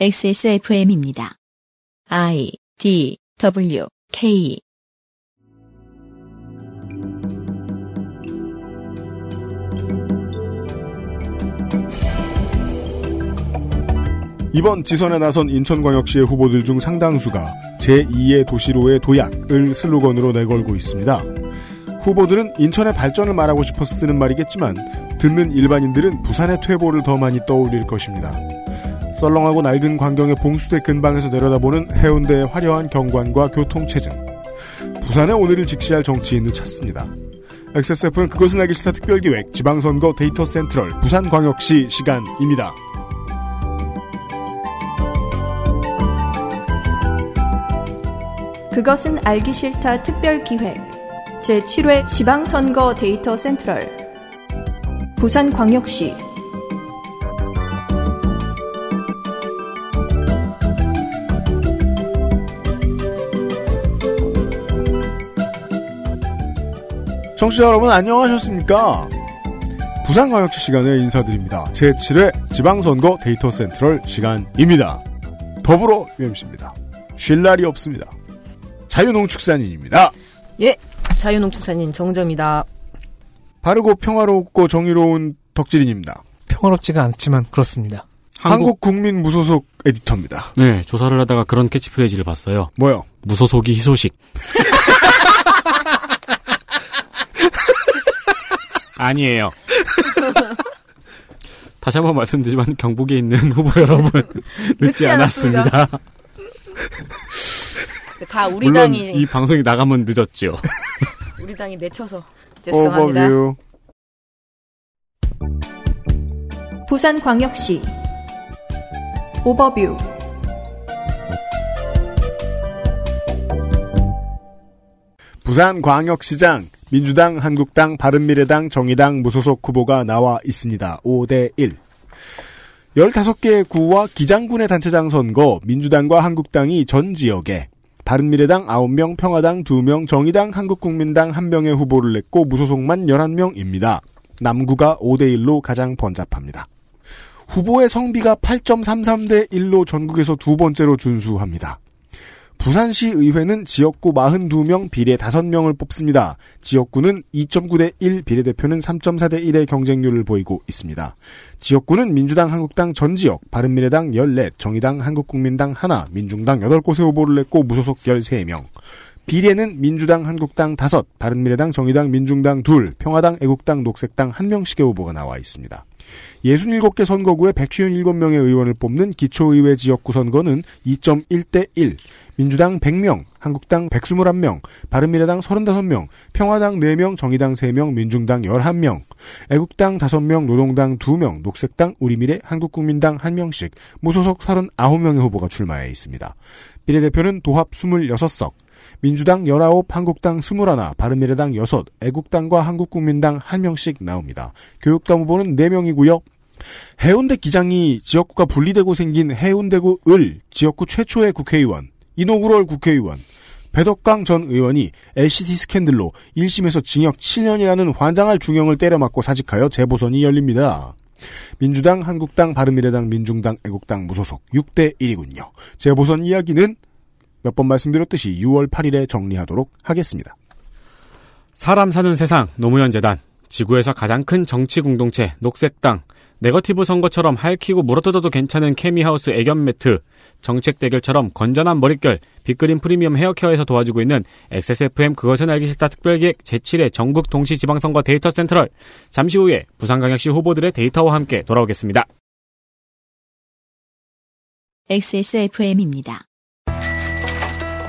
XSFM입니다. I D W K 이번 지선에 나선 인천광역시의 후보들 중 상당수가 제2의 도시로의 도약을 슬로건으로 내걸고 있습니다. 후보들은 인천의 발전을 말하고 싶어서 쓰는 말이겠지만 듣는 일반인들은 부산의 퇴보를 더 많이 떠올릴 것입니다. 썰렁하고 낡은 광경의 봉수대 근방에서 내려다보는 해운대의 화려한 경관과 교통체증. 부산의 오늘을 직시할 정치인을 찾습니다. XSF는 그것은 알기 싫다 특별기획 지방선거 데이터 센트럴 부산광역시 시간입니다. 그것은 알기 싫다 특별기획 제7회 지방선거 데이터 센트럴 부산광역시 청취자 여러분 안녕하셨습니까? 부산광역시 시간에 인사드립니다. 제7회 지방선거 데이터 센트럴 시간입니다. 더불어 UMC입니다. 쉴 날이 없습니다. 자유농축산인입니다. 예, 자유농축산인 정점이다. 바르고 평화롭고 정의로운 덕질인입니다. 평화롭지가 않지만 그렇습니다. 한국, 국민 무소속 에디터입니다. 네, 조사를 하다가 그런 캐치프레이즈를 봤어요. 뭐요? 무소속이 희소식. 아니에요. 다시 한번 말씀드리지만 경북에 있는 후보 여러분 늦지, 늦지 않았습니다. 다 우리 물론 당이 이 방송이 나가면 늦었죠. 우리 당이 내쳐서 죄송합니다. 오버뷰. 부산광역시 오버뷰 부산광역시장 민주당, 한국당, 바른미래당, 정의당 무소속 후보가 나와 있습니다. 5대1. 15개의 구와 기장군의 단체장 선거 민주당과 한국당이 전 지역에 바른미래당 9명, 평화당 2명, 정의당, 한국국민당 1명의 후보를 냈고 무소속만 11명입니다. 남구가 5대1로 가장 번잡합니다. 후보의 성비가 8.33대 1로 전국에서 두 번째로 준수합니다. 부산시 의회는 지역구 42명, 비례 5명을 뽑습니다. 지역구는 2.9대 1, 비례대표는 3.4대 1의 경쟁률을 보이고 있습니다. 지역구는 민주당, 한국당 전 지역, 바른미래당 14, 정의당, 한국국민당 하나, 민중당 8곳의 후보를 냈고 무소속 13명. 비례는 민주당, 한국당 5, 바른미래당, 정의당, 민중당 2, 평화당, 애국당, 녹색당 1명씩의 후보가 나와 있습니다. 67개 선거구에 157명의 의원을 뽑는 기초의회 지역구 선거는 2.1대 1, 민주당 100명, 한국당 121명, 바른미래당 35명, 평화당 4명, 정의당 3명, 민중당 11명, 애국당 5명, 노동당 2명, 녹색당, 우리미래, 한국국민당 1명씩 무소속 39명의 후보가 출마해 있습니다. 비례대표는 도합 26석, 민주당 19, 한국당 21, 바른미래당 6, 애국당과 한국국민당 1명씩 나옵니다. 교육감 후보는 4명이고요. 해운대 기장이 지역구가 분리되고 생긴 해운대구 을 지역구 최초의 국회의원, 이노구럴 국회의원, 배덕강 전 의원이 LCT 스캔들로 1심에서 징역 7년이라는 환장할 중형을 때려맞고 사직하여 재보선이 열립니다. 민주당, 한국당, 바른미래당, 민중당, 애국당 무소속 6대 1이군요. 재보선 이야기는 몇 번 말씀드렸듯이 6월 8일에 정리하도록 하겠습니다. 사람 사는 세상 노무현 재단 지구에서 가장 큰 정치 공동체 녹색당 네거티브 선거처럼 할퀴고 물어뜯어도 괜찮은 케미하우스 애견 매트 정책 대결처럼 건전한 머릿결 빅그린 프리미엄 헤어케어에서 도와주고 있는 XSFM 그것은 알기 싫다 특별기획 제7회 전국 동시 지방선거 data central 잠시 후에 부산광역시 후보들의 데이터와 함께 돌아오겠습니다. XSFM입니다.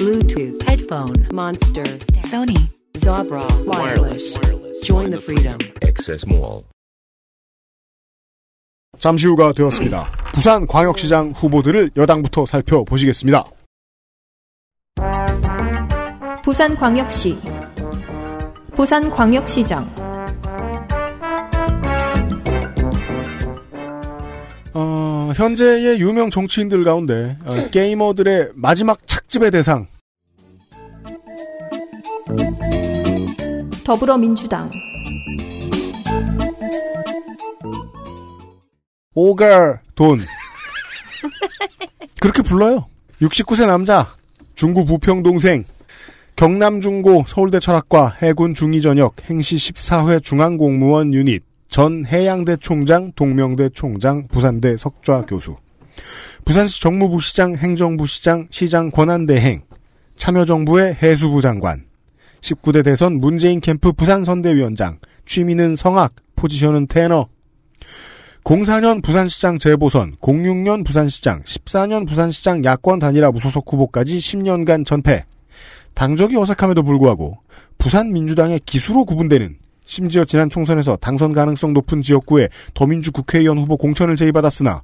Bluetooth, headphone, Monster, Sony, Zabra, wireless. Join the freedom. Access Mall. 잠시 후가 되었습니다. 부산 광역시장 후보들을 여당부터 살펴보시겠습니다. 부산 광역시 부산 광역시장 어, 현재의 유명 정치인들 가운데 어, 게이머들의 마지막 착즙의 대상. 더불어민주당. 오갈 돈. 그렇게 불러요. 69세 남자 중구 부평 동생 경남 중고 서울대 철학과 해군 중위 전역 행시 14회 중앙공무원 유닛 전 해양대 총장 동명대 총장 부산대 석좌 교수. 부산시 정무부 시장 행정부 시장 시장 권한대행. 참여정부의 해수부 장관. 19대 대선 문재인 캠프 부산 선대위원장. 취미는 성악 포지션은 테너. 04년 부산시장 재보선, 06년 부산시장, 14년 부산시장 야권 단일화 무소속 후보까지 10년간 전패. 당적이 어색함에도 불구하고 부산 민주당의 기수로 구분되는 심지어 지난 총선에서 당선 가능성 높은 지역구에 더민주 국회의원 후보 공천을 제의받았으나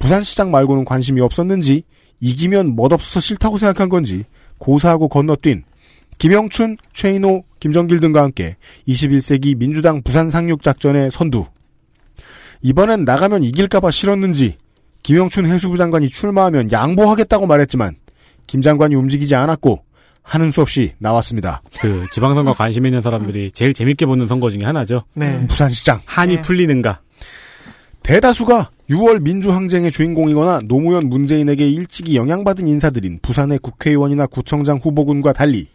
부산시장 말고는 관심이 없었는지 이기면 멋없어서 싫다고 생각한 건지 고사하고 건너뛴 김영춘, 최인호, 김정길 등과 함께 21세기 민주당 부산 상륙 작전의 선두. 이번엔 나가면 이길까봐 싫었는지 김영춘 해수부 장관이 출마하면 양보하겠다고 말했지만 김 장관이 움직이지 않았고 하는 수 없이 나왔습니다. 그 지방선거 관심 있는 사람들이 제일 재밌게 보는 선거 중에 하나죠. 네. 부산시장 한이 네. 풀리는가. 대다수가 6월 민주항쟁의 주인공이거나 노무현 문재인에게 일찍이 영향받은 인사들인 부산의 국회의원이나 구청장 후보군과 달리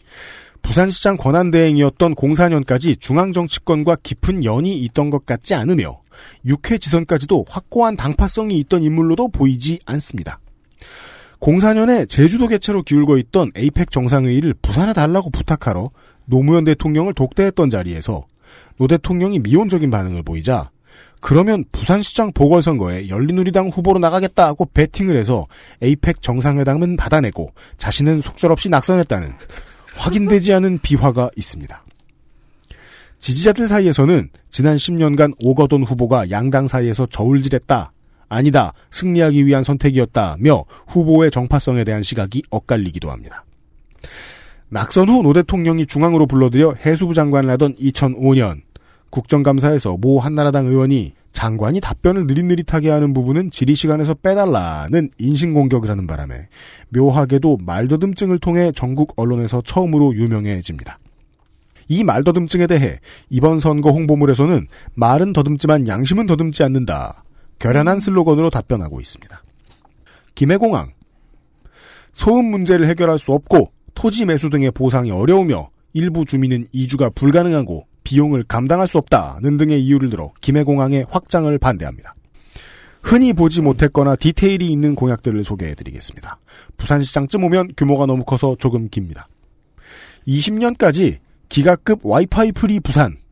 부산시장 권한대행이었던 04년까지 중앙정치권과 깊은 연이 있던 것 같지 않으며 6회 지선까지도 확고한 당파성이 있던 인물로도 보이지 않습니다. 04년에 제주도 개최로 기울고 있던 APEC 정상회의를 부산에 달라고 부탁하러 노무현 대통령을 독대했던 자리에서 노 대통령이 미온적인 반응을 보이자 그러면 부산시장 보궐선거에 열린우리당 후보로 나가겠다고 베팅을 해서 APEC 정상회담은 받아내고 자신은 속절없이 낙선했다는 확인되지 않은 비화가 있습니다. 지지자들 사이에서는 지난 10년간 오거돈 후보가 양당 사이에서 저울질했다. 아니다. 승리하기 위한 선택이었다며 후보의 정파성에 대한 시각이 엇갈리기도 합니다. 낙선 후 노 대통령이 중앙으로 불러들여 해수부 장관을 하던 2005년 국정감사에서 모 한나라당 의원이 장관이 답변을 느릿느릿하게 하는 부분은 질의 시간에서 빼달라는 인신공격을 하는 바람에 묘하게도 말더듬증을 통해 전국 언론에서 처음으로 유명해집니다. 이 말더듬증에 대해 이번 선거 홍보물에서는 말은 더듬지만 양심은 더듬지 않는다. 결연한 슬로건으로 답변하고 있습니다. 김해공항 소음 문제를 해결할 수 없고 토지 매수 등의 보상이 어려우며 일부 주민은 이주가 불가능하고 비용을 감당할 수 없다는 등의 이유를 들어 김해공항의 확장을 반대합니다. 흔히 보지 못했거나 디테일이 있는 공약들을 소개해드리겠습니다. 부산시장쯤 오면 규모가 너무 커서 조금 깁니다. 20년까지 기가급 와이파이 free 부산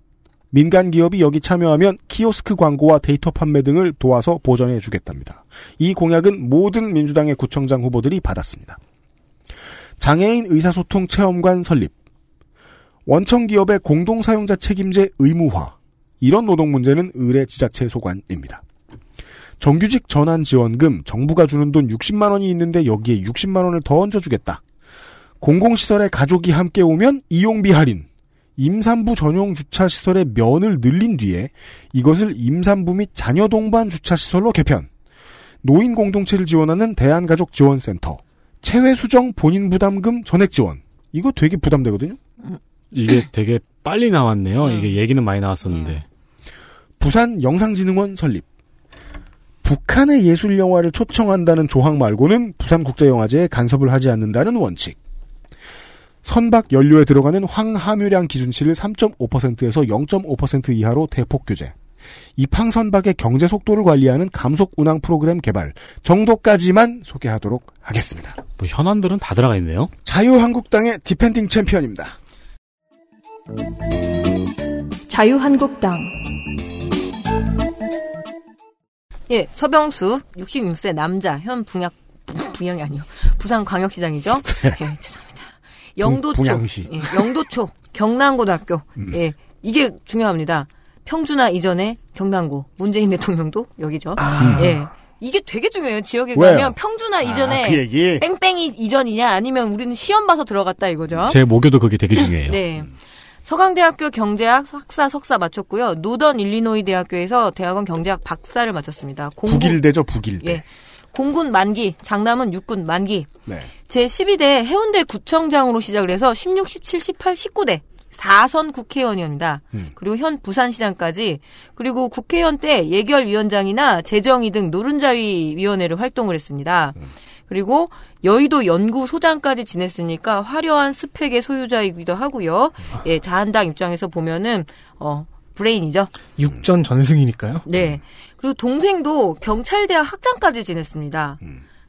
민간 기업이 여기 참여하면 키오스크 광고와 데이터 판매 등을 도와서 보전해 주겠답니다. 이 공약은 모든 민주당의 구청장 후보들이 받았습니다. 장애인 의사소통 체험관 설립, 원청 기업의 공동 사용자 책임제 의무화, 이런 노동 문제는 으레 지자체 소관입니다. 정규직 전환 지원금 정부가 주는 돈 60만 원이 있는데 여기에 60만 원을 더 얹어 주겠다. 공공시설에 가족이 함께 오면 이용비 할인. 임산부 전용 주차 시설의 면을 늘린 뒤에 이것을 임산부 및 자녀 동반 주차 시설로 개편. 노인 공동체를 지원하는 대한가족 지원센터. 체외 수정 본인 부담금 전액 지원. 이거 되게 부담되거든요. 이게 되게 빨리 나왔네요. 음. 이게 얘기는 많이 나왔었는데. 부산 영상진흥원 설립. 북한의 예술 영화를 초청한다는 조항 말고는 부산국제영화제에 간섭을 하지 않는다는 원칙. 선박 연료에 들어가는 황함유량 기준치를 3.5%에서 0.5% 이하로 대폭 규제. 입항 선박의 경제 속도를 관리하는 감속 운항 프로그램 개발 정도까지만 소개하도록 하겠습니다. 뭐 현안들은 다 들어가 있네요. 자유한국당의 defending champion입니다. 자유한국당 예, 서병수 66세 남자 현 분양 부- 분양이 아니요 부산 광역시장이죠. 예, 죄송합니다. 영도초, 분양시. 예, 영도초 경남고등학교. 예, 이게 중요합니다. 평준화 이전에 경남고 문재인 대통령도 여기죠. 예, 이게 되게 중요해요. 지역에 왜요? 가면 평준화 이전에 아, 그 얘기. 뺑뺑이 이전이냐 아니면 우리는 시험 봐서 들어갔다 이거죠. 제 모교도 그게 되게 중요해요. 네. 서강대학교 경제학 학사 석사 마쳤고요. 노던 일리노이 대학교에서 대학원 경제학 박사를 마쳤습니다. 공군, 북일대죠, 북일대. 예. 공군 만기, 장남은 육군 만기. 네. 제 12대 해운대 구청장으로 시작을 해서 16, 17, 18, 19대 4선 국회의원이옵니다. 음. 그리고 현 부산시장까지 그리고 국회의원 때 예결위원장이나 재정의 등 노른자위 위원회를 활동을 했습니다. 그리고 여의도 연구소장까지 지냈으니까 화려한 스펙의 소유자이기도 하고요. 예, 자한당 입장에서 보면은 어 브레인이죠. 육전 전승이니까요. 네. 그리고 동생도 경찰대학 학장까지 지냈습니다.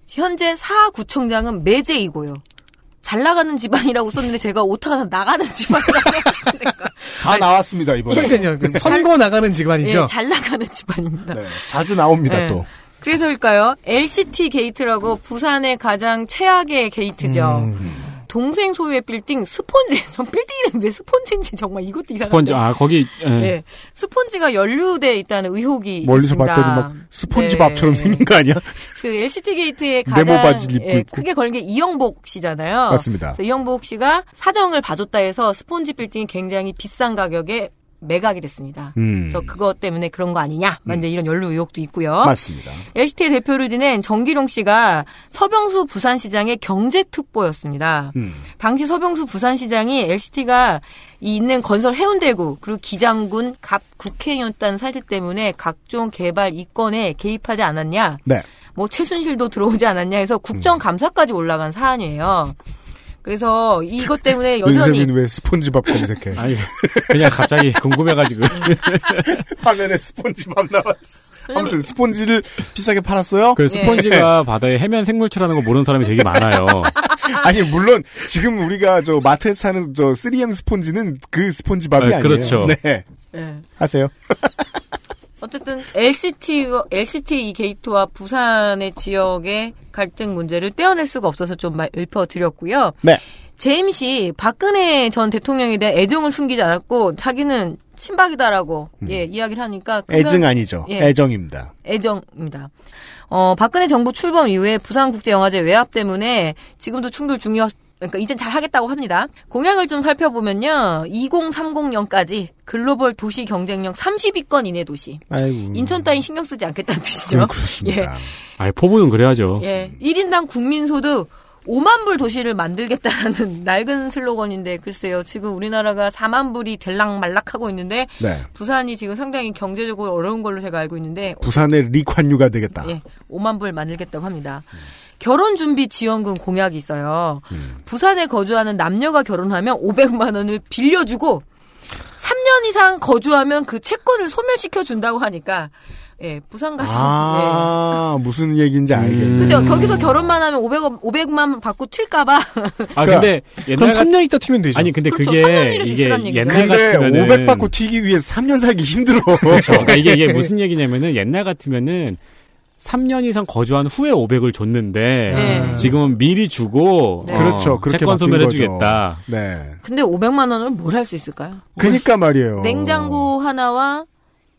현재 사구청장은 매제이고요. 잘 나가는 집안이라고 썼는데 제가 오타가 나가는 집안이라고. 다 나왔습니다, 이번에. 그 선거 나가는 집안이죠. 예, 잘 나가는 집안입니다. 네, 자주 나옵니다, 네. 또. 그래서일까요? LCT 게이트라고 부산의 가장 최악의 게이트죠. 음. 동생 소유의 빌딩 스폰지. 전 빌딩이 왜 스폰지인지 정말 이것도 이상한데. 스펀지 아 거기 예. 네. 스폰지가 연루돼 있다는 의혹이 멀리서 있습니다. 봤더니 막 스폰지 네. 밥처럼 생긴 거 아니야? 그 LCT 게이트의 네모 가장 예. 크게 걸린 게 이영복 씨잖아요. 맞습니다. 이영복 씨가 사정을 봐줬다 해서 스폰지 빌딩이 굉장히 비싼 가격에 매각이 됐습니다. 음. 그래서 그것 때문에 그런 거 아니냐? 완전 이런 연루 의혹도 있고요. 맞습니다. LCT 대표를 지낸 정기룡 씨가 서병수 부산시장의 경제특보였습니다. 음. 당시 서병수 부산시장이 LCT가 있는 건설 해운대구 그리고 기장군 갑 국회의원단 사실 때문에 각종 개발 이권에 개입하지 않았냐, 네. 뭐 최순실도 들어오지 않았냐 해서 국정감사까지 올라간 사안이에요. 그래서 이것 때문에 여전히 윤세민 왜 스폰지밥 검색해? 아니 그냥 갑자기 궁금해가지고 화면에 스폰지밥 나왔어. 아무튼 스폰지를 비싸게 팔았어요? 그 스펀지가 바다에 해면 생물체라는 거 모르는 사람이 되게 많아요. 아니 물론 지금 우리가 저 마트에서 사는 저 3M 스폰지는 그 스폰지밥이 아, 아니에요. 그렇죠. 네. 네. 하세요. 어쨌든 LCT LCT 이 게이트와 부산의 지역의 갈등 문제를 떼어낼 수가 없어서 좀 말- 읊어드렸고요. 네. 씨 박근혜 전 대통령에 대한 애정을 숨기지 않았고 자기는 친박이다라고 예 이야기를 하니까 그건 음. 애증 아니죠. 예. 애정입니다. 애정입니다. 어 박근혜 정부 출범 이후에 부산국제영화제 외압 때문에 지금도 충돌 중이었. 그러니까 이젠 잘 하겠다고 합니다. 공약을 좀 살펴보면요. 2030년까지 글로벌 도시 경쟁력 30위권 이내 도시. 아이고. 인천 따윈 신경 쓰지 않겠다는 뜻이죠. 네, 그렇습니다. 아니 포부는 그래야죠. 예. 1인당 국민소득 5만 불 도시를 만들겠다라는 낡은 슬로건인데 글쎄요. 지금 우리나라가 4만 불이 될락말락하고 있는데 네. 부산이 지금 상당히 경제적으로 어려운 걸로 제가 알고 있는데 부산의 리관유가 되겠다. 예. 5만 불 만들겠다고 합니다. 결혼 준비 지원금 공약이 있어요. 음. 부산에 거주하는 남녀가 결혼하면 500만 원을 빌려주고 3년 이상 거주하면 그 채권을 소멸시켜 준다고 하니까 예, 부산 가서 예. 아, 무슨 얘기인지 알겠네. 그죠? 거기서 결혼만 하면 500원, 500만 받고 튈까봐. 아 근데 그럼 옛날 같 3년 있다 튀면 되죠. 아니 근데 그렇죠. 그게 3년이라도 이게. 옛날 근데 같으면은 500 받고 튀기 위해서 3년 살기 힘들어. 그렇죠. 그러니까 이게 이게 무슨 얘기냐면은 옛날 같으면은 3년 이상 거주한 후에 500을 줬는데 네. 지금은 미리 주고 네. 어, 그렇죠. 그렇게 채권 바뀐 소멸해 주겠다. 거죠. 네. 근데 500만 원을 뭘 할 수 있을까요? 그니까 말이에요. 냉장고 하나와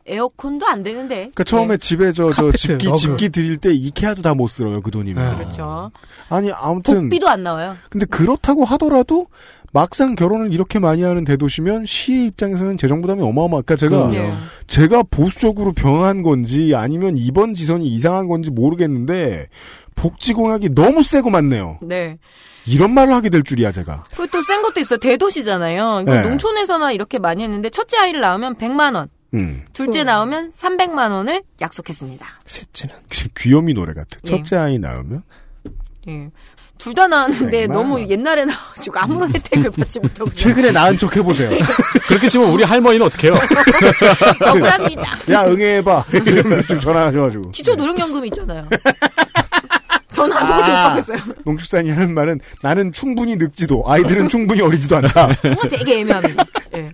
에어컨도 안 되는데. 그러니까 처음에 네. 집에 저, 저 카페트, 집기, 러그. 집기 드릴 때 이케아도 다 못 쓸어요, 그 돈이면. 네. 그렇죠. 아니, 아무튼. 복비도 안 나와요. 근데 그렇다고 하더라도 막상 결혼을 이렇게 많이 하는 대도시면 시의 입장에서는 재정 부담이 어마어마. 그러니까 제가 그럼요. 네. 제가 보수적으로 변한 건지 아니면 이번 지선이 이상한 건지 모르겠는데 복지 공약이 너무 세고 많네요. 네. 이런 말을 하게 될 줄이야 제가. 그리고 또센 것도 있어요. 대도시잖아요. 그러니까 네. 농촌에서나 이렇게 많이 했는데 첫째 아이를 낳으면 100만 원, 음. 둘째 낳으면 300만 원을 약속했습니다. 셋째는 귀요미 노래 같아. 예. 첫째 아이 낳으면 예. 둘다 100만 너무 원. 옛날에 나와가지고 아무런 혜택을 받지 못하고 최근에 낳은 척 해보세요. 그렇게 치면 우리 할머니는 어떡해요? 억울합니다. 야 응애해봐. 지금 전화하셔가지고. 기초 노령연금 있잖아요. 전 아무것도 못 아. 받겠어요. 농축산이 하는 말은 나는 충분히 늙지도 아이들은 충분히 어리지도 않다. 이거 되게 애매합니다. 예.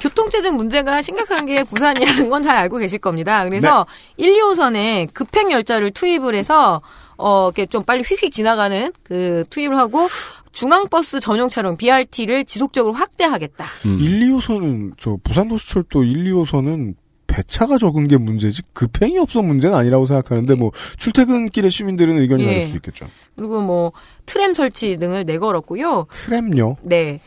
교통체증 문제가 심각한 게 부산이라는 건 잘 알고 계실 겁니다. 그래서 1, 2호선에 급행 열차를 투입을 해서 어, 이렇게 좀 빨리 휙휙 지나가는 그 투입을 하고 중앙버스 전용 차량 BRT를 지속적으로 확대하겠다. 음. 1, 2호선은 저 부산도시철도 1, 2호선은 배차가 적은 게 문제지 급행이 없어 문제는 아니라고 생각하는데 뭐 출퇴근길의 시민들은 의견이 예. 다를 수도 있겠죠. 그리고 뭐 트램 설치 등을 내걸었고요. 트램요. 네.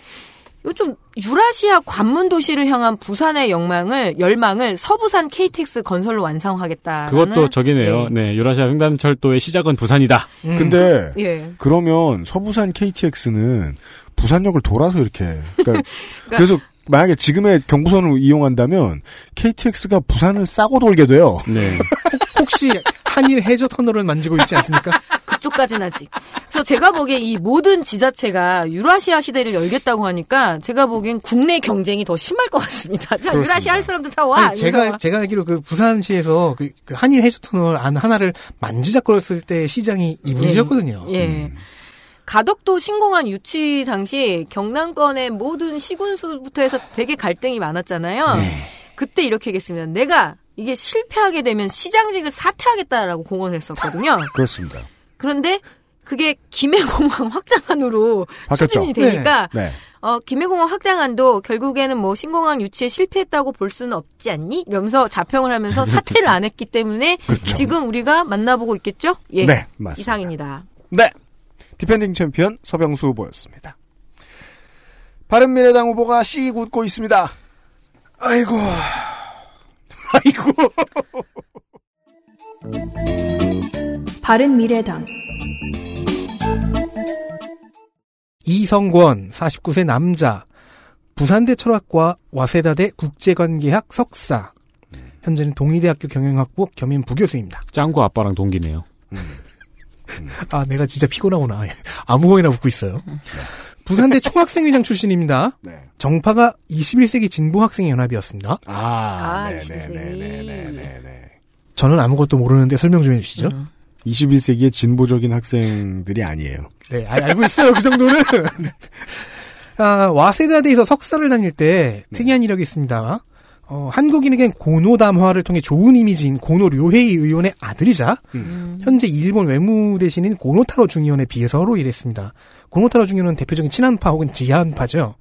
이거 좀 유라시아 관문 도시를 향한 부산의 영망을 열망을 서부산 KTX 건설로 완성하겠다. 그것도 저기네요. 네, 유라시아 횡단철도의 시작은 부산이다. 음. 근데 예. 그러면 서부산 KTX는 부산역을 돌아서 이렇게 그러니까 그래서 만약에 지금의 경부선을 이용한다면 KTX가 부산을 싸고 돌게 돼요. 네. 혹시 한일 해저 터널을 만지고 있지 않습니까? 그쪽까지는 아직. 그래서 제가 보기에 이 모든 지자체가 유라시아 시대를 열겠다고 하니까 제가 보기엔 국내 경쟁이 더 심할 것 같습니다. 자. 유라시아 할 사람들 다 와. 아니, 제가 제가 알기로 그 부산시에서 그, 그 한일 해저 터널 안 하나를 만지작거렸을 때 시장이 이분이셨거든요. 예. 음. 가덕도 신공항 유치 당시 경남권의 모든 시군수부터 해서 되게 갈등이 많았잖아요. 네. 그때 이렇게 얘기했습니다. 내가 이게 실패하게 되면 시장직을 사퇴하겠다라고 공언을 했었거든요. 그렇습니다. 그런데 그게 김해공항 확장안으로 바뀌었죠. 추진이 되니까 네. 어, 김해공항 확장안도 결국에는 뭐 신공항 유치에 실패했다고 볼 수는 없지 않니? 이러면서 자평을 하면서 사퇴를 안 했기 때문에 그렇죠. 지금 우리가 만나보고 있겠죠? 예. 네, 맞습니다. 이상입니다. 네. defending champion 서병수 후보였습니다. 바른미래당 후보가 씩 웃고 있습니다. 아이고. 아이고. 바른 미래당 이성권 49세 남자 부산대 철학과 와세다대 국제관계학 석사 현재는 동의대학교 경영학부 겸임 부교수입니다. 짱구 아빠랑 동기네요. 아 내가 진짜 피곤하구나. 아무 거나 웃고 있어요. 부산대 총학생회장 출신입니다. 네. 정파가 21세기 진보학생연합이었습니다. 아, 아, 네, 이십일 네, 네, 세기. 네, 네, 네, 네. 저는 아무것도 모르는데 설명 좀 해주시죠. 음. 21세기의 진보적인 학생들이 아니에요. 네, 알- 알고 있어요. 그 정도는. 아, 와세다대에서 석사를 다닐 때 특이한 이력이 있습니다. 어, 한국인에겐 고노담화를 통해 좋은 이미지인 고노 료헤이 의원의 아들이자 음. 현재 일본 외무대신인 고노타로 중의원의 비서로 일했습니다. 고노타로 중의원은 대표적인 친한파 혹은 지한파죠.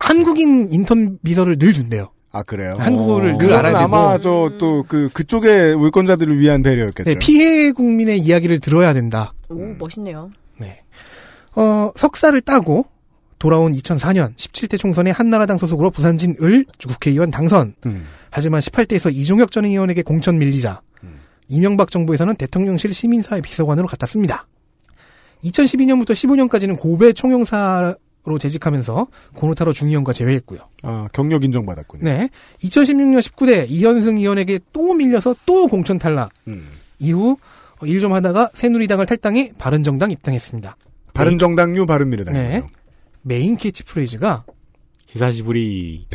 한국인 인턴 비서를 늘 준대요. 아, 그래요? 한국어를 늘 그건 알아야 되고. 아마 저 또 그 그쪽의 울권자들을 위한 배려였겠죠. 네, 피해 국민의 이야기를 들어야 된다. 오, 멋있네요. 네. 어, 석사를 따고 돌아온 2004년 17대 총선에 한나라당 소속으로 부산진을 국회의원 당선. 음. 하지만 18대에서 이종혁 전 의원에게 공천 밀리자 이명박 정부에서는 대통령실 시민사회 비서관으로 갔다 습니다 2012년부터 15년까지는 고배 총영사 로 재직하면서 고노타로 중의원과 제외했고요. 아, 경력 인정받았군요. 네. 2016년 19대 이헌승 의원에게 또 밀려서 또 공천 탈락. 음. 이후 일 좀 하다가 새누리당을 탈당해 바른정당 입당했습니다. 바른정당류 바른미래당이요. 네. 메인 캐치프레이즈가 久しぶり.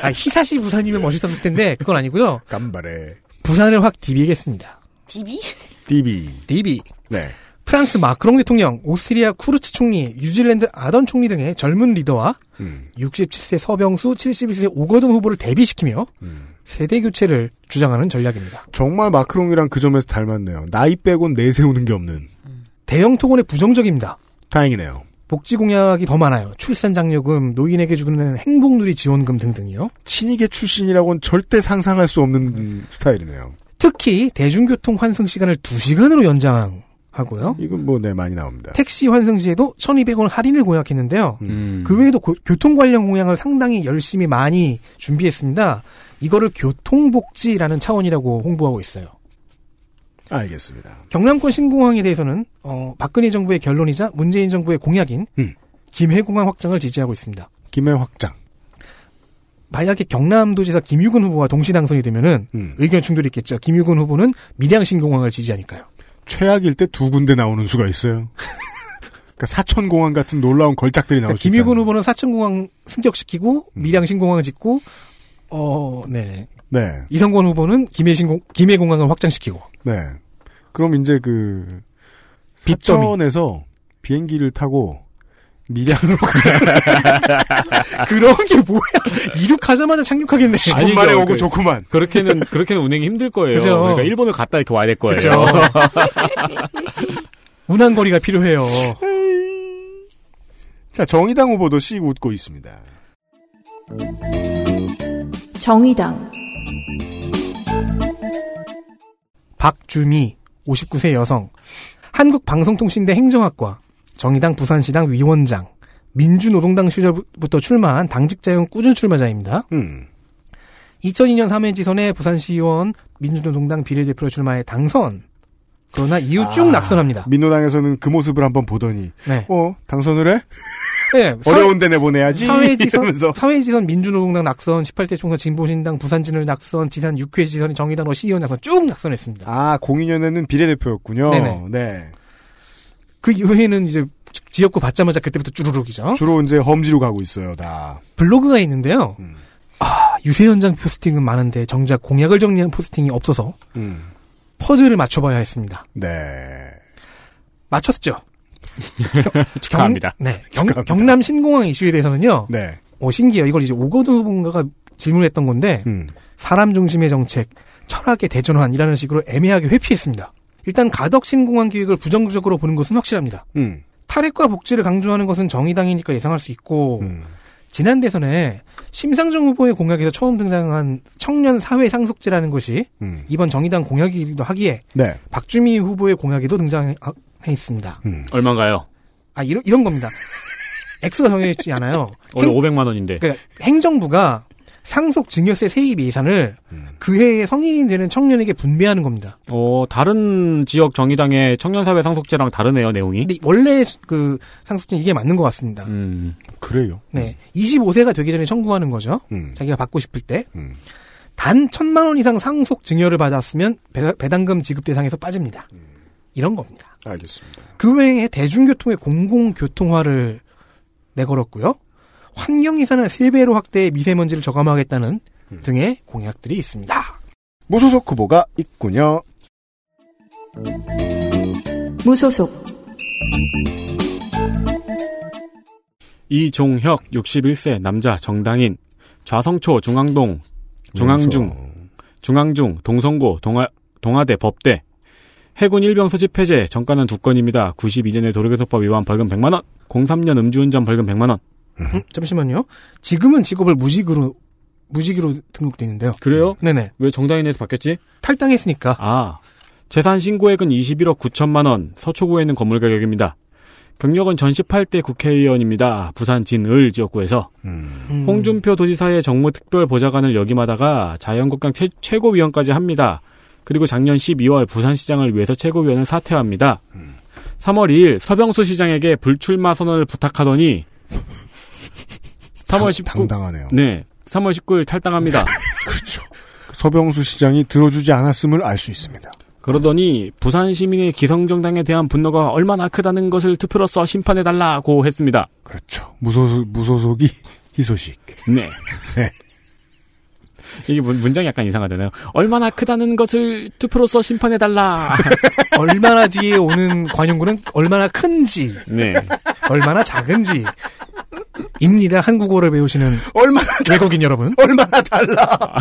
아, 久し 부산이면 멋있었을 텐데 그건 아니고요. 깜바레. 부산을 확 디비겠습니다. 디비? 디비. 디비. 네. 프랑스 마크롱 대통령, 오스트리아 쿠르츠 총리, 뉴질랜드 아던 총리 등의 젊은 리더와 음. 67세 서병수, 71세 오거돈 후보를 대비시키며 음. 세대 교체를 주장하는 전략입니다. 정말 마크롱이랑 그 점에서 닮았네요. 나이 빼곤 내세우는 게 없는. 대형 토건에 부정적입니다. 다행이네요. 복지 공약이 더 많아요. 출산 장려금, 노인에게 주는 행복누리 지원금 등등이요. 친이계 출신이라고는 절대 상상할 수 없는 스타일이네요. 특히 대중교통 환승 시간을 2시간으로 연장 하고요. 이건 뭐, 네, 많이 나옵니다. 택시 환승 시에도 1,200원 할인을 공약했는데요. 음. 그 외에도 고- 교통 관련 공약을 상당히 열심히 많이 준비했습니다. 이거를 교통복지라는 차원이라고 홍보하고 있어요. 알겠습니다. 경남권 신공항에 대해서는 어, 박근혜 정부의 결론이자 문재인 정부의 공약인 음. 김해공항 확장을 지지하고 있습니다. 김해 확장. 만약에 경남도지사 김유근 후보와 동시 당선이 되면은 음. 의견 충돌이 있겠죠. 김유근 후보는 밀양 신공항을 지지하니까요. 최악일 때 두 군데 나오는 수가 있어요. 그러니까 사천공항 같은 놀라운 걸작들이 나올 그러니까 수 김유근 있다는. 후보는 사천공항 승격시키고 음. 밀양 신공항을 짓고 어, 네. 네. 이성권 후보는 김해 신공 김해공항을 확장시키고 네. 그럼 이제 그. 사천에서 비행기를 타고 밀양으로 그런 게 뭐야? 이륙하자마자 착륙하겠네. 아니, 10분 만에 아니죠. 오고 그- 좋구만. 그렇게는, 그렇게는 운행이 힘들 거예요. 그죠. 그러니까 일본을 갔다 이렇게 와야 될 거예요. 그죠. 운항 거리가 필요해요. 자, 정의당 후보도 씩 웃고 있습니다. 정의당 박주미 59세 여성 한국방송통신대 행정학과 정의당 부산시당 위원장 민주노동당 시절부터 출마한 당직자용 꾸준 출마자입니다. 음. 2002년 3회 지선에 부산시의원 민주노동당 비례대표로 출마해 당선. 그러나 이후 쭉 아, 낙선합니다. 민노당에서는 그 모습을 한번 보더니 네. 어 당선을 해? 네, 어려운 데 내보내야지. 사회지선. 사회지선 민주노동당 낙선, 18대 총선 진보신당 부산진을 낙선, 지난 6회 지선이 정의당으로 시의원 낙선 쭉 낙선했습니다. 아 02년에는 비례대표였군요. 네네. 네. 그 이후에는 이제 지역구 받자마자 그때부터 쭈루룩이죠. 주로 이제 험지로 가고 있어요 다. 블로그가 있는데요. 음. 아, 유세 현장 포스팅은 많은데 정작 공약을 정리한 포스팅이 없어서 음. 퍼즐을 맞춰봐야 했습니다. 네. 맞췄죠. 축하합니다. 경, 네. 경, 축하합니다. 경남 신공항 이슈에 대해서는요. 네. 어, 신기해요. 이걸 이제 오거드 후보인가가 질문했던 건데 음. 사람 중심의 정책, 철학의 대전환이라는 식으로 애매하게 회피했습니다. 일단 가덕 신공항 기획을 부정적으로 보는 것은 확실합니다. 음. 탈핵과 복지를 강조하는 것은 정의당이니까 예상할 수 있고 음. 지난 대선에 심상정 후보의 공약에서 처음 등장한 청년 사회 상속제라는 것이 음. 이번 정의당 공약이기도 하기에 네. 박주미 후보의 공약에도 등장해 있습니다. 음. 얼마인가요? 아 이런 이런 겁니다. 액수가 정해져 있지 않아요. 원래 행, 500만 원인데. 그러니까 행정부가 상속 증여세 세입 예산을 음. 그 해에 성인이 되는 청년에게 분배하는 겁니다. 어, 다른 지역 정의당의 청년사회 상속제랑 다르네요, 내용이. 근데 원래 그 상속제는 이게 맞는 것 같습니다. 음. 그래요. 네, 25세가 되기 전에 청구하는 거죠. 음. 자기가 받고 싶을 때. 음. 단 천만 원 이상 상속 증여를 받았으면 배, 배당금 지급 대상에서 빠집니다. 이런 겁니다. 알겠습니다. 그 외에 대중교통의 공공교통화를 내걸었고요. 환경 예산을 3배로 확대해 미세먼지를 저감하겠다는 등의 공약들이 있습니다. 무소속 후보가 있군요. 무소속 이종혁 61세 남자 정당인 좌성초 중앙동 중앙중 중앙중 동성고 동아 동아대 법대 해군 일병 소집 해제 정가는 두 건입니다. 92년에 도로교통법 위반 벌금 100만 원. 03년 음주운전 벌금 100만 원. 음, 잠시만요. 지금은 직업을 무직으로 무직으로 등록돼 있는데요. 그래요? 네네. 왜 정당인에서 바뀌었지? 탈당했으니까. 아, 재산 신고액은 21억 9천만 원. 서초구에 있는 건물 가격입니다. 경력은 전 18대 국회의원입니다. 부산 진을 지역구에서 음. 홍준표 도지사의 정무특별 보좌관을 역임하다가 자유한국당 최, 최고위원까지 합니다. 그리고 작년 12월 부산시장을 위해서 최고위원을 사퇴합니다. 3월 2일 서병수 시장에게 불출마 선언을 부탁하더니 3월 19일 당당하네요. 네, 3월 19일 탈당합니다. 그렇죠. 서병수 시장이 들어주지 않았음을 알 수 있습니다. 그러더니 부산 시민의 기성정당에 대한 분노가 얼마나 크다는 것을 투표로서 심판해 달라고 했습니다. 그렇죠. 무소속, 무소속이 희소식. 네. 네. 이게 문- 문장이 약간 이상하잖아요. 얼마나 크다는 것을 투표로서 심판해 달라. 얼마나 뒤에 오는 관용구는 얼마나 큰지, 네. 얼마나 작은지. 입니다. 한국어를 배우시는 얼마나, 외국인 여러분. 얼마나 달라.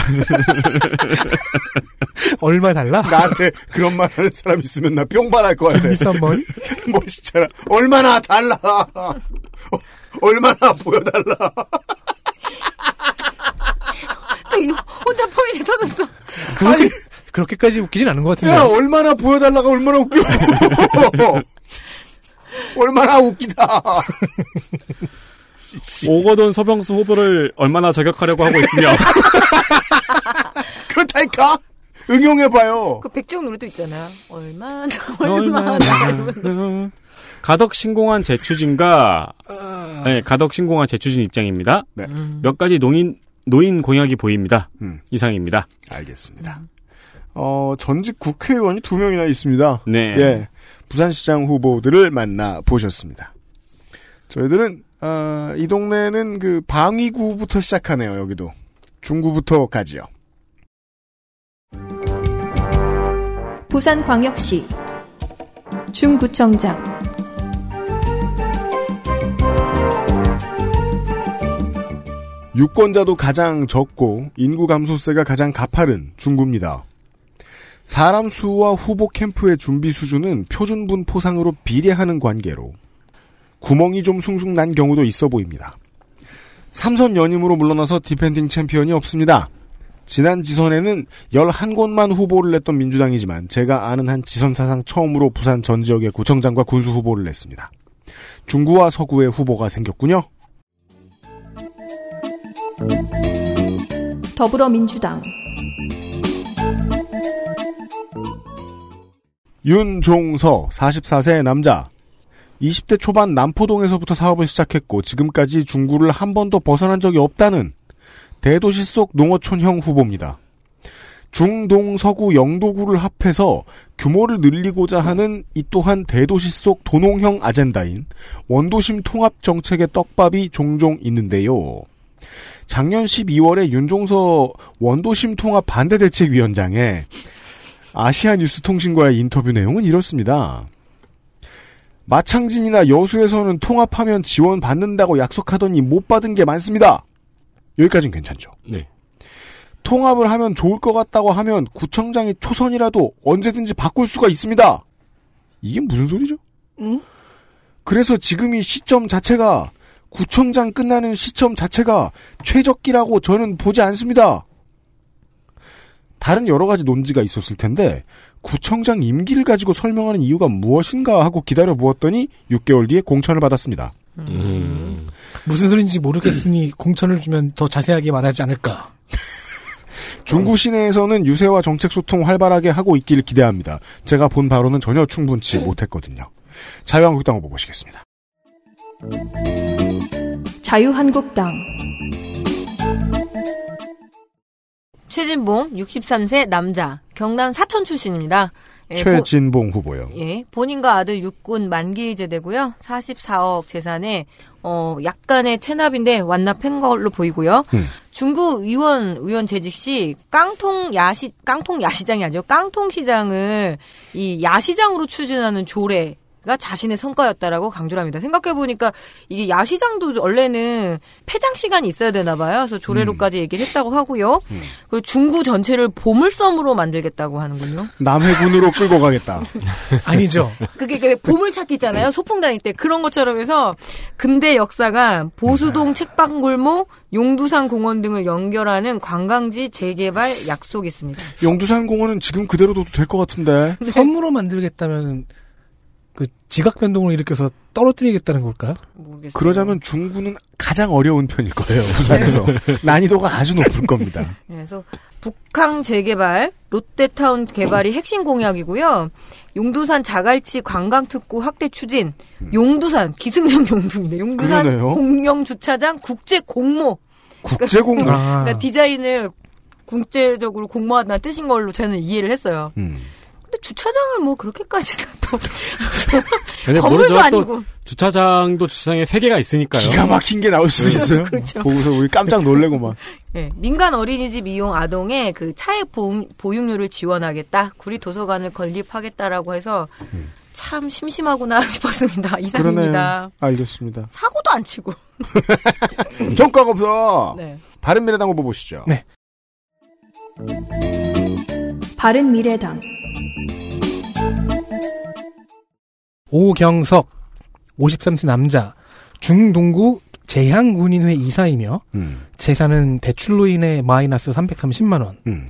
얼마 달라? 나한테 그런 말 하는 사람 있으면 나 뿅발할 것 같아. 비싼 머리? 멋있잖아. 얼마나 달라. 어, 얼마나 보여달라. 또 이거 혼자 포인트 터졌어. 그렇게, 그렇게까지 웃기진 않은 것 같은데. 야, 얼마나 보여달라가 얼마나 웃겨. 얼마나 웃기다. 오거돈 서병수 후보를 얼마나 저격하려고 하고 있으며 그렇다니까? 응용해봐요. 그 백지영 노래도 있잖아요. 얼마나 얼마나 얼마나 가덕 신공한 재추진과 네, 가덕 신공한 재추진 입장입니다. 네. 몇 가지 노인 노인 공약이 보입니다. 음. 이상입니다. 알겠습니다. 어, 전직 국회의원이 두 명이나 있습니다. 네. 예. 부산시장 후보들을 만나 보셨습니다. 저희들은, 어, 이 동네는 그 방위구부터 시작하네요, 여기도. 중구부터 가지요. 부산광역시 중구청장 유권자도 가장 적고 인구 감소세가 가장 가파른 중구입니다. 사람 수와 후보 캠프의 준비 수준은 표준분 포상으로 비례하는 관계로 구멍이 좀 숭숭 난 경우도 있어 보입니다. 삼선 연임으로 물러나서 defending champion이 없습니다. 지난 지선에는 11곳만 후보를 냈던 민주당이지만 제가 아는 한 지선 사상 처음으로 부산 전 지역의 구청장과 군수 후보를 냈습니다. 중구와 서구의 후보가 생겼군요. 더불어민주당 윤종서 44세 남자 20대 초반 남포동에서부터 사업을 시작했고 지금까지 중구를 한 번도 벗어난 적이 없다는 대도시 속 농어촌형 후보입니다. 중동 서구 영도구를 합해서 규모를 늘리고자 하는 이 또한 대도시 속 도농형 아젠다인 원도심 통합 정책의 떡밥이 종종 있는데요. 작년 12월에 윤종서 원도심 통합 반대 대책위원장에 아시아 뉴스 통신과의 인터뷰 내용은 이렇습니다. 마창진이나 여수에서는 통합하면 지원 받는다고 약속하더니 못 받은 게 많습니다. 여기까지는 괜찮죠. 네. 통합을 하면 좋을 것 같다고 하면 구청장이 초선이라도 언제든지 바꿀 수가 있습니다. 이게 무슨 소리죠? 그래서 지금 이 시점 자체가 구청장 끝나는 시점 자체가 최적기라고 저는 보지 않습니다. 다른 여러 가지 논지가 있었을 텐데 구청장 임기를 가지고 설명하는 이유가 무엇인가 하고 기다려 보았더니 6개월 뒤에 공천을 받았습니다. 음. 무슨 소린지 모르겠으니 공천을 주면 더 자세하게 말하지 않을까. 중구 시내에서는 유세와 정책 소통 활발하게 하고 있기를 기대합니다. 제가 본 바로는 전혀 충분치 못했거든요. 자유한국당 후보 보시겠습니다. 자유한국당 최진봉 63세 남자 경남 사천 출신입니다. 예, 최진봉 후보요. 보, 예, 본인과 아들 육군 만기 제대고요. 44억 재산에 어 약간의 체납인데 완납한 걸로 보이고요. 음. 중구 의원 의원 재직 시 깡통 야시 깡통 야시장이 아니죠. 깡통 시장을 이 야시장으로 추진하는 조례 가 자신의 성과였다라고 강조를 합니다. 생각해 보니까 이게 야시장도 원래는 폐장 시간이 있어야 되나 봐요. 그래서 조례로까지 얘기를 했다고 하고요. 그리고 중구 전체를 보물섬으로 만들겠다고 하는군요. 남해군으로 끌고 가겠다. 아니죠. 그게 왜 보물찾기 있잖아요. 소풍 다닐 때 그런 것처럼 해서 근대 역사가 보수동 책방골목, 용두산 공원 등을 연결하는 관광지 재개발 약속이 있습니다. 용두산 공원은 지금 그대로 둬도 될 것 같은데. 섬으로 만들겠다면 그 지각 변동을 일으켜서 떨어뜨리겠다는 걸까요? 모르겠어요. 그러자면 중구는 가장 어려운 편일 거예요. 부산에서 난이도가 아주 높을 겁니다. 네, 그래서 북항 재개발, 롯데타운 개발이 핵심 공약이고요. 용두산 자갈치 관광특구 확대 추진, 용두산 기승전 용두인데 용두산 그러네요. 공영 주차장 국제 공모. 국제공항. 아, 그러니까 디자인을 국제적으로 공모한다는 뜻인 걸로 저는 이해를 했어요. 음. 근데 주차장을 뭐 그렇게까지는 또 건물도 아니고. 주차장도 주차장에 세 개가 있으니까요. 기가 막힌 게 나올 수도 있어요. 그렇죠. 보고서 우리 깜짝 놀래고 막. 예, 민간 어린이집 이용 아동의 그 차액 보육, 보육료를 지원하겠다. 구리 도서관을 건립하겠다라고 해서 참 심심하구나 싶었습니다. 이상입니다. 알겠습니다. 사고도 안 치고. 정과가 없어. 네. 바른미래당 후보 보시죠. 네. 바른미래당 오경석 53세 남자 중동구 재향군인회 이사이며 음. 재산은 대출로 인해 마이너스 330만 원. 음.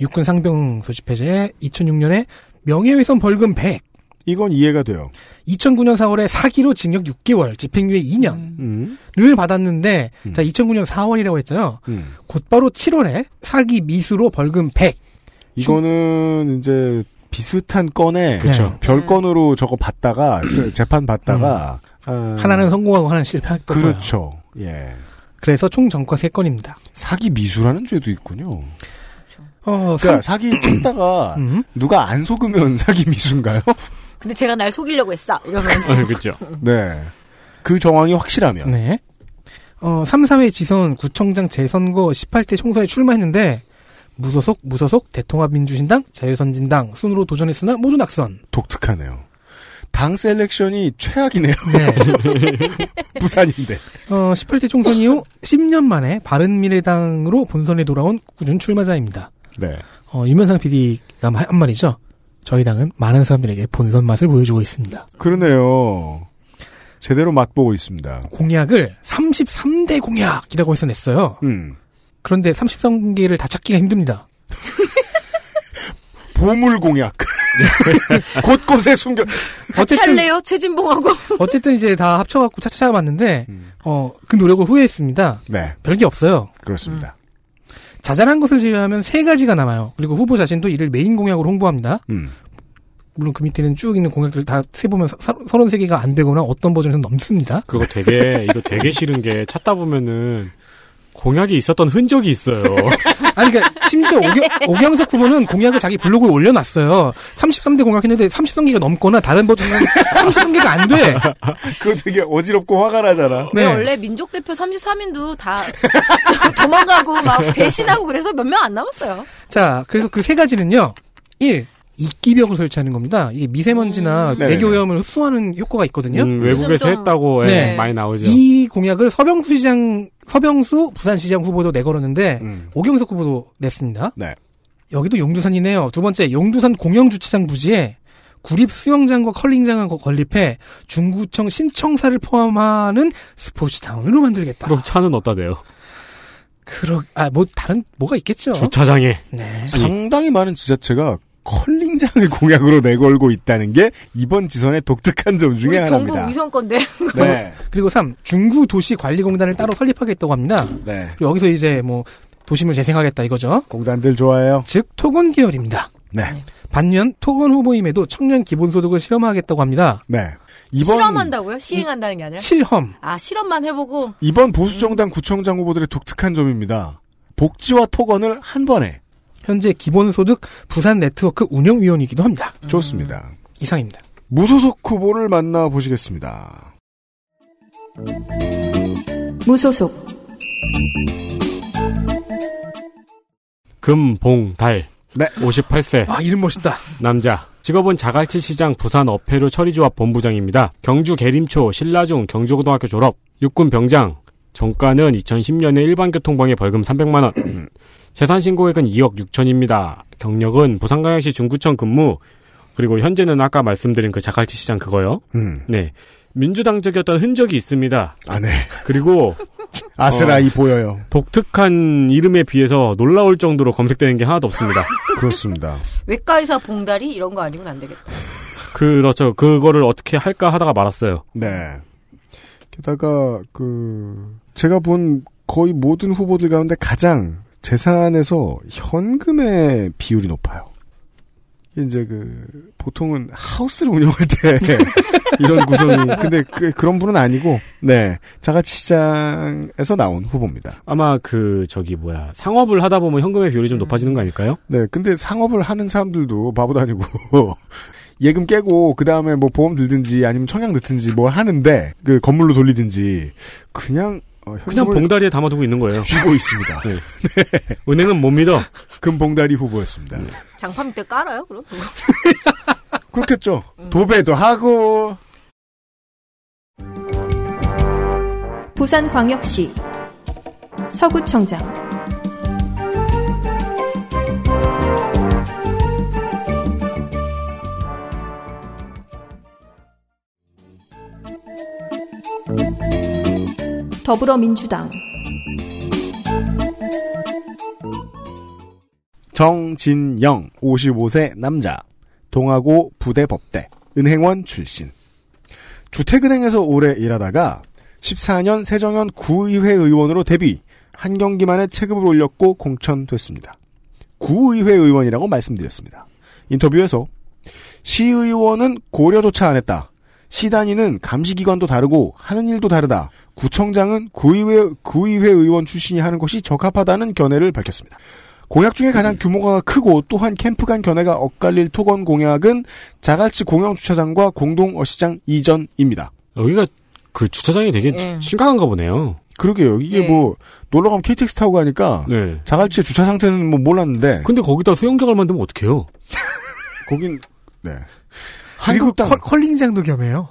육군 상병 소집 해제 2006년에 명예훼손 벌금 100. 이건 이해가 돼요. 2009년 4월에 사기로 징역 6개월, 집행유예 2년을 음. 받았는데 음. 자 2009년 4월이라고 했잖아요. 음. 곧바로 7월에 사기 미수로 벌금 100. 이거는 이제 비슷한 건에 그쵸. 별건으로 저거 받다가 재판 받다가 아, 하나는 성공하고 하나는 실패했던 거예요. 그렇죠. 예. 그래서 총 전과 3건입니다. 사기 미수라는 죄도 있군요. 어, 그러니까 사기 쳤다가 음. 누가 안 속으면 사기 미수인가요? 근데 제가 날 속이려고 했어. 이러면. 어, 그렇죠. 네. 그 정황이 확실하면 네. 어, 3, 4회 지선 구청장 재선거 18대 총선에 출마했는데 무소속, 무소속, 대통합민주신당, 자유선진당 순으로 도전했으나 모두 낙선. 독특하네요. 당 selection이 최악이네요. 네. 부산인데. 어, 18대 총선 이후 10년 만에 바른미래당으로 본선에 돌아온 꾸준 출마자입니다. 네. 어, 유면상 PD가 한 말이죠. 저희 당은 많은 사람들에게 본선 맛을 보여주고 있습니다. 그러네요. 제대로 맛보고 있습니다. 공약을 33대 공약이라고 해서 냈어요. 음. 그런데 33개를 다 찾기가 힘듭니다. 보물 공약. 곳곳에 숨겨. 할래요? 최진봉하고. 어쨌든 이제 다 합쳐갖고 찾아봤는데 음. 어 그 노력을 후회했습니다. 네, 별게 없어요. 그렇습니다. 자잘한 것을 제외하면 세 가지가 남아요. 그리고 후보 자신도 이를 메인 공약으로 홍보합니다. 음. 물론 그 밑에는 쭉 있는 공약들 다 세보면 33개가 안 되거나 어떤 버전에서는 넘습니다. 그거 되게 이거 되게 싫은 게 찾다 보면은 공약이 있었던 흔적이 있어요. 아니, 그러니까 심지어 오경, 오경석 후보는 공약을 자기 블로그에 올려놨어요. 33대 공약했는데 33개가 넘거나 다른 버전은 33개가 안 돼. 그거 되게 어지럽고 화가 나잖아. 왜 네. 원래 민족 대표 33인도 다 도망가고 막 배신하고 그래서 몇 명 안 남았어요. 자, 그래서 그 세 가지는요. 1. 이끼벽을 설치하는 겁니다. 이게 미세먼지나 음. 네네네. 대기오염을 흡수하는 효과가 있거든요. 음, 외국에서 했다고 예, 네. 많이 나오죠. 이 공약을 서병수 시장, 서병수 부산시장 후보도 내걸었는데 음. 오경석 후보도 냈습니다. 네. 여기도 용두산이네요. 두 번째, 용두산 공영주차장 부지에 구립 수영장과 컬링장을 거- 건립해 중구청 신청사를 포함하는 스포츠타운으로 만들겠다. 그럼 차는 어디다 대요? 그러, 아, 뭐, 다른, 뭐가 있겠죠. 주차장에. 네. 상당히 많은 지자체가 컬링장을 공약으로 내걸고 있다는 게 이번 지선의 독특한 점 중에 우리 하나입니다. 경북 위성 건데. 네. 그리고 3. 중구 도시 관리 공단을 따로 설립하겠다고 합니다. 네. 그리고 여기서 이제 뭐, 도심을 재생하겠다 이거죠. 공단들 좋아해요. 즉, 토건 계열입니다. 네. 반면, 토건 후보임에도 청년 기본소득을 실험하겠다고 합니다. 네. 이번 실험한다고요? 시행한다는 게 아니라? 실험. 아, 실험만 해보고. 이번 보수정당 구청장 후보들의 독특한 점입니다. 복지와 토건을 한 번에 현재 기본소득 부산 네트워크 운영위원이기도 합니다. 좋습니다. 이상입니다. 무소속 후보를 만나 보시겠습니다. 무소속 금봉달. 네. 58세. 아, 이름 멋있다. 남자. 직업은 자갈치 시장 부산 어패류 처리조합 본부장입니다. 경주 계림초 신라중 경주고등학교 졸업. 육군 병장. 정가는 2010년에 일반교통방해 벌금 300만 원. 재산 신고액은 2억 6천입니다. 경력은 부산광역시 중구청 근무. 그리고 현재는 아까 말씀드린 그 자갈치 시장 그거요. 음. 네. 민주당적이었던 흔적이 있습니다. 아, 네. 그리고 아스라이 보여요. 독특한 이름에 비해서 놀라울 정도로 검색되는 게 하나도 없습니다. 그렇습니다. 외과의사 봉다리? 이런 거 아니고는 안 되겠다. 그렇죠. 그거를 어떻게 할까 하다가 말았어요. 네. 게다가 그 제가 본 거의 모든 후보들 가운데 가장 재산에서 현금의 비율이 높아요. 이제 그 보통은 하우스를 운영할 때 이런 구성이 근데 그, 그런 분은 아니고 네 자가치 시장에서 나온 후보입니다. 아마 그 저기 뭐야 상업을 하다 보면 현금의 비율이 좀 높아지는 거 아닐까요? 네 근데 상업을 하는 사람들도 바보도 아니고 예금 깨고 그 다음에 뭐 보험 들든지 아니면 청약 넣든지 뭘 하는데 그 건물로 돌리든지 그냥 어, 그냥 봉다리에 담아두고 있는 거예요. 쥐고 있습니다. 네. 은행은 못 믿어. 금봉다리 후보였습니다. 장판 때 깔아요, 그럼? 그렇겠죠. 도배도 하고 부산광역시 서구청장 더불어민주당 정진영 55세 남자 동아고 부대법대 은행원 출신 주택은행에서 오래 일하다가 14년 세정연 구의회 의원으로 데뷔 한 경기만에 체급을 올렸고 공천됐습니다. 구의회 의원이라고 말씀드렸습니다. 인터뷰에서 시의원은 고려조차 안 했다. 시단위는 감시기관도 다르고 하는 일도 다르다. 구청장은 구의회, 구의회 의원 출신이 하는 것이 적합하다는 견해를 밝혔습니다. 공약 중에 가장 규모가 크고 또한 캠프 간 견해가 엇갈릴 토건 공약은 자갈치 공영 주차장과 공동 어시장 이전입니다. 여기가 그 주차장이 되게 예. 심각한가 보네요. 그러게요. 이게 네. 뭐 놀러 가면 KTX 타고 가니까 네. 자갈치의 주차 상태는 뭐 몰랐는데 근데 거기다 수영장을 만들면 어떡해요? 거긴 네. 그리고 한국당 컬, 컬링장도 겸해요.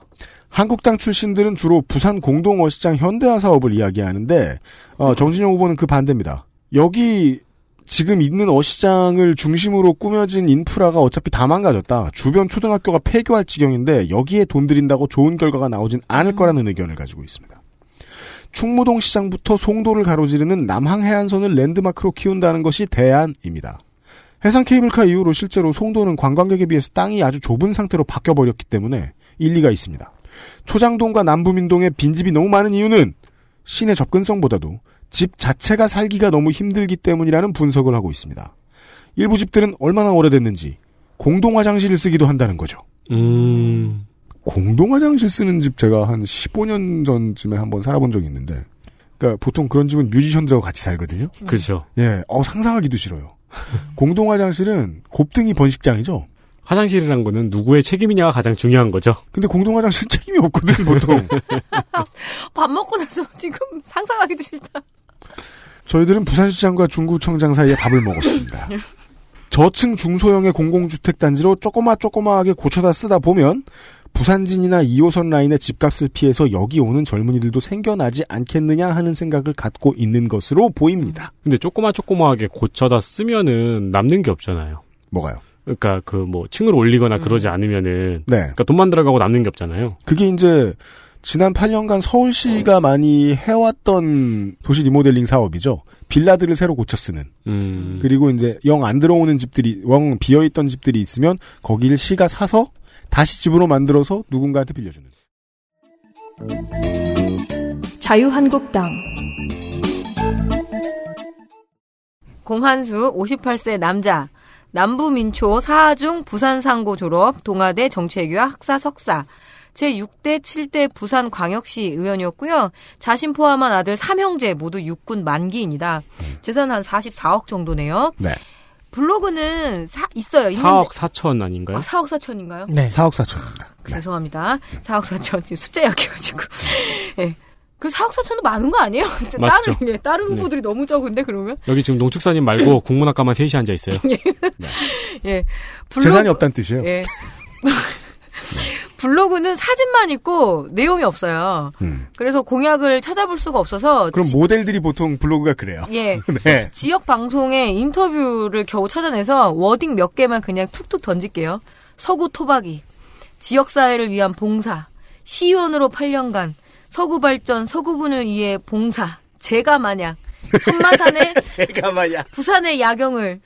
한국당 출신들은 주로 부산 공동어시장 현대화 사업을 이야기하는데 어, 정진영 후보는 그 반대입니다. 여기 지금 있는 어시장을 중심으로 꾸며진 인프라가 어차피 다 망가졌다. 주변 초등학교가 폐교할 지경인데 여기에 돈 들인다고 좋은 결과가 나오진 않을 거라는 의견을 가지고 있습니다. 충무동 시장부터 송도를 가로지르는 남항 해안선을 랜드마크로 키운다는 것이 대안입니다. 해상 케이블카 이후로 실제로 송도는 관광객에 비해서 땅이 아주 좁은 상태로 바뀌어버렸기 때문에 일리가 있습니다. 초장동과 남부민동에 빈집이 너무 많은 이유는 시내 접근성보다도 집 자체가 살기가 너무 힘들기 때문이라는 분석을 하고 있습니다. 일부 집들은 얼마나 오래됐는지 공동 화장실을 쓰기도 한다는 거죠. 음. 공동 화장실 쓰는 집 제가 한 15년 전쯤에 한번 살아본 적이 있는데, 그러니까 보통 그런 집은 뮤지션들하고 같이 살거든요. 그죠. 예, 어 상상하기도 싫어요. 공동 화장실은 곱등이 번식장이죠. 화장실이란 거는 누구의 책임이냐가 가장 중요한 거죠. 근데 공동 화장실 책임이 없거든 보통. 밥 먹고 나서 지금 상상하기도 싫다. 저희들은 부산시장과 중구청장 사이에 밥을 먹었습니다. 저층 중소형의 공공주택 단지로 조그마 조그마하게 고쳐다 쓰다 보면 부산진이나 2호선 라인의 집값을 피해서 여기 오는 젊은이들도 생겨나지 않겠느냐 하는 생각을 갖고 있는 것으로 보입니다. 근데 조그마 조그마하게 고쳐다 쓰면은 남는 게 없잖아요. 뭐가요? 그러니까 그 뭐 층을 올리거나 그러지 않으면은 네. 그러니까 돈만 들어가고 남는 게 없잖아요. 그게 이제 지난 8년간 서울시가 많이 해왔던 도시 리모델링 사업이죠. 빌라들을 새로 고쳐 쓰는. 음. 그리고 이제 영 안 들어오는 집들이 영 비어 있던 집들이 있으면 거기를 시가 사서 다시 집으로 만들어서 누군가한테 빌려주는. 자유한국당 공한수 58세 남자 남부민초 사하중 부산상고 졸업 동아대 정책위와 학사 석사 제6대 7대 부산광역시 의원이었고요. 자신 포함한 아들 3형제 모두 육군 만기입니다. 재산 한 44억 정도네요. 네. 블로그는 사, 있어요. 있는데 4억 4천 아닌가요? 아, 4억 4천인가요? 네. 4억 4천입니다. 네. 죄송합니다. 4억 4천. 지금 숫자 약해가지고. 예. 그 4억 4천도 많은 거 아니에요? 맞죠. 다른, 예, 다른 네. 후보들이 너무 적은데, 그러면? 여기 지금 농축사님 말고 국문학과만 셋이 앉아 있어요. 예. 재산이 없다는 뜻이에요. 예. 블로그는 사진만 있고 내용이 없어요. 음. 그래서 공약을 찾아볼 수가 없어서 그럼 지- 모델들이 보통 블로그가 그래요. 예. 네. 지역 방송의 인터뷰를 겨우 찾아내서 워딩 몇 개만 그냥 툭툭 던질게요. 서구 토박이, 지역 사회를 위한 봉사, 시의원으로 8년간, 서구 발전, 서구분을 위해 봉사, 제가 마냥, 천마산의 제가 말이야. 부산의 야경을,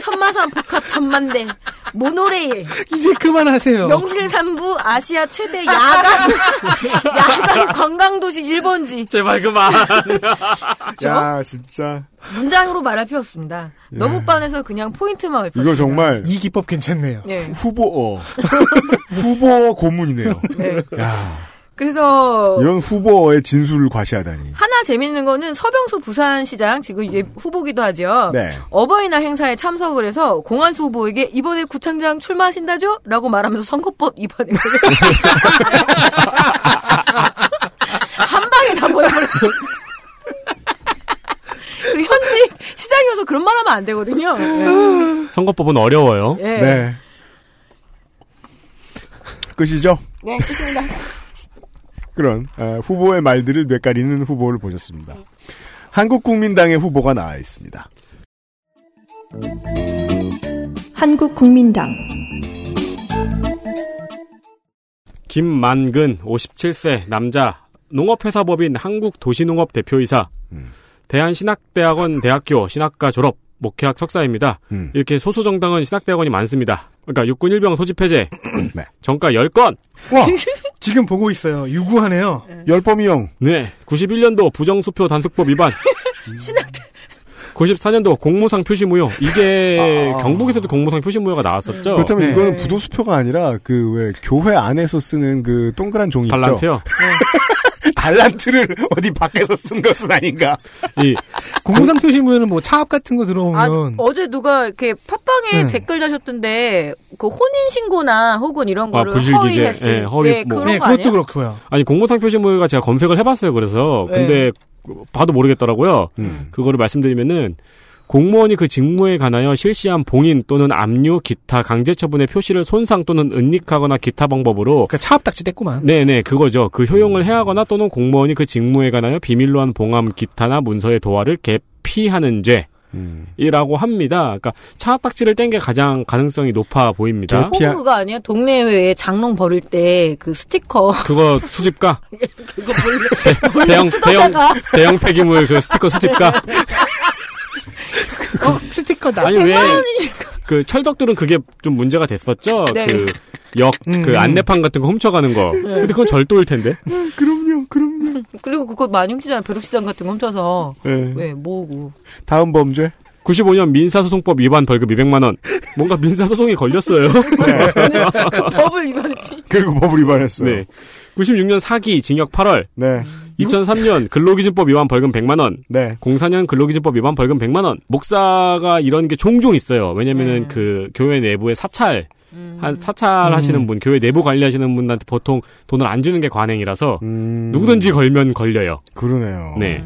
천마산 복합 천만대, 모노레일, 이제 그만하세요. 명실산부 아시아 최대 야간 야간 관광도시 1번지 제발 그만. 야, 진짜. 문장으로 말할 필요 없습니다. 너무 빤해서 그냥 포인트만 읊었습니다. 이거 정말 이 기법 괜찮네요. 예. 후보, 어. 후보 고문이네요. 네. 야, 그래서 이런 후보의 진술을 과시하다니. 하나 재밌는 거는 서병수 부산시장 지금 이제 후보기도 하죠. 네. 어버이날 행사에 참석을 해서 공안수 후보에게 이번에 구청장 출마하신다죠? 라고 말하면서 선거법 위반을 한 방에 다 보내버렸어. 그 현직 시장이어서 그런 말 하면 안 되거든요. 네. 선거법은 어려워요. 예. 네. 끝이죠? 네, 끝입니다. 그런 아, 후보의 말들을 뇌까리는 후보를 보셨습니다. 한국국민당의 후보가 나와 있습니다. 한국국민당 김만근 57세 남자 농업회사법인 한국도시농업 대표이사 음. 대한신학대학원 대학교 신학과 졸업 목회학 석사입니다. 음. 이렇게 소수 정당은 신학대학원이 많습니다. 그러니까 육군 일병 소집 해제 네. 정가 10건 와, 지금 보고 있어요. 유구하네요. 열범이형. 네 91년도 부정수표 단속법 위반 신학대 94년도 공무상 표시 무효 이게 아. 경북에서도 공무상 표시 무효가 나왔었죠. 그렇다면 네. 이거는 부도수표가 아니라 그 왜 교회 안에서 쓰는 그 동그란 종이 있죠. 달란트요. 달란트를 어디 밖에서 쓴 것은 아닌가. 이 공무상 표시무효는 뭐 차압 같은 거 아, 들어오면 어제 누가 이렇게 팟빵에 네. 댓글 다셨던데 그 혼인 신고나 혹은 이런 아, 거를 부실기재, 허위했을 예, 허위 때 뭐. 그런 네, 거 그것도 아니에요? 그렇고요. 아니 공무상 표시무효가 제가 검색을 해봤어요. 그래서 네. 근데 봐도 모르겠더라고요. 음. 그거를 말씀드리면은 공무원이 그 직무에 관하여 실시한 봉인 또는 압류, 기타 강제 처분의 표시를 손상 또는 은닉하거나 기타 방법으로 그러니까 차압 딱지 뗐구만. 네네 그거죠. 그 효용을 해하거나 또는 공무원이 그 직무에 관하여 비밀로 한 봉함, 기타나 문서의 도화를 개피하는 죄. 음. 이라고 합니다. 그러니까 차박지를 뗀 게 가장 가능성이 높아 보입니다. 개- 피하- 그거 아니야? 동네에 장롱 버릴 때 그 스티커 그거 수집가 그거 몰래 대형 대형 대형 폐기물 그 스티커 수집가 어, 스티커다. 아니 왜 그 철덕들은 그게 좀 문제가 됐었죠. 네. 그역그 음, 음. 안내판 같은 거 훔쳐가는 거. 근데 그건 절도일 텐데. 그럼요, 그럼요. 그리고 그거 많이 훔치잖아요. 벼룩시장 같은 거 훔쳐서 네. 왜 모으고 다음 범죄. 95년 민사소송법 위반 벌금 200만 원. 뭔가 민사소송이 걸렸어요. 법을 위반했지. 그리고 법을 위반했어요. 네. 96년 사기 징역 8월. 네. 2003년 근로기준법 위반 벌금 100만 원. 네. 04년 근로기준법 위반 벌금 100만 원. 목사가 이런 게 종종 있어요. 왜냐면은 네. 그 교회 내부에 사찰 음. 한 사찰 하시는 음. 분, 교회 내부 관리하시는 분한테 보통 돈을 안 주는 게 관행이라서 음, 누구든지 걸면 걸려요. 그러네요. 네.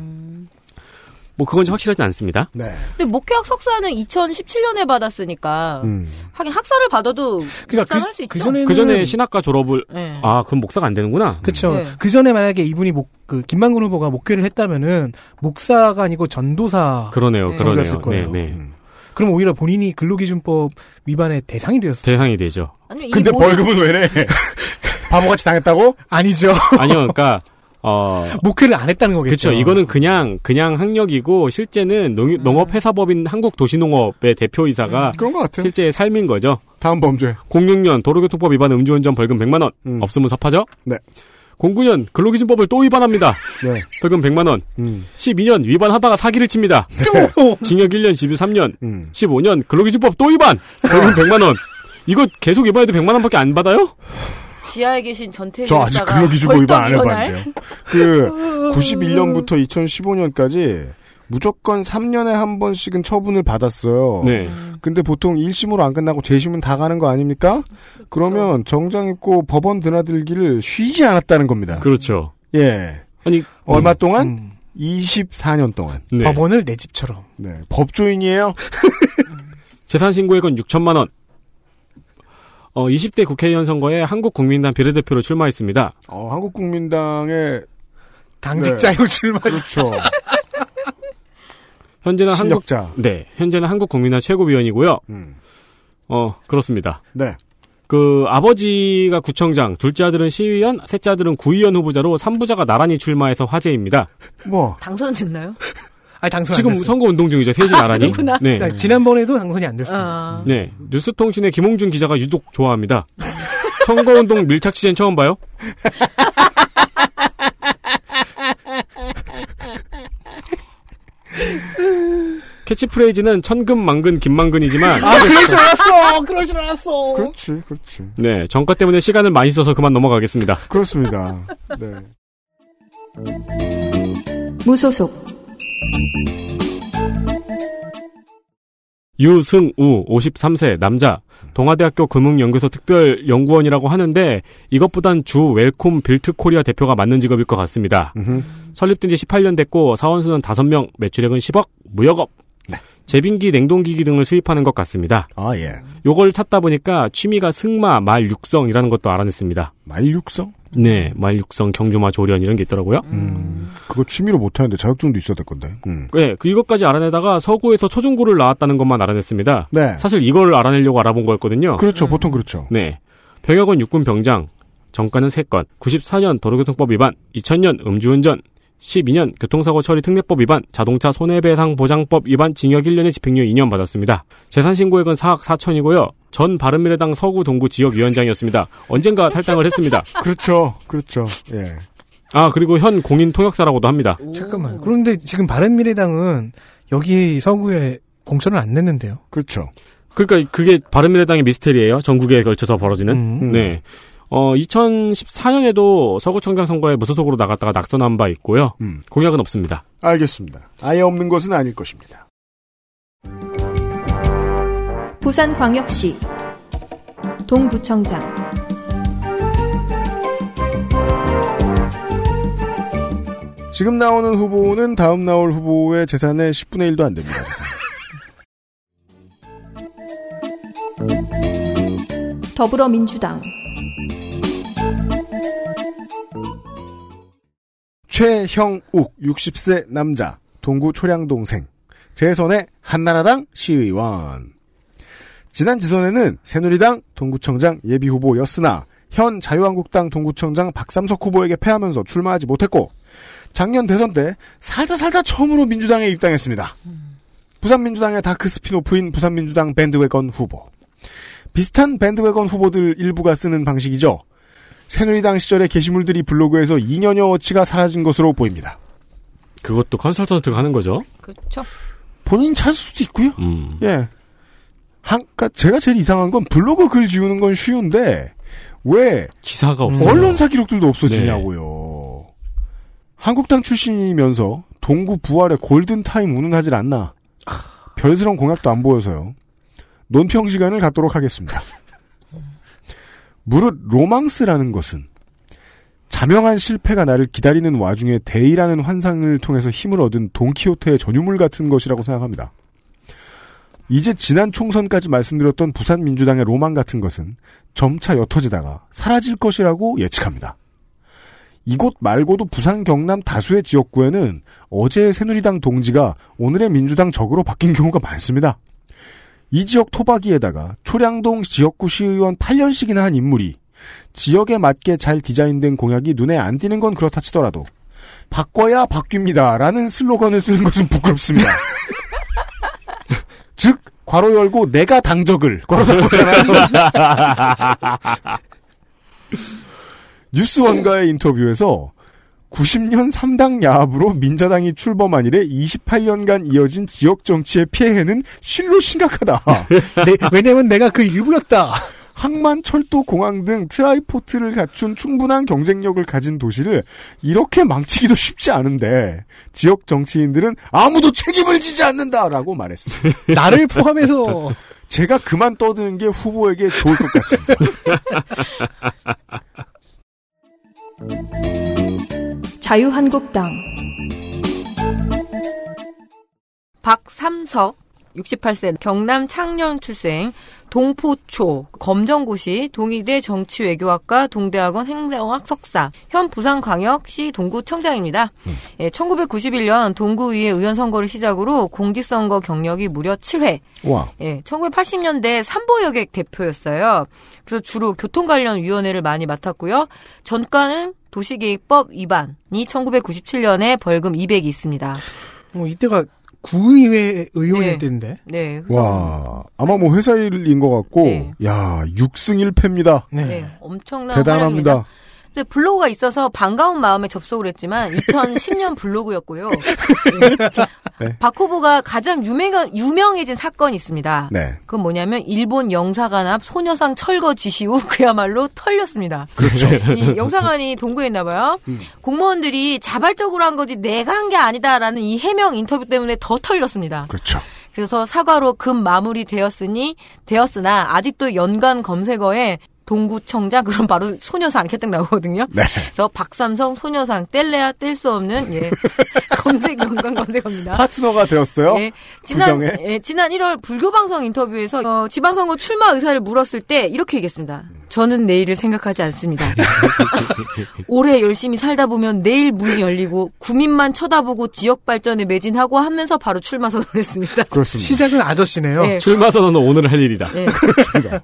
뭐 그건 확실하지 않습니다. 네. 근데 목회학 석사는 2017년에 받았으니까 음. 하긴 학사를 받아도 그러니까 할수 그, 있죠. 그 전에는 그 전에 신학과 졸업을 네. 아 그럼 목사가 안 되는구나. 그쵸. 네. 그 전에 만약에 이분이 목, 그, 김만근 후보가 목회를 했다면은, 목사가 아니고 전도사. 그러네요, 네. 그러네요. 거예요. 네, 네. 음. 그럼 오히려 본인이 근로기준법 위반의 대상이 되었어요. 대상이 되죠. 아니면 이 근데 모든- 벌금은 왜 내? 바보같이 당했다고? 아니죠. 아니요, 그러니까 어 목회를 안 했다는 거겠죠. 그렇죠. 이거는 그냥 그냥 학력이고 실제는 농, 농업회사법인 한국도시농업의 대표이사가 그런 것 같아요. 실제 삶인 거죠. 다음 범죄. 06년 도로교통법 위반 음주운전 벌금 100만 원. 음. 없으면 섭하죠? 네. 09년 근로기준법을 또 위반합니다. 네. 벌금 100만 원. 음. 12년 위반하다가 사기를 칩니다. 징역 1년 집유 3년. 음. 15년 근로기준법 또 위반. 벌금 100만 원. 이거 계속 위반해도 100만 원밖에 안 받아요? 지하에 계신 전태일 저 아직 열사가 근로기준법 위반 안? 해봤는데요. 그 91년부터 2015년까지 무조건 3년에 한 번씩은 처분을 받았어요. 네. 근데 보통 1심으로 안 끝나고 재심은 다 가는 거 아닙니까? 그러면 정장 입고 법원 드나들기를 쉬지 않았다는 겁니다. 그렇죠. 예. 아니 얼마 동안? 음, 24년 동안. 네. 법원을 내 집처럼. 네. 법조인이에요? 재산 신고액은 6천만 원. 어, 20대 국회의원 선거에 한국국민당 비례대표로 출마했습니다. 어, 한국국민당의 당직자용 출마. 그렇죠. 현재는 한국 실력자. 네, 현재는 한국국민당 최고위원이고요. 음. 어, 그렇습니다. 네. 그 아버지가 구청장, 둘째 아들은 시의원, 셋째 아들은 구의원 후보자로 3부자가 나란히 출마해서 화제입니다. 뭐 당선 됐나요? 아니, 당선 지금. 선거 운동 중이죠. 셋이 나란히. 그렇구나. 네. 자, 지난번에도 당선이 안 됐습니다. 아. 네. 뉴스통신의 김홍준 기자가 유독 좋아합니다. 선거 운동 밀착 시즌 처음 봐요? 캐치프레이즈는 천근만근 김만근이지만 아, 그럴 줄 알았어! 그럴 줄 알았어! 그렇지, 그렇지. 네 정가 때문에 시간을 많이 써서 그만 넘어가겠습니다. 그렇습니다. 네. 무소속 유승우 53세 남자 동아대학교 금융연구소 특별연구원이라고 하는데 이것보단 주 웰콤 빌트 코리아 대표가 맞는 직업일 것 같습니다. 음흠. 설립된 지 18년 됐고 사원수는 5명, 매출액은 10억, 무역업. 제빙기, 냉동기기 등을 수입하는 것 같습니다. 아, 예. 요걸 찾다 보니까 취미가 승마, 말 육성이라는 것도 알아냈습니다. 말육성? 네, 말 육성, 경주마 조련 이런 게 있더라고요. 음. 그거 취미로 못 하는데 자격증도 있어야 될 건데. 음. 네, 그 이것까지 알아내다가 서구에서 초중고를 나왔다는 것만 알아냈습니다. 네. 사실 이걸 알아내려고 알아본 거였거든요. 그렇죠. 보통 그렇죠. 네. 병역은 육군 병장, 정가는 3건, 94년 도로교통법 위반, 2000년 음주운전, 12년 교통사고 처리 특례법 위반, 자동차 손해배상 보장법 위반 징역 1년에 집행유예 2년 받았습니다. 재산 신고액은 4억 4천이고요. 전 바른미래당 서구 동구 지역위원장이었습니다. 언젠가 탈당을 했습니다. 그렇죠. 그렇죠. 예. 아 그리고 현 공인 통역사라고도 합니다. 잠깐만. 그런데 지금 바른미래당은 여기 서구에 공천을 안 냈는데요. 그렇죠. 그러니까 그게 바른미래당의 미스테리예요. 전국에 걸쳐서 벌어지는. 음. 네. 어 2014년에도 서구청장 선거에 무소속으로 나갔다가 낙선한 바 있고요. 음. 공약은 없습니다. 알겠습니다. 아예 없는 것은 아닐 것입니다. 부산광역시 동구청장 지금 나오는 후보는 다음 나올 후보의 재산의 10분의 1도 안 됩니다. 더불어민주당 최형욱 60세 남자 동구 초량동생 재선의 한나라당 시의원. 지난 지선에는 새누리당 동구청장 예비후보였으나 현 자유한국당 동구청장 박삼석 후보에게 패하면서 출마하지 못했고 작년 대선 때 살다 살다 처음으로 민주당에 입당했습니다. 부산민주당의 dark spin-off인 부산민주당 bandwagon 후보. 비슷한 bandwagon 후보들 일부가 쓰는 방식이죠. 새누리당 시절의 게시물들이 블로그에서 2년여어치가 사라진 것으로 보입니다. 그것도 컨설턴트가 하는 거죠? 그렇죠. 본인 찾을 수도 있고요. 음. 예. 한, 그니까 제가 제일 이상한 건 블로그 글 지우는 건 쉬운데 왜 기사가 없어요. 언론사 기록들도 없어지냐고요. 한국당 출신이면서 동구 부활의 골든타임 운운하질 않나. 별스런 공약도 안 보여서요. 논평 시간을 갖도록 하겠습니다. 무릇 로망스라는 것은 자명한 실패가 나를 기다리는 와중에 대의라는 환상을 통해서 힘을 얻은 돈키호테의 전유물 같은 것이라고 생각합니다. 이제 지난 총선까지 말씀드렸던 부산 민주당의 로망 같은 것은 점차 옅어지다가 사라질 것이라고 예측합니다. 이곳 말고도 부산 경남 다수의 지역구에는 어제의 새누리당 동지가 오늘의 민주당 적으로 바뀐 경우가 많습니다. 이 지역 토박이에다가 초량동 지역구 시의원 8년씩이나 한 인물이 지역에 맞게 잘 디자인된 공약이 눈에 안 띄는 건 그렇다 치더라도 바꿔야 바뀝니다 라는 슬로건을 쓰는 것은 부끄럽습니다. 즉 괄호 열고 내가 당적을 괄호 닫고잖아요. 뉴스1과의 인터뷰에서 90년 3당 야합으로 민자당이 출범한 이래 28년간 이어진 지역 정치의 피해는 실로 심각하다. 네, 왜냐면 내가 그 일부였다. 항만, 철도, 공항 등 tri-port를 갖춘 충분한 경쟁력을 가진 도시를 이렇게 망치기도 쉽지 않은데 지역 정치인들은 아무도 책임을 지지 않는다라고 말했습니다. 나를 포함해서 제가 그만 떠드는 게 후보에게 좋을 것 같습니다. 자유한국당 박삼석 68세 경남 창녕 출생 동포초 검정고시 동의대 정치외교학과 동대학원 행정학 석사 현 부산광역시 동구청장입니다. 예, 1991년 동구의회 의원 선거를 시작으로 공직선거 경력이 무려 7회 와. 예, 1980년대 삼보여객 대표였어요. 그래서 주로 교통 관련 위원회를 많이 맡았고요. 전과는 도시계획법 위반이 1997년에 벌금 200이 있습니다. 어, 이때가 구의회 의원일 네. 때인데. 네. 와, 아마 뭐 회사 일인 것 같고, 네. 야, 6승 1패입니다. 네. 네, 엄청난 활약입니다. 대단합니다. 근데 블로그가 있어서 반가운 마음에 접속을 했지만 2010년 블로그였고요. 네. 박 후보가 가장 유명, 유명해진 사건이 있습니다. 네. 그건 뭐냐면 일본 영사관 앞 소녀상 철거 지시 후 그야말로 털렸습니다. 그렇죠. 이 영사관이 동구했나 봐요. 음. 공무원들이 자발적으로 한 거지 내가 한 게 아니다라는 이 해명 인터뷰 때문에 더 털렸습니다. 그렇죠. 그래서 사과로 금 마무리 되었으니 되었으나 아직도 연관 검색어에 동구청장 그럼 바로 소녀상 이렇게 딱 나오거든요. 네. 그래서 박삼성 소녀상 뗄래야 뗄 수 없는 예 검색 연관 검색어입니다. 파트너가 되었어요. 예, 지난? 예, 지난 1월 불교 방송 인터뷰에서 어, 지방선거 출마 의사를 물었을 때 이렇게 얘기했습니다. 저는 내일을 생각하지 않습니다. 올해 열심히 살다 보면 내일 문이 열리고 구민만 쳐다보고 지역 발전에 매진하고 하면서 바로 출마 선언을 했습니다. 그렇습니다. 시작은 아저씨네요. 네. 출마 선언은 오늘 할 일이다. 네.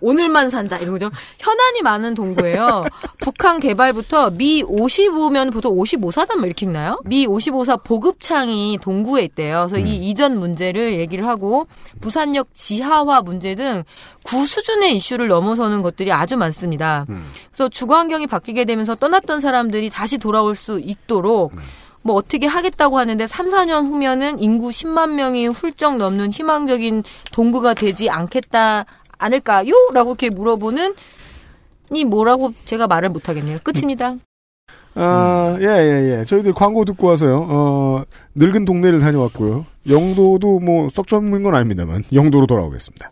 오늘만 산다 이런 거죠. 현 안이 많은 동구예요. 북한 개발부터 미 55면 보통 55사단 뭐 이렇게 읽나요? 미 55사 보급창이 동구에 있대요. 그래서 이 이전 문제를 얘기를 하고 부산역 지하화 문제 등 구 수준의 이슈를 넘어서는 것들이 아주 많습니다. 그래서 주거 환경이 바뀌게 되면서 떠났던 사람들이 다시 돌아올 수 있도록 뭐 어떻게 하겠다고 하는데 3, 4년 후면은 인구 10만 명이 훌쩍 넘는 희망적인 동구가 되지 않겠다 않을까요? 라고 이렇게 물어보는 이 뭐라고 제가 말을 못 하겠네요. 끝입니다. 아, 예, 예, 예. 저희들 광고 듣고 와서요, 어, 늙은 동네를 다녀왔고요. 영도도 뭐, 썩 전문 건 아닙니다만, 영도로 돌아오겠습니다.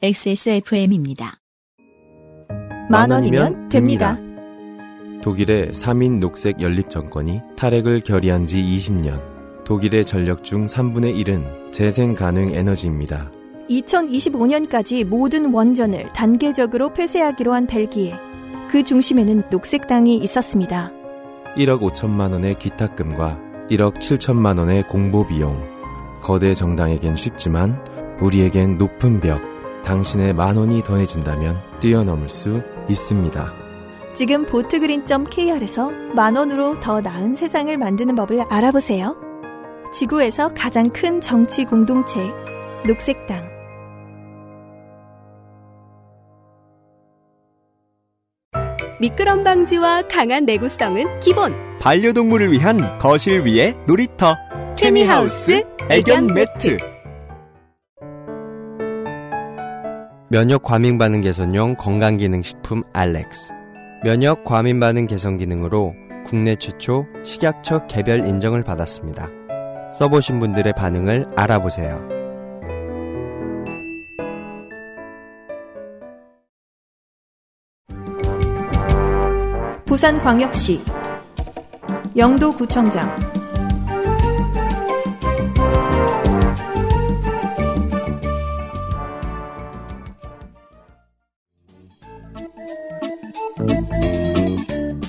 XSFM입니다. 만 원이면 됩니다. 독일의 3인 녹색 연립 정권이 탈핵을 결의한 지 20년. 독일의 전력 중 3분의 1은 재생 가능 에너지입니다. 2025년까지 모든 원전을 단계적으로 폐쇄하기로 한 벨기에. 그 중심에는 녹색당이 있었습니다. 1억 5천만 원의 기탁금과 1억 7천만 원의 공보 비용. 거대 정당에겐 쉽지만 우리에겐 높은 벽, 당신의 만 원이 더해진다면 뛰어넘을 수 있습니다. 지금 보트그린.kr에서 만 원으로 더 나은 세상을 만드는 법을 알아보세요. 지구에서 가장 큰 정치 공동체 녹색당 미끄럼 방지와 강한 내구성은 기본. 반려동물을 위한 거실 위에 놀이터. 케미하우스 애견 매트. 면역 과민 반응 개선용 건강 기능 식품 알렉스. 면역 과민 반응 개선 기능으로 국내 최초 식약처 개별 인정을 받았습니다. 써보신 분들의 반응을 알아보세요. 부산광역시 영도구청장.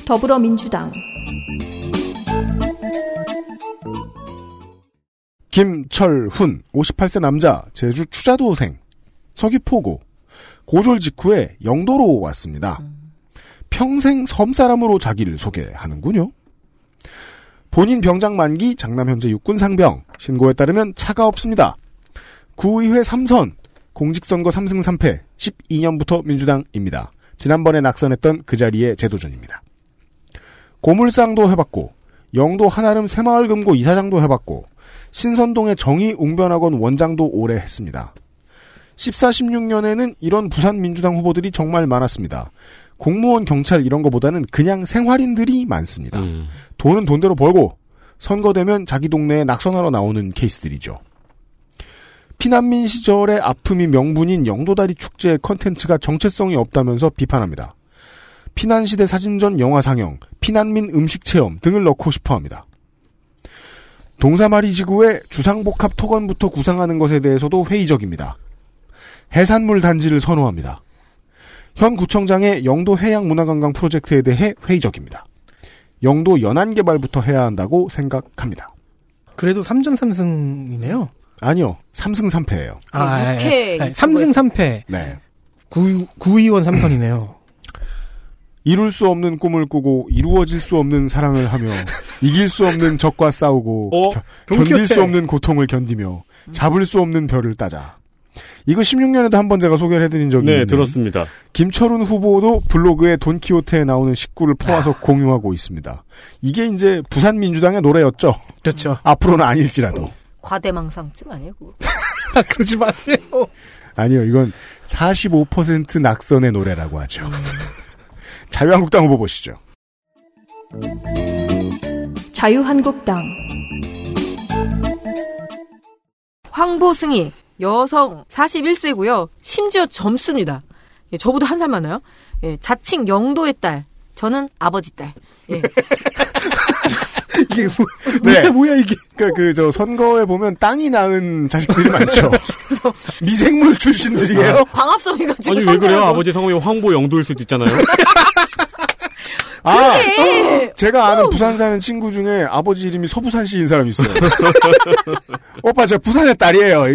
더불어민주당. 김철훈 58세 남자 제주 추자도생. 서귀포고 고졸 직후에 영도로 왔습니다. 평생 섬사람으로 자기를 소개하는군요. 본인 병장 만기 장남 현재 육군 상병 신고에 따르면 차가 없습니다. 구의회 3선 공직선거 3승 3패 12년부터 민주당입니다. 지난번에 낙선했던 그 자리의 제도전입니다. 고물상도 해봤고 영도 한아름 새마을금고 이사장도 해봤고 신선동의 정의웅변학원 원장도 오래 했습니다. 14, 16년에는 이런 부산 민주당 후보들이 정말 많았습니다. 공무원, 경찰 이런 거보다는 그냥 생활인들이 많습니다. 음. 돈은 돈대로 벌고 선거되면 자기 동네에 낙선하러 나오는 케이스들이죠. 피난민 시절의 아픔이 명분인 영도다리 축제 컨텐츠가 정체성이 없다면서 비판합니다. 피난시대 사진전 영화 상영, 피난민 음식 체험 등을 넣고 싶어 합니다. 동사마리 지구의 주상복합 토건부터 구상하는 것에 대해서도 회의적입니다. 해산물 단지를 선호합니다. 현 구청장의 영도 해양 문화관광 프로젝트에 대해 회의적입니다. 영도 연안 개발부터 해야 한다고 생각합니다. 그래도 3전 3승이네요. 아니요. 3승 3패예요. 아, 네, 예, 육회 예. 예, 유튜브에서. 3승 3패. 네. 구, 구의원 3선이네요. 이룰 수 없는 꿈을 꾸고 이루어질 수 없는 사랑을 하며 이길 수 없는 적과 싸우고 어? 겨-. 견딜 수 없는 고통을 견디며 잡을 수 없는 별을 따자. 이거 16년에도 한 번 제가 소개를 해드린 적이 네, 있는데 들었습니다. 김철훈 후보도 블로그에 돈키호테에 나오는 식구를 퍼와서 아. 공유하고 있습니다. 이게 이제 부산 민주당의 노래였죠. 그렇죠. 앞으로는 아닐지라도. 과대망상증 아니에요, 그거? 아, 그러지 마세요. 아니요, 이건 45% 낙선의 노래라고 하죠. 자유한국당 후보 보시죠. 자유한국당 황보승이 여성 41세고요. 심지어 젊습니다. 예, 저보다 한 살 많아요. 예, 자칭 영도의 딸. 저는 아버지 딸. 예. 이게 뭐, 네. 뭐야, 이게. 그러니까 그 저 선거에 보면 땅이 낳은 자식들이 많죠. 미생물 출신들이에요. 광합성이 가 지고 아니 왜 그래요? 아버지 성함이 황보 영도일 수도 있잖아요. 아, 제가 아는 부산 사는 친구 중에 아버지 이름이 서부산 씨인 사람이 있어요. 오빠 저 부산의 딸이에요. 네.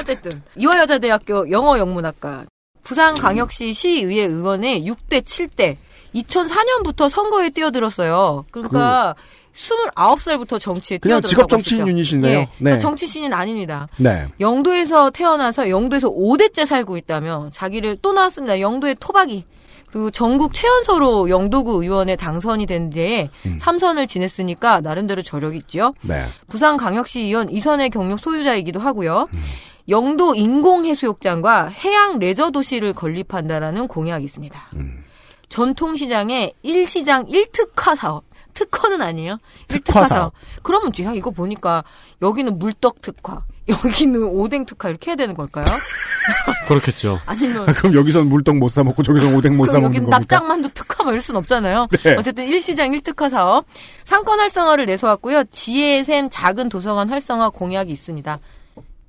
어쨌든 이화여자대학교 영어영문학과 부산광역시 시의회 의원의 6대 7대 2004년부터 선거에 뛰어들었어요. 그러니까 29살부터 정치에 그냥 뛰어들었다고 직업 정치인. 유닛이네요. 예, 네. 정치 신인 아닙니다. 네. 영도에서 태어나서 영도에서 5대째 살고 있다며 자기를 또 나왔습니다. 영도의 토박이. 그리고 전국 최연소로 영도구 의원에 당선이 된 뒤에 음. 삼선을 지냈으니까 나름대로 저력이 있죠. 네. 부산광역시 의원 이선의 경력 소유자이기도 하고요. 음. 영도 인공해수욕장과 해양 레저 도시를 건립한다라는 공약이 있습니다. 음. 전통시장의 1시장 1특화 사업. 특허는 아니에요. 특화 1특화 사업. 사업. 그러면 야 이거 보니까 여기는 물떡 특화, 여기는 오뎅 특화 이렇게 해야 되는 걸까요? 그렇겠죠. 아니면 그럼 여기선 물떡 못 사 먹고 저기선 오뎅 못사 그럼 먹는 여기는 겁니까? 납작만두 특화 뭐 이럴 순 없잖아요. 네. 어쨌든 일시장 1특화 사업, 상권 활성화를 내세웠고요. 지혜의 샘 작은 도서관 활성화 공약이 있습니다.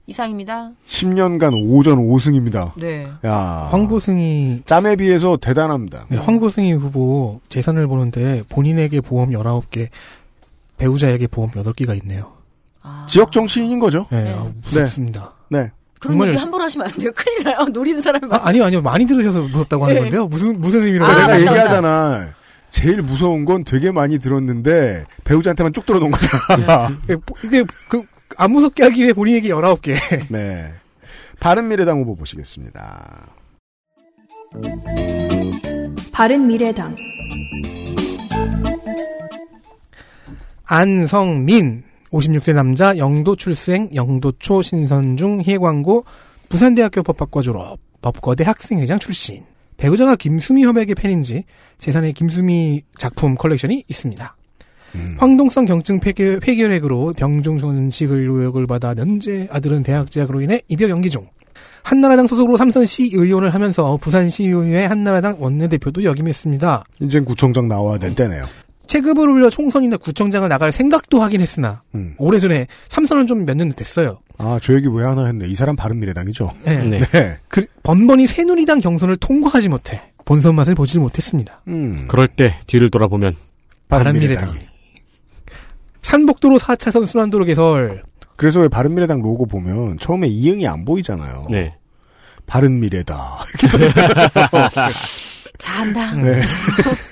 이상입니다. 10년간 5전 5승입니다. 네. 야. 황보승이, 짬에 비해서 대단합니다. 네, 황보승이 후보 재산을 보는데 본인에게 보험 19개, 배우자에게 보험 8개가 있네요. 지역 정치인인 거죠. 네, 아, 무섭습니다. 네. 그런 얘기 열심- 함부로 하시면 안 돼요. 큰일 나요. 노리는 사람이 아, 아니요, 아니요. 많이 들으셔서 무섭다고 하는 네. 건데요. 무슨, 무슨 의미로. 내가 말해요? 얘기하잖아. 제일 무서운 건 되게 많이 들었는데 배우자한테만 쭉 들어놓은 거다. 이게, 이게 그, 안 무섭게 하기 위해 본인 얘기 19개. 네. 바른미래당 후보 보시겠습니다. 바른미래당 안성민, 56세 남자, 영도 출생, 영도초 신선중, 혜광고, 부산대학교 법학과 졸업, 법과대 학생회장 출신. 배우자가 김수미 화백의 팬인지 재산에 김수미 작품 컬렉션이 있습니다. 활동성 경증 폐결, 폐결핵으로 병중 손식을 의혹을 받아 면제 아들은 대학 재학으로 인해 입영 연기 중. 한나라당 소속으로 삼선시 의원을 하면서 부산시의회 한나라당 원내대표도 역임했습니다. 이젠 구청장 나와야 될 때네요. 체급을 올려 총선이나 구청장을 나갈 생각도 하긴 했으나 음. 오래전에 삼선은 좀 몇 년 됐어요. 아, 저 얘기 왜 하나 했네. 이 사람 바른미래당이죠. 네. 네. 네. 그 번번이 새누리당 경선을 통과하지 못해 본선 맛을 보질 못했습니다. 음. 그럴 때 뒤를 돌아보면 바른미래당. 산복도로 4차선 순환도로 개설. 그래서 왜 바른미래당 로고 보면 처음에 이응이 안 보이잖아요. 네. 바른미래다. 이렇게. 잘한다. 네.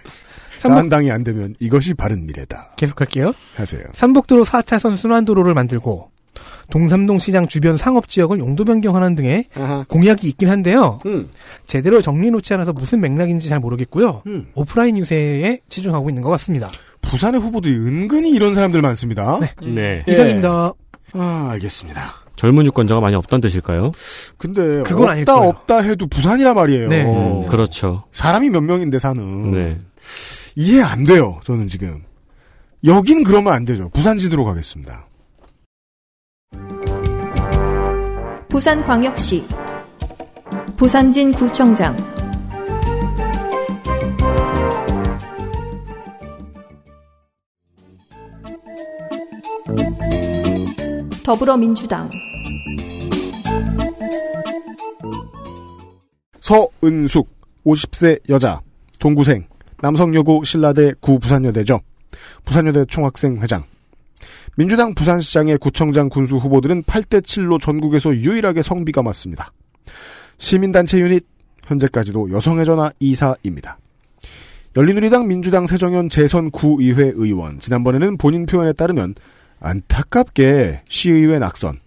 한당이 안 되면 이것이 바른 미래다. 계속할게요. 하세요. 산복도로 4차선 순환도로를 만들고 동삼동 시장 주변 상업 지역을 용도 변경하는 등의 공약이 있긴 한데요. 음. 제대로 정리놓지 않아서 무슨 맥락인지 잘 모르겠고요. 음. 오프라인 유세에 치중하고 있는 것 같습니다. 부산의 후보들이 은근히 이런 사람들 많습니다. 네. 네. 예. 이상입니다. 아, 알겠습니다. 젊은 유권자가 많이 없다는 뜻일까요? 근데 그건 없다. 없다 해도 부산이란 말이에요. 네. 음, 그렇죠. 사람이 몇 명인데 사는 네. 이해 안 돼요. 저는 지금 여긴 그러면 안 되죠. 부산진으로 가겠습니다. 부산광역시 부산진 구청장 더불어민주당 서은숙 50세 여자 동구생 남성여고 신라대 구부산여대죠. 부산여대 총학생 회장 민주당 부산시장의 구청장 군수 후보들은 8대 7로 전국에서 유일하게 성비가 맞습니다. 시민단체 유닛 현재까지도 여성의 전화 2사입니다. 열린우리당 민주당 세정현 재선 구의회 의원 지난번에는 본인 표현에 따르면 안타깝게 시의회 낙선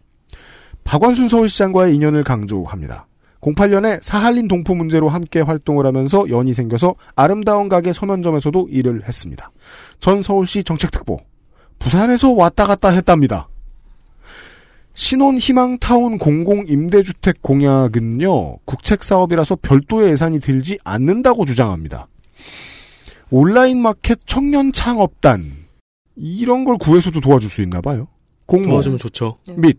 박원순 서울시장과의 인연을 강조합니다. 08년에 사할린 동포 문제로 함께 활동을 하면서 연이 생겨서 아름다운 가게 서면점에서도 일을 했습니다. 전 서울시 정책특보 부산에서 왔다 갔다 했답니다. 신혼희망타운 공공임대주택 공약은요, 국책사업이라서 별도의 예산이 들지 않는다고 주장합니다. 온라인 마켓 청년 창업단, 이런 걸 구해서도 도와줄 수 있나 봐요. 공모 도와주면 좋죠. 및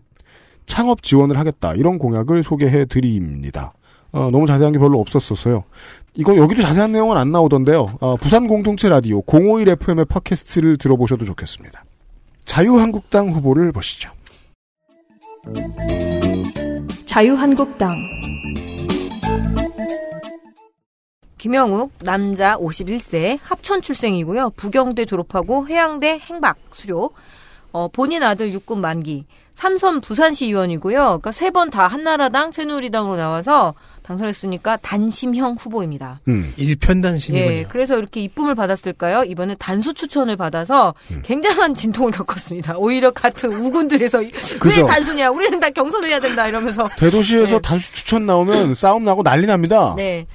창업 지원을 하겠다. 이런 공약을 소개해 드립니다. 어, 너무 자세한 게 별로 없었어서요. 이거 여기도 자세한 내용은 안 나오던데요. 어, 부산 공동체 라디오 051 FM의 팟캐스트를 들어보셔도 좋겠습니다. 자유한국당 후보를 보시죠. 자유한국당 김영욱 남자 51세 합천 출생이고요. 부경대 졸업하고 해양대 행박 수료. 어, 본인 아들 육군 만기. 삼선 부산시 의원이고요. 그러니까 세 번 다 한나라당 새누리당으로 나와서 당선했으니까 단심형 후보입니다. 음. 일편단심이군요. 예, 그래서 이렇게 이쁨을 받았을까요? 이번에 단수 추천을 받아서 음. 굉장한 진통을 겪었습니다. 오히려 같은 우군들에서 왜. 단수냐? 우리는 다 경선을 해야 된다 이러면서 대도시에서 네. 단수 추천 나오면 싸움 나고 난리 납니다. 네.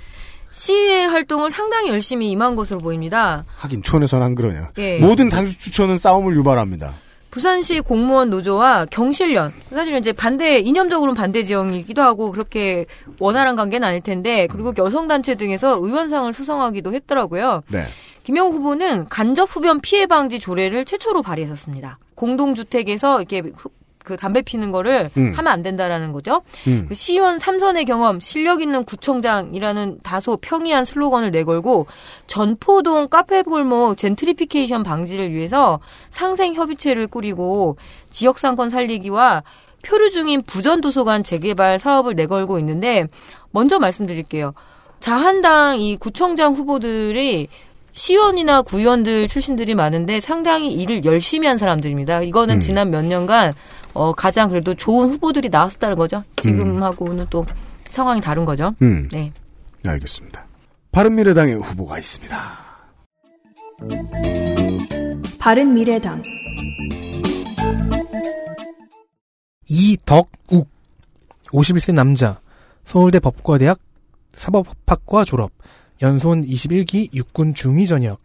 시위의 활동을 상당히 열심히 임한 것으로 보입니다. 하긴 촌에서는 안 그러냐. 예. 모든 단수 추천은 싸움을 유발합니다. 부산시 공무원 노조와 경실련 사실은 이제 반대 이념적으로는 반대 지형이기도 하고 그렇게 원활한 관계는 아닐 텐데 그리고 여성 단체 등에서 의원상을 수상하기도 했더라고요. 네. 김영 후보는 간접 흡연 피해 방지 조례를 최초로 발의했었습니다. 공동주택에서 이렇게 흡- 그 담배 피는 거를 음. 하면 안 된다라는 거죠. 음. 그 시의원 삼선의 경험, 실력 있는 구청장이라는 다소 평이한 슬로건을 내걸고 전포동 카페 골목 젠트리피케이션 방지를 위해서 상생 협의체를 꾸리고 지역 상권 살리기와 표류 중인 부전 도서관 재개발 사업을 내걸고 있는데 먼저 말씀드릴게요. 자한당 이 구청장 후보들이 시의원이나 구의원들 출신들이 많은데 상당히 일을 열심히 한 사람들입니다. 이거는 음. 지난 몇 년간 어, 가장 그래도 좋은 후보들이 나왔었다는 거죠. 지금하고는 또 상황이 다른 거죠. 음. 네. 알겠습니다. 바른미래당의 후보가 있습니다. 바른미래당 이덕욱 51세 남자 서울대 법과대학 사법학과 졸업 연손 21기 육군 중위 전역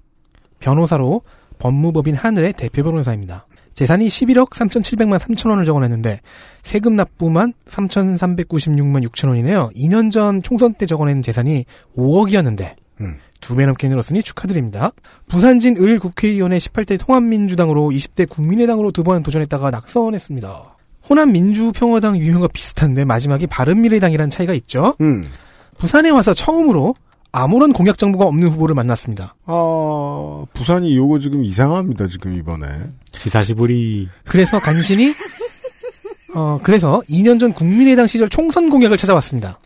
변호사로 법무법인 하늘의 대표 변호사입니다. 재산이 11억 3,700만 3천 원을 적어냈는데 세금 납부만 3,396만 6천 원이네요. 2년 전 총선 때 적어낸 재산이 5억이었는데 음. 두배 넘게 늘었으니 축하드립니다. 부산진 을 국회의원의 18대 통합민주당으로 20대 국민의당으로 두 번 도전했다가 낙선했습니다. 호남 민주평화당 유형과 비슷한데 마지막에 바른미래당이라는 차이가 있죠. 음. 부산에 와서 처음으로 아무런 공약 정보가 없는 후보를 만났습니다. 아, 부산이 요거 지금 이상합니다, 지금 이번에. 기사시부리. 그래서 간신히 어 그래서 2년 전 국민의당 시절 총선 공약을 찾아왔습니다.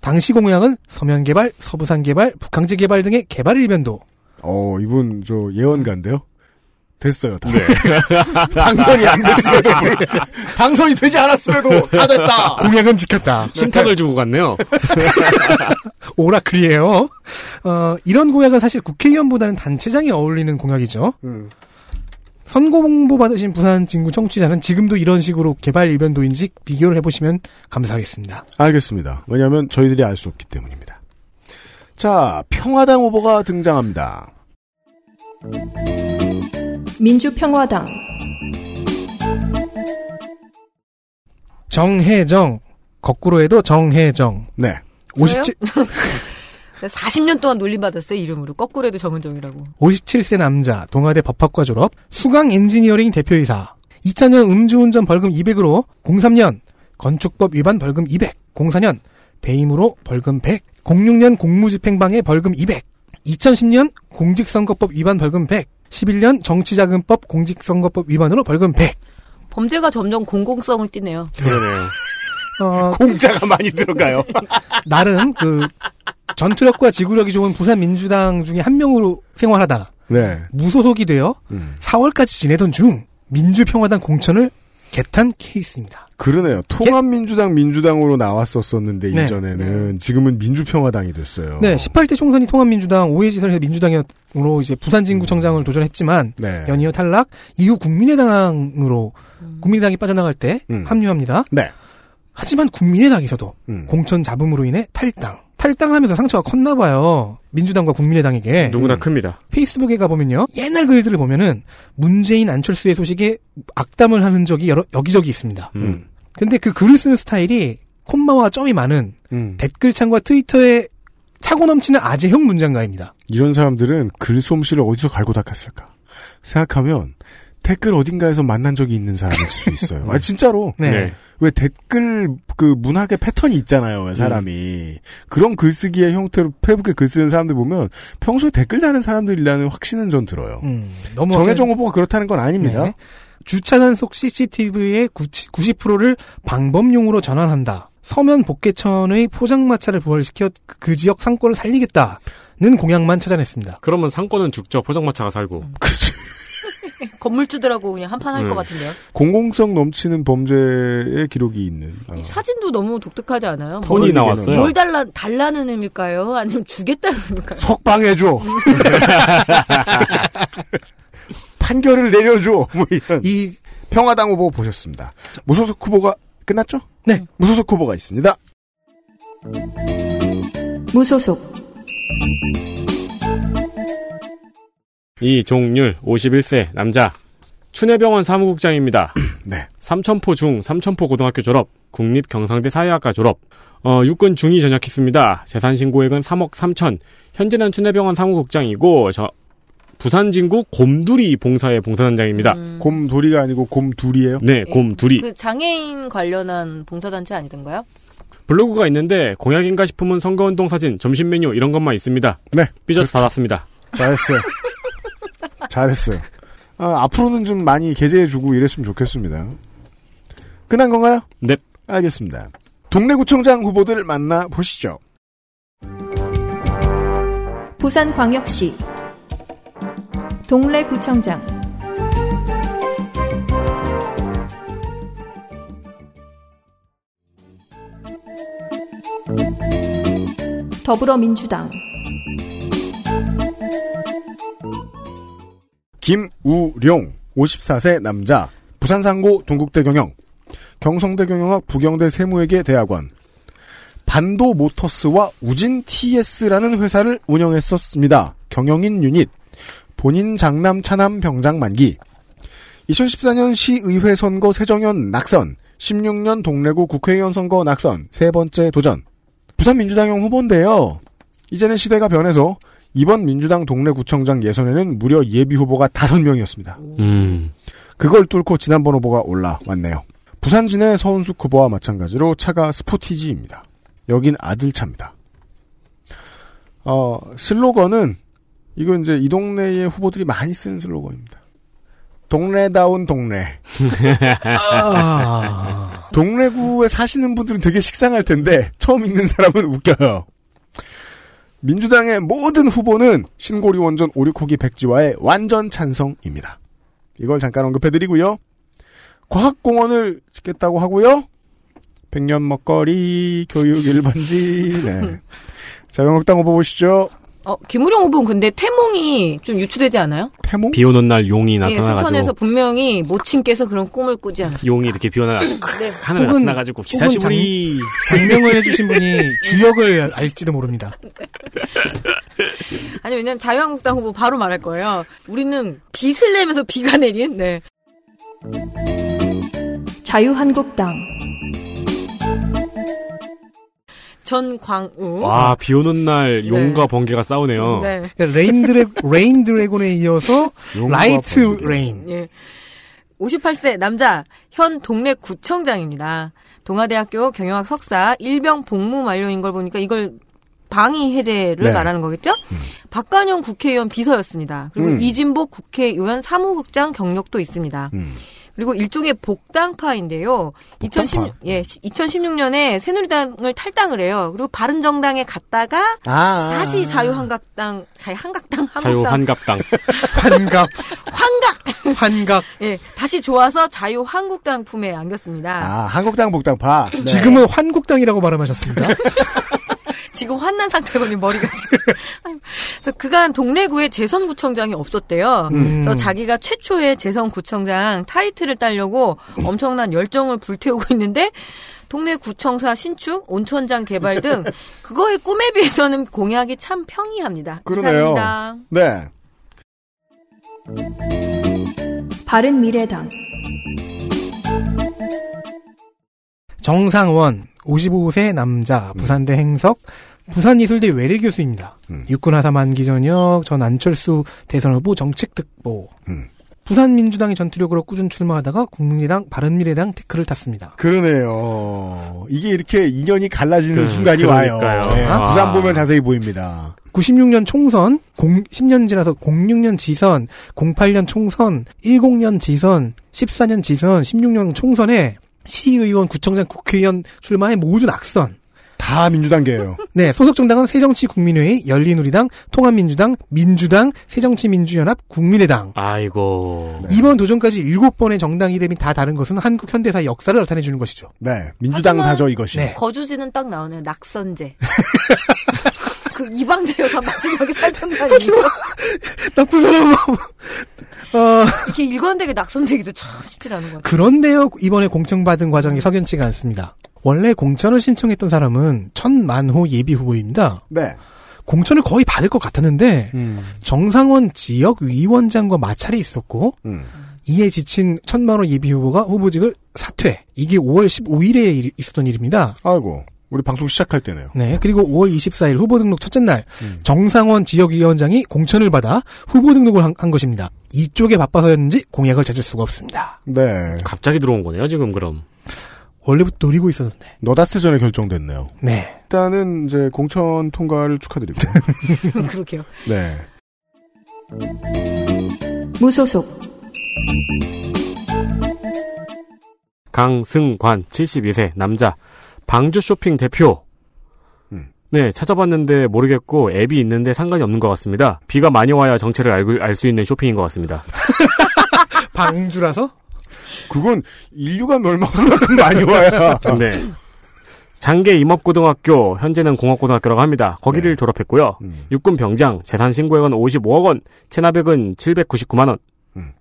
당시 공약은 서면 개발, 서부산 개발, 북항제 개발 등의 개발 일변도. 어, 이분 저 예언가인데요. 됐어요. 다. 당선이 안 됐어도 당선이 되지 않았음에도 다 됐다. 공약은 지켰다. 신탁을 주고 갔네요. 오라클이에요. 어, 이런 공약은 사실 국회의원보다는 단체장에 어울리는 공약이죠. 음. 선거 홍보 받으신 부산 진구 청취자는 지금도 이런 식으로 개발 일변도인지 비교를 해보시면 감사하겠습니다. 알겠습니다. 왜냐하면 저희들이 알 수 없기 때문입니다. 자, 평화당 후보가 등장합니다. 민주평화당 정혜정 거꾸로 해도 정혜정. 네. 57 40년 동안 놀림받았어요, 이름으로. 거꾸로 해도 정은정이라고. 57세 남자, 동아대 법학과 졸업, 수강 엔지니어링 대표이사. 2000년 음주운전 벌금 200으로 03년 건축법 위반 벌금 200, 04년 배임으로 벌금 100, 06년 공무집행방해 벌금 200, 2010년 공직선거법 위반 벌금 100, 11년 정치자금법 공직선거법 위반으로 벌금 100. 범죄가 점점 공공성을 띠네요. 그러네요. 어, 공짜가 많이 들어가요. 나름 그 전투력과 지구력이 좋은 부산 민주당 중에 한 명으로 생활하다 네. 무소속이 되어 음. 4월까지 지내던 중 민주평화당 공천을 개탄 케이스입니다. 그러네요. 통합민주당 민주당으로 나왔었었는데 네. 이전에는 지금은 민주평화당이 됐어요. 네, 18대 총선이 통합민주당, 5회 지선에서 민주당으로 이제 부산진구청장을 도전했지만 네. 연이어 탈락, 이후 국민의당으로 국민의당이 빠져나갈 때 음. 합류합니다. 네. 하지만 국민의당에서도 음. 공천 잡음으로 인해 탈당. 탈당하면서 상처가 컸나 봐요. 민주당과 국민의당에게. 누구나 큽니다. 페이스북에 가보면요. 옛날 글들을 보면은 문재인 안철수의 소식에 악담을 하는 적이 여러, 여기저기 있습니다. 음. 근데 그 글을 쓰는 스타일이 콤마와 점이 많은 음. 댓글창과 트위터에 차고 넘치는 아재형 문장가입니다. 이런 사람들은 글솜씨를 어디서 갈고 닦았을까? 생각하면 댓글 어딘가에서 만난 적이 있는 사람일 수도 있어요. 아 진짜로. 네. 네. 왜 댓글 그 문학의 패턴이 있잖아요. 왜 사람이 그런 글쓰기의 형태로 페북에 글 쓰는 사람들 보면 평소에 댓글 다는 사람들이라는 확신은 전 들어요. 음, 너무 정혜정 후보가 그렇다는 건 아닙니다. 네. 주차장 속 CCTV의 90%를 방범용으로 전환한다. 서면 복개천의 포장마차를 부활시켜 그- 그 지역 상권을 살리겠다는 공약만 찾아냈습니다. 그러면 상권은 죽죠. 포장마차가 살고. 그렇지. 건물주들하고 그냥 한판 할것 음. 같은데요. 공공성 넘치는 범죄의 기록이 있는. 아. 이 사진도 너무 독특하지 않아요? 손이 뭘- 나왔어요. 뭘 달라, 달라는 의미일까요? 아니면 주겠다는 의미일까요? 석방해줘. 판결을 내려줘. 뭐 이런. 이 평화당 후보 보셨습니다. 무소속 후보가 끝났죠? 네. 무소속 후보가 있습니다. 무소속 이종률 51세 남자 춘해병원 사무국장입니다. 네. 삼천포 중 삼천포 고등학교 졸업, 국립 경상대 사회학과 졸업, 어, 육군 중위 전역했습니다. 재산 신고액은 3억 3천. 현재는 춘해병원 사무국장이고 저 부산 진구 곰두리 봉사의 봉사단장입니다. 음. 곰돌이가 아니고 곰둘이에요? 네, 곰두리. 그 장애인 관련한 봉사단체 아니던가요? 블로그가 있는데 공약인가 싶으면 선거운동 사진, 점심 메뉴 이런 것만 있습니다. 네. 삐져서 받았습니다. 잘했어요. 잘했어요. 아, 앞으로는 좀 많이 게재해주고 이랬으면 좋겠습니다. 끝난 건가요? 네. 알겠습니다. 동래구청장 후보들 만나 보시죠. 부산광역시 동래구청장 더불어민주당 김우룡 54세 남자. 부산 상고 동국대 경영. 경성대 경영학 부경대 세무회계 대학원. 반도 모터스와 우진 TS라는 회사를 운영했었습니다. 경영인 유닛. 본인 장남 차남 병장 만기. 2014년 시의회 선거 세정연 낙선. 16년 동래구 국회의원 선거 낙선. 세 번째 도전. 부산민주당형 후보인데요. 이제는 시대가 변해서 이번 민주당 동래구청장 예선에는 무려 예비 후보가 다섯 명이었습니다. 음. 그걸 뚫고 지난번 후보가 올라왔네요. 부산진의 서은숙 후보와 마찬가지로 차가 스포티지입니다. 여긴 아들차입니다. 어, 슬로건은 이건 이제 이 동네의 후보들이 많이 쓰는 슬로건입니다. 동네다운 동네. 아. 동래구에 사시는 분들은 되게 식상할 텐데 처음 읽는 사람은 웃겨요. 민주당의 모든 후보는 신고리 원전 오리코기 백지화의 완전 찬성입니다. 이걸 잠깐 언급해드리고요. 과학공원을 짓겠다고 하고요. 백년 먹거리, 교육 1번지, 네. 자유한국당 후보 보시죠. 어, 김우령 후보는 근데 태몽이 좀 유추되지 않아요? 태몽? 비 오는 날 용이 예, 나타나가지고 순천에서 분명히 모친께서 그런 꿈을 꾸지 않았어요. 용이 이렇게 비 오는 날 네. 하늘에 혹은- 나타나가지고 기사시부리 장명을 해주신 분이 주역을 알지도 모릅니다. 아니 왜냐면 자유한국당 후보 바로 말할 거예요. 우리는 빚을 내면서 비가 내린 네. 자유한국당 전광우. 와, 비 오는 날 네. 용과 번개가 싸우네요. 네. 그러니까 rain dra rain dragon에 이어서 light 번개. rain. 예. 58세 남자 현 동래 구청장입니다. 동아대학교 경영학 석사 일병 복무 만료인 걸 보니까 이걸 방위 해제를 네. 말하는 거겠죠? 박관용 국회의원 비서였습니다. 그리고 음. 이진복 국회의원 사무국장 경력도 있습니다. 음. 그리고 일종의 복당파인데요. 2016, 예, 2016년에 새누리당을 탈당을 해요. 그리고 바른정당에 갔다가 아, 다시 자유한국당, 자유한국당, 한국당, 자유환갑당. 환갑 환각, 환갑. 예, 다시 좋아서 자유한국당 품에 안겼습니다. 아, 한국당 복당파. 네. 지금은 환국당이라고 발음하셨습니다. 지금 환난 상태거든요, 머리가 지금. 그래서 그간 동래구에 재선구청장이 없었대요. 음. 그래서 자기가 최초의 재선구청장 타이틀을 따려고 엄청난 열정을 불태우고 있는데 동래구청사 신축, 온천장 개발 등 그거의 꿈에 비해서는 공약이 참 평이합니다. 그러네요. 이상입니다. 네. 바른 미래당 정상원 55세 남자 부산대 행석 부산예술대 외래 교수입니다. 음. 육군하사 만기 전역 전 안철수 대선 후보 정책특보. 음. 부산 민주당의 전투력으로 꾸준 출마하다가 국민의당 바른미래당 태클을 탔습니다. 그러네요. 이게 이렇게 인연이 갈라지는 그, 순간이 그러니까요. 와요. 네, 아. 부산 보면 자세히 보입니다. 96년 총선, 10년 지나서 06년 지선, 08년 총선, 10년 지선, 14년 지선, 16년 총선에 시의원, 구청장, 국회의원 출마에 모두 낙선. 다 민주당계예요. 네, 소속 정당은 새정치국민회의, 열린우리당, 통합민주당, 민주당, 새정치민주연합, 국민의당. 아이고. 이번 도전까지 7번의 정당 이름이 다 다른 것은 한국 현대사의 역사를 나타내 주는 것이죠. 네, 민주당 사죠 이것이. 네. 거주지는 딱 나오네요. 낙선제. 그 이방제 여사 마지막에 살던 날 이거 나쁜 사람. 어, 이렇게 일관되게 낙선되기도 참 쉽지 않은 것 같아요. 그런데요, 이번에 공청받은 과정이 석연치가 않습니다. 원래 공천을 신청했던 사람은 천만호 예비 후보입니다. 네. 공천을 거의 받을 것 같았는데 음. 정상원 지역 위원장과 마찰이 있었고 음. 이에 지친 천만호 예비 후보가 후보직을 사퇴. 이게 5월 15일에 있었던 일입니다. 아이고, 우리 방송 시작할 때네요. 네, 그리고 5월 24일 후보 등록 첫째 날 음. 정상원 지역위원장이 공천을 받아 후보 등록을 한, 한 것입니다. 이쪽에 바빠서였는지 공약을 찾을 수가 없습니다. 네. 갑자기 들어온 거네요, 지금 그럼. 원래부터 노리고 있었는데. 너다스 전에 결정됐네요. 네. 일단은 이제 공천 통과를 축하드리고요. 그러게요. 네. 무소속 강승관 72세 남자 방주 쇼핑 대표. 음. 네, 찾아봤는데 모르겠고 앱이 있는데 상관이 없는 것 같습니다. 비가 많이 와야 정체를 알수 있는 쇼핑인 것 같습니다. 방주라서? 그건 인류가 멸망할 만큼 많이 와야. 네. 장계 임업고등학교, 현재는 공업고등학교라고 합니다. 거기를 네. 졸업했고요. 음. 육군 병장, 재산 신고액은 55억 원, 체납액은 799만 원. 음.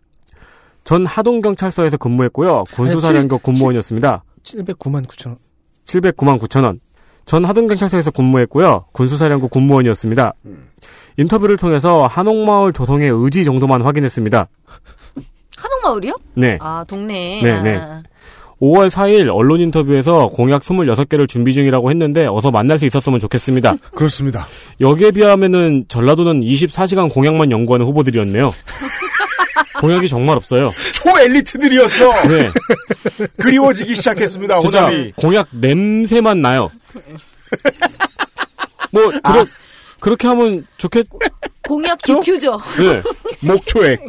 전 하동 경찰서에서 근무했고요. 군수사령교 군무원이었습니다. 709만 9천 원. 709만 9천 원. 전 하동경찰서에서 근무했고요. 군수사령부 군무원이었습니다. 인터뷰를 통해서 한옥마을 조성의 의지 정도만 확인했습니다. 한옥마을이요? 네. 아, 동네. 네, 아. 네. 5월 4일 언론 인터뷰에서 공약 26개를 준비 중이라고 했는데 어서 만날 수 있었으면 좋겠습니다. 그렇습니다. 여기에 비하면은 전라도는 24시간 공약만 연구하는 후보들이었네요. 공약이 정말 없어요. 초엘리트들이었어. 네. 그리워지기 시작했습니다. 진짜 호남이. 공약 냄새만 나요. 뭐 그러, 그렇게 하면 좋겠. 공약 디퓨저. 네. 목초액.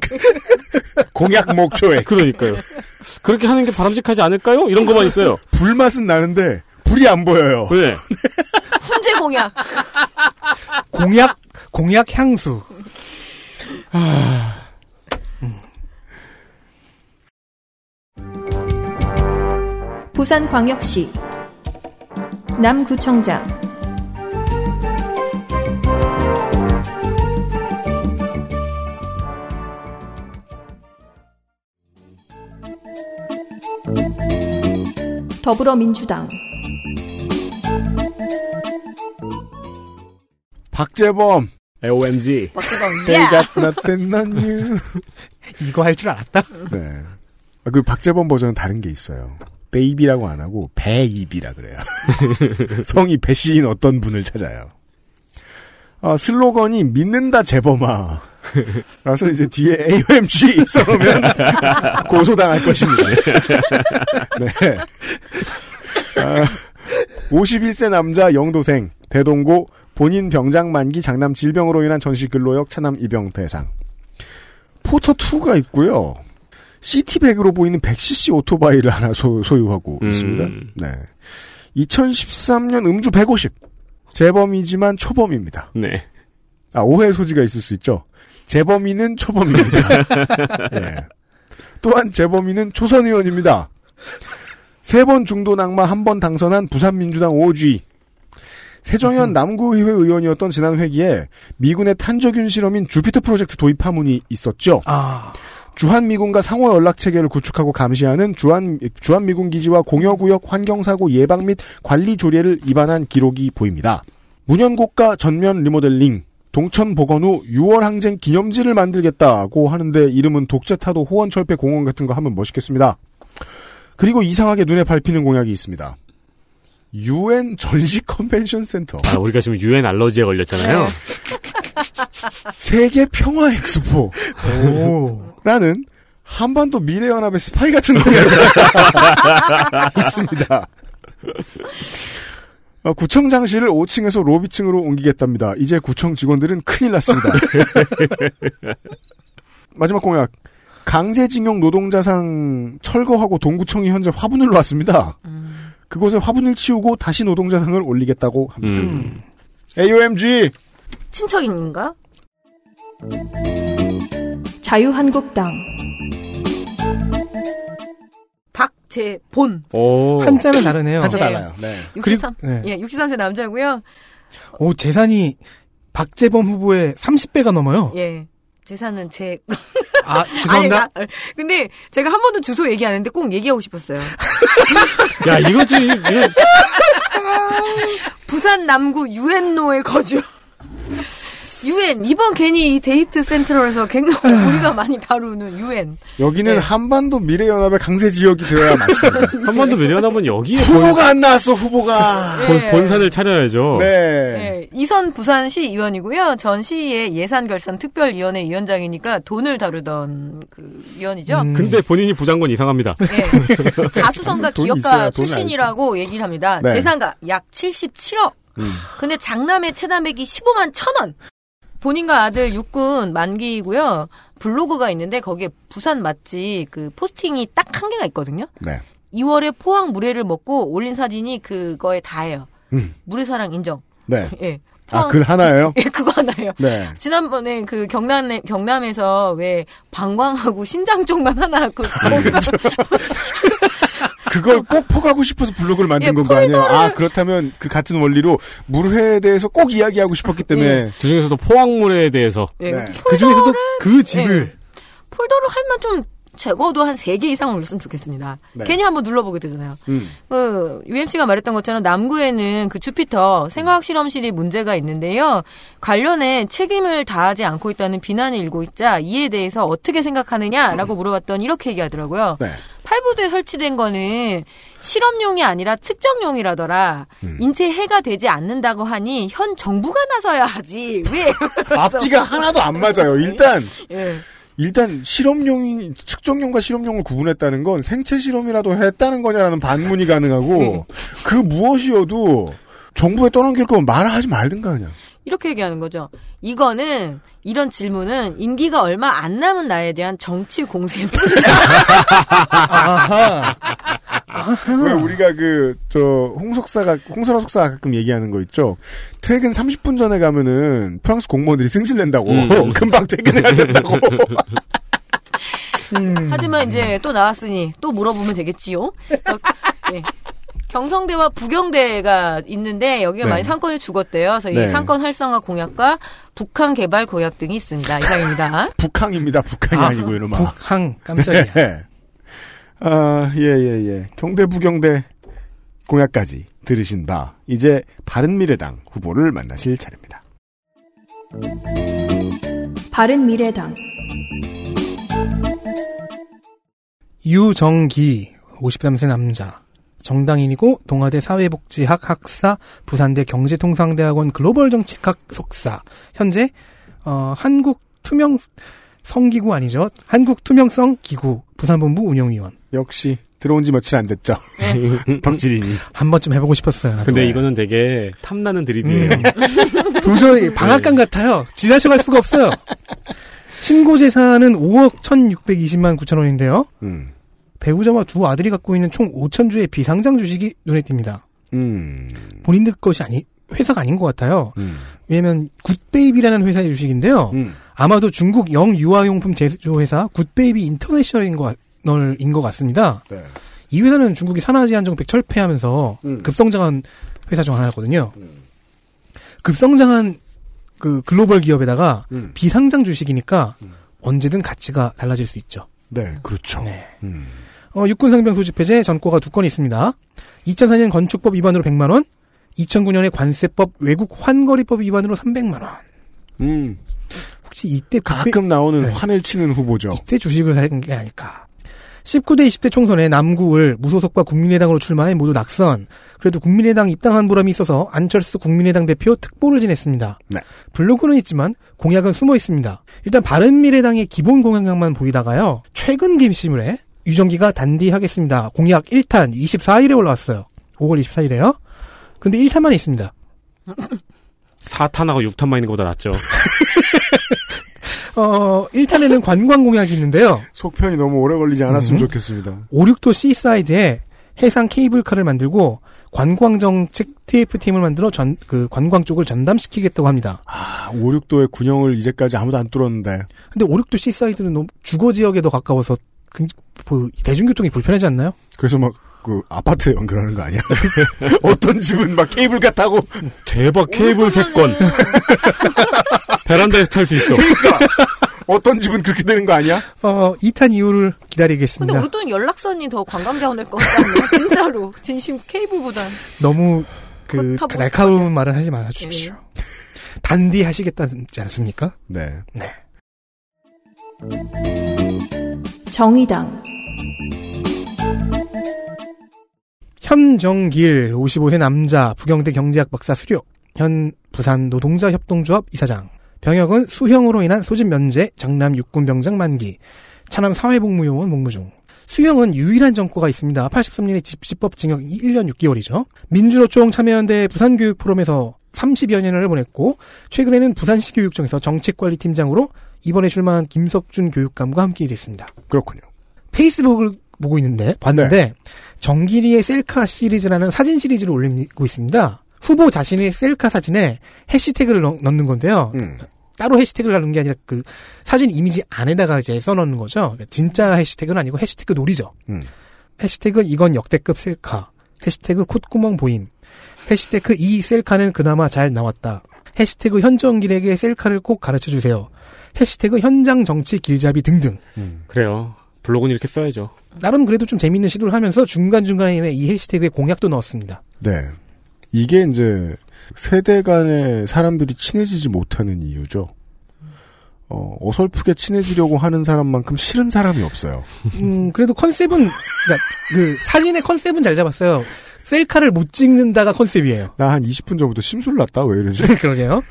공약 목초액. 그러니까요. 그렇게 하는 게 바람직하지 않을까요? 이런 것만 있어요. 불맛은 나는데 불이 안 보여요. 네. 훈제 공약. 공약, 공약 향수. 부산광역시 남구청장 더불어민주당 박재범. AOMG. They got nothing on you. 이거 할 줄 알았다? 네. 아, 그 박재범 버전은 다른 게 있어요. 베이비라고 안 하고 배입이라 그래요. 성이 배씨인 어떤 분을 찾아요. 아, 슬로건이 믿는다 재범아. 라서 이제 뒤에 AOMG 써놓으면 고소당할 것입니다. 네. 아, 51세 남자 영도생 대동고 본인 병장 만기 장남 질병으로 인한 전시 근로역 차남 입영 대상. 포터 2가 있고요. 시티백으로 보이는 100cc 오토바이를 하나 소, 유하고 음. 있습니다. 네. 2013년 음주 150. 재범이지만 초범입니다. 네. 아, 오해 소지가 있을 수 있죠. 재범이는 초범입니다. 네. 또한 재범이는 초선 의원입니다. 세 번 중도 낙마 한 번 당선한 부산민주당 5G. 세정현 남구의회 의원이었던 지난 회기에 미군의 탄저균 실험인 주피터 프로젝트 도입 파문이 있었죠. 아. 주한미군과 상호 연락 체계를 구축하고 감시하는 주한 주한미군 기지와 공여구역 환경사고 예방 및 관리 조례를 위반한 기록이 보입니다. 문현고가 전면 리모델링, 동천 복원 후 6월 항쟁 기념지를 만들겠다고 하는데 이름은 독재타도 호헌철폐 공원 같은 거 하면 멋있겠습니다. 그리고 이상하게 눈에 밟히는 공약이 있습니다. 유엔 전시 컨벤션 센터. 아, 우리가 지금 유엔 알러지에 걸렸잖아요. 세계 평화 엑스포. 라는 한반도 미래연합의 스파이 같은 공약이 있습니다. 어, 구청장실을 5층에서 로비층으로 옮기겠답니다. 이제 구청 직원들은 큰일 났습니다. 마지막 공약. 강제징용 노동자상 철거하고 동구청이 현재 화분을 놓았습니다. 그곳에 화분을 치우고 다시 노동자상을 올리겠다고 합니다. 음. AOMG! 친척인가? 자유한국당 박재본. 오. 한자는 다르네요. 한자 네. 달라요. 네. 63, 네. 예, 63세 남자고요. 오, 재산이 박재범 후보의 30배가 넘어요. 예. 재산은 제. 아, 죄송합니다. 아니, 나- 근데 제가 한 번도 주소 얘기 안 했는데 꼭 얘기하고 싶었어요. 야, 이거지. 이거, 부산 남구 유엔로에 거주. 유엔 이번 괜히 이 데이트 센트럴에서 굉장히 우리가 많이 다루는 유엔. 여기는 네. 한반도 미래연합의 강세 지역이 되어야 맞습니다. 한번도 미련하면 여기에 후보가 안 나왔어, 후보가. 본, 예. 본산을 차려야죠. 네. 예, 이선 부산시 의원이고요. 전 시의 예산결산 특별위원회 위원장이니까 돈을 다루던 그 위원이죠. 음. 근데 본인이 부장건 이상합니다. 예. 자수성가 기업가 출신이라고 얘기를 합니다. 네. 재산가 약 77억. 음. 근데 장남의 체납액이 15만 천 원. 본인과 아들 육군 만기이고요. 블로그가 있는데 거기에 부산 맛집 그 포스팅이 딱 한 개가 있거든요. 네. 2월에 포항 물회를 먹고 올린 사진이 그거에 다예요. 음. 물회 사랑 인정. 네. 예. 아, 글 하나예요? 예, 그거 하나예요. 네. 지난번에 그 경남 경남에서 왜 방광하고 신장 쪽만 하나 그 그렇죠. 그걸 꼭 포가고 싶어서 블로그를 만든 예, 건거 아니에요? 폴더를- 아, 그렇다면 그 같은 원리로 물회에 대해서 꼭 이야기하고 싶었기 때문에. 그 중에서도 포항물에 대해서. 예, 네. 그 중에서도 그 집을 폴더를 할만 좀 적어도 한 세 개 이상 눌렀으면 좋겠습니다. 네. 괜히 한번 눌러보게 되잖아요. 음. 그 UMC가 말했던 것처럼 남구에는 그 주피터 생화학 실험실이 문제가 있는데요. 관련해 책임을 다하지 않고 있다는 비난이 일고 있자 이에 대해서 어떻게 생각하느냐라고 물어봤더니 이렇게 얘기하더라고요. 네. 팔부두에 설치된 거는 실험용이 아니라 측정용이라더라. 인체에 해가 되지 않는다고 하니 현 정부가 나서야 하지. 왜? 앞뒤가 하나도 안 맞아요. 일단, 예. 일단 실험용, 측정용과 실험용을 구분했다는 건 생체 실험이라도 했다는 거냐라는 반문이 가능하고 그 무엇이어도 정부에 떠넘길 거면 말하지 말든가 그냥. 이렇게 얘기하는 거죠. 이거는 이런 질문은 임기가 얼마 안 남은 나에 대한 정치 공세입니다. 아하. 왜 우리가 그 저 홍석사가 홍선아 석사가 가끔 얘기하는 거 있죠. 퇴근 30분 전에 가면은 프랑스 공무원들이 승질 낸다고 음. 금방 퇴근해야 된다고. 음. 하지만 이제 또 나왔으니 또 물어보면 되겠지요. 어, 네. 경성대와 부경대가 있는데 여기가 네. 많이 상권이 죽었대요. 그래서 네. 이 상권 활성화 공약과 북한 개발 공약 등이 있습니다. 이상입니다. 북항입니다. 북한이 아, 아, 니고 이놈아. 북항 깜짝이야. 네. 아, 예, 예, 예. 경대 부경대 공약까지 들으신 바, 이제 바른미래당 후보를 만나실 차례입니다. 바른미래당 유정기 53세 남자 정당인이고 동아대 사회복지학 학사 부산대 경제통상대학원 글로벌정책학 석사 현재 어, 한국 투명 성기구 아니죠 한국 투명성 기구 부산본부 운영위원 역시 들어온 지 며칠 안 됐죠. 덕질이니. 한 번쯤 해보고 싶었어요. 나도. 근데 이거는 되게 탐나는 드립이에요. 음. 도저히 방앗간 같아요. 지나쳐갈 수가 없어요. 신고 재산은 5억 1,620만 9천 원인데요. 음. 배우자와 두 아들이 갖고 있는 총 5천 주의 비상장 주식이 눈에 띕니다. 음. 본인들 것이 아니 회사가 아닌 것 같아요. 음. 왜냐면 굿베이비라는 회사의 주식인데요. 음. 아마도 중국 영유아용품 제조회사 굿베이비 인터내셔널인 것, 인것 같습니다. 네. 이 회사는 중국이 산아제한정책 철폐하면서 음. 급성장한 회사 중 하나였거든요. 급성장한 그 글로벌 기업에다가 음. 비상장 주식이니까 언제든 가치가 달라질 수 있죠. 네, 그렇죠. 네. 음. 어, 육군 상병 소집 해제 전과가 두 건이 있습니다. 2004년 건축법 위반으로 100만 원, 2009년에 관세법 외국 환거리법 위반으로 300만 원. 음. 혹시 이때 가끔 나오는 네. 환을 치는 후보죠. 이때 주식을 산게 아닐까. 19대 20대 총선에 남구을 무소속과 국민의당으로 출마해 모두 낙선. 그래도 국민의당 입당한 보람이 있어서 안철수 국민의당 대표 특보를 지냈습니다. 네. 블로그는 있지만 공약은 숨어 있습니다. 일단 바른미래당의 기본 공약만 보이다가요. 최근 게시물에 유정기가 단디하겠습니다. 공약 1탄 24일에 올라왔어요. 5월 24일에요. 근데 1탄만 있습니다. 4탄하고 6탄만 있는 것보다 낫죠. 어, 1탄에는 관광 공약이 있는데요. 속편이 너무 오래 걸리지 않았으면 음. 좋겠습니다. 5, 6도 C사이드에 해상 케이블카를 만들고 관광정책 TF팀을 만들어 전, 그 관광 쪽을 전담시키겠다고 합니다. 아, 5, 6도의 군형을 이제까지 아무도 안 뚫었는데. 근데 5, 6도 C사이드는 너무 주거 지역에 더 가까워서 대중교통이 불편하지 않나요? 그래서 막, 그, 아파트에 연결하는 거 아니야? 어떤 집은 막 케이블카 타고. 대박 케이블 세건 베란다에서 탈 수 있어. 그러니까! 어떤 집은 그렇게 되는 거 아니야? 어, 2탄 이후를 근데 기다리겠습니다. 우리 또는 연락선이 더 관광 자원될 것 같아요. 진짜로. 진심 케이블보단. 너무 그 날카로운 말은 하지 말아 주십시오. 단디 하시겠다지 않습니까? 네. 네. 정의당. 현정길 55세 남자 부경대 경제학 박사 수료. 현 부산 노동자 협동조합 이사장. 병역은 수형으로 인한 소집 면제 장남 육군 병장 만기. 차남 사회복무요원 복무 중. 수형은 유일한 정과가 있습니다. 83년에 집시법 징역 1년 6개월이죠. 민주노총 참여연대 부산교육포럼에서 30여 년을 보냈고 최근에는 부산시 교육청에서 정책관리팀장으로 이번에 출마한 김석준 교육감과 함께 일했습니다. 그렇군요. 페이스북을 보고 있는데 봤는데 정기리의 셀카 시리즈라는 사진 시리즈를 올리고 있습니다. 후보 자신의 셀카 사진에 해시태그를 넣, 는 건데요. 음. 따로 해시태그를 넣는 게 아니라 그 사진 이미지 안에다가 이제 써놓는 거죠. 그러니까 진짜 해시태그는 아니고 해시태그 놀이죠. 음. 해시태그 이건 역대급 셀카. 해시태그 콧구멍 보임. 해시태그 이 셀카는 그나마 잘 나왔다. 해시태그 현정길에게 셀카를 꼭 가르쳐 주세요. 해시태그 현장 정치 길잡이 등등. 그래요. 블로그는 이렇게 써야죠. 나름 그래도 좀 재밌는 시도를 하면서 중간중간에 이 해시태그에 공약도 넣었습니다. 네. 이게 이제 세대 간의 사람들이 친해지지 못하는 이유죠. 어, 어설프게 친해지려고 하는 사람만큼 싫은 사람이 없어요. 음, 그래도 컨셉은, 그러니까 그 사진의 컨셉은 잘 잡았어요. 셀카를 못 찍는다가 컨셉이에요. 나 한 20분 전부터 심술 났다? 왜 이러지? 그러게요.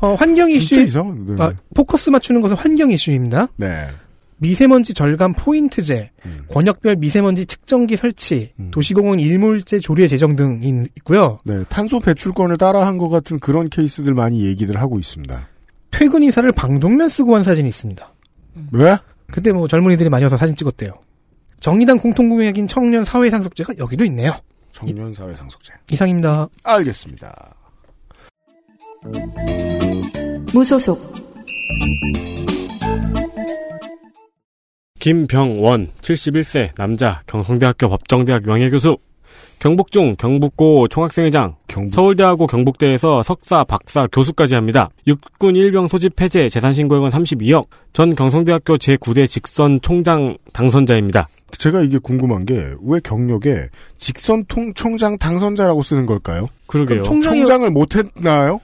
어, 환경 이슈. 진짜 이상한데. 아, 포커스 맞추는 것은 환경 이슈입니다. 네. 미세먼지 절감 포인트제, 권역별 미세먼지 측정기 설치, 도시공원 일몰제 조례 제정 등이 있고요. 네, 탄소 배출권을 따라한 것 같은 그런 케이스들 많이 얘기들 하고 있습니다. 퇴근 이사를 방독면 쓰고 한 사진이 있습니다. 왜? 그때 뭐 젊은이들이 많이 와서 사진 찍었대요. 정의당 공통공약인 청년 사회상속제가 여기도 있네요. 청년 사회상속제. 이상입니다. 알겠습니다. 무소속 김병원, 71세, 남자, 경성대학교 법정대학 명예교수. 경북 중 경북고 총학생회장, 서울대하고 경북대에서 석사, 박사, 교수까지 합니다. 육군 일병 소집 해제, 재산신고액은 32억, 전 경성대학교 제9대 직선 총장 당선자입니다. 제가 이게 궁금한 게 왜 경력에 직선 통, 총장 당선자라고 쓰는 걸까요? 그러게요. 총장이- 총장을 못했나요?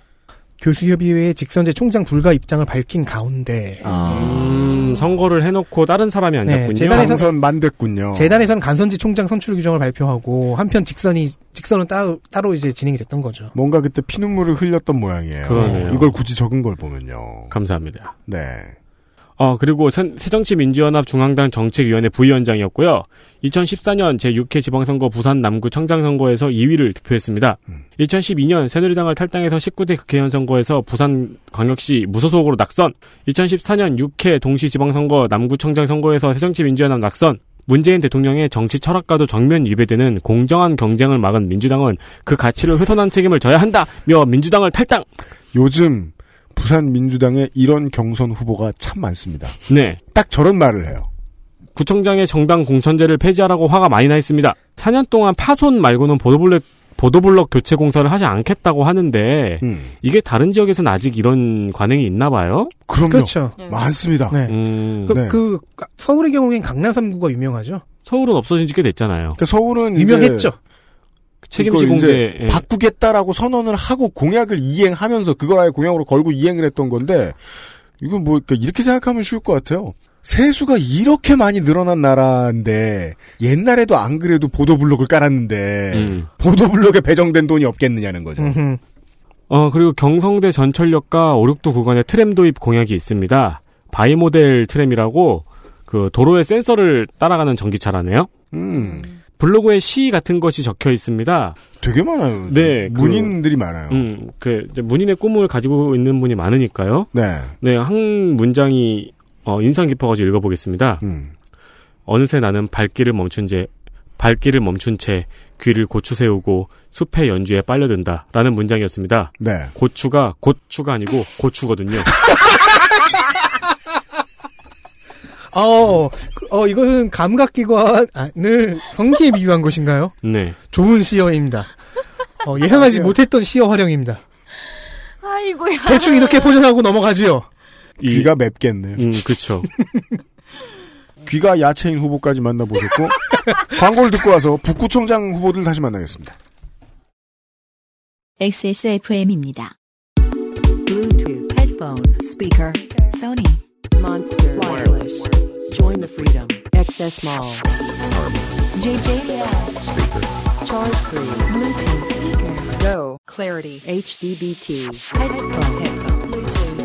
교수협의회의 직선제 총장 불가 입장을 밝힌 가운데 음, 선거를 해놓고 다른 사람이 앉았군요. 네, 재단에서- 당선 만됐군요. 재단에선 간선제 총장 선출 규정을 발표하고 한편 직선이 직선은 따로 따로 이제 진행이 됐던 거죠. 뭔가 그때 피눈물을 흘렸던 모양이에요. 그러네요. 이걸 굳이 적은 걸 보면요. 감사합니다. 네. 어, 그리고 새- 새정치민주연합 중앙당 정책위원회 부위원장이었고요. 2014년 제6회 지방선거 부산 남구 청장선거에서 2위를 득표했습니다. 2012년 새누리당을 탈당해서 19대 국회의원 선거에서 부산 광역시 무소속으로 낙선. 2014년 6회 동시 지방선거 남구 청장 선거에서 새정치민주연합 낙선. 문재인 대통령의 정치 철학과도 정면 위배되는 공정한 경쟁을 막은 민주당은 그 가치를 훼손한 책임을 져야 한다며 민주당을 탈당. 요즘 부산 민주당에 이런 경선 후보가 참 많습니다. 네. 딱 저런 말을 해요. 구청장의 정당 공천제를 폐지하라고 화가 많이 나 있습니다. 4년 동안 파손 말고는 보도블록, 보도블록 교체 공사를 하지 않겠다고 하는데 음. 이게 다른 지역에서는 아직 이런 관행이 있나 봐요? 그럼요. 그렇죠. 많습니다. 네. 음, 그, 그 서울의 경우엔 강남 3구가 유명하죠. 서울은 없어진 지 꽤 됐잖아요. 그러니까 서울은 유명했죠. 책임지 공제 예. 바꾸겠다라고 선언을 하고 공약을 이행하면서 그걸 아예 공약으로 걸고 이행을 했던 건데 이건 뭐 이렇게 생각하면 쉬울 것 같아요. 세수가 이렇게 많이 늘어난 나라인데 옛날에도 안 그래도 보도블록을 깔았는데 음. 보도블록에 배정된 돈이 없겠느냐는 거죠. 어, 그리고 경성대 전철역과 오륙도 구간에 트램 도입 공약이 있습니다. bimodal 트램이라고 그 도로의 센서를 따라가는 전기차라네요. 음. 블로그에 시 같은 것이 적혀 있습니다. 되게 많아요. 네, 그- 문인들이 많아요. 음, 그 문인의 꿈을 가지고 있는 분이 많으니까요. 네. 네, 한 문장이 어, 인상 깊어가지고 읽어보겠습니다. 음. 어느새 나는 발길을 멈춘 채 발길을 멈춘 채 귀를 고추 세우고 숲의 연주에 빨려든다라는 문장이었습니다. 네. 고추가 고추가 아니고 고추거든요. 어, 그, 어 이것은 감각기관을 성기에 비유한 것인가요? 네. 좋은 시어입니다. 어, 예상하지 못했던 시어 활용입니다. 아이고야. 대충 이렇게 포장하고 넘어가지요. 귀가 맵겠네요. 음, 그쵸. 귀가 야채인 후보까지 만나보셨고 광고를 듣고 와서 북구청장 후보들 다시 만나겠습니다. XSFM입니다. Bluetooth, headphone, speaker, Sony, Monster, wireless. Join the freedom. XS Mall. JJL. Speaker. Charge free. Bluetooth speaker. Go. Clarity. HDBT. Headphone. Headphone. Bluetooth.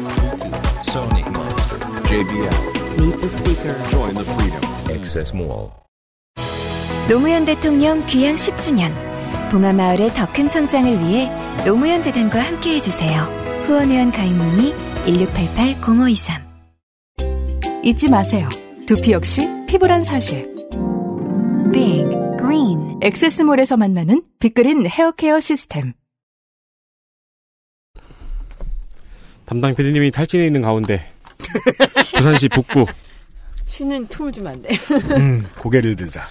Sony Monster. JBL. Meet the speaker. Join the freedom. Access Mall. 노무현 대통령 귀향 10주년. 봉하마을의 더 큰 성장을 위해 노무현 재단과 함께 해 주세요. 후원회원 가입 문의 1688-0523. 잊지 마세요. 두피 역시 피부란 사실. Big Green 엑세스몰에서 만나는 빅그린 헤어케어 시스템. 담당 PD님이 탈진해 있는 가운데 부산시 북구 쉬는 틈을 주면 안 돼. 음, 고개를 들자.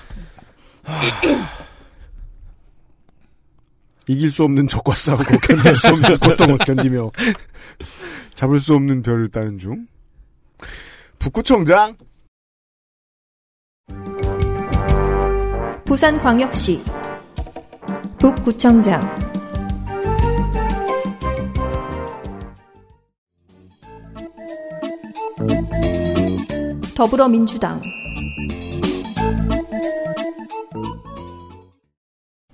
이길 수 없는 적과 싸우고 견딜 수 없는 고통을 견디며 잡을 수 없는 별을 따는 중. 북구청장. 부산광역시 북구청장. 더불어민주당.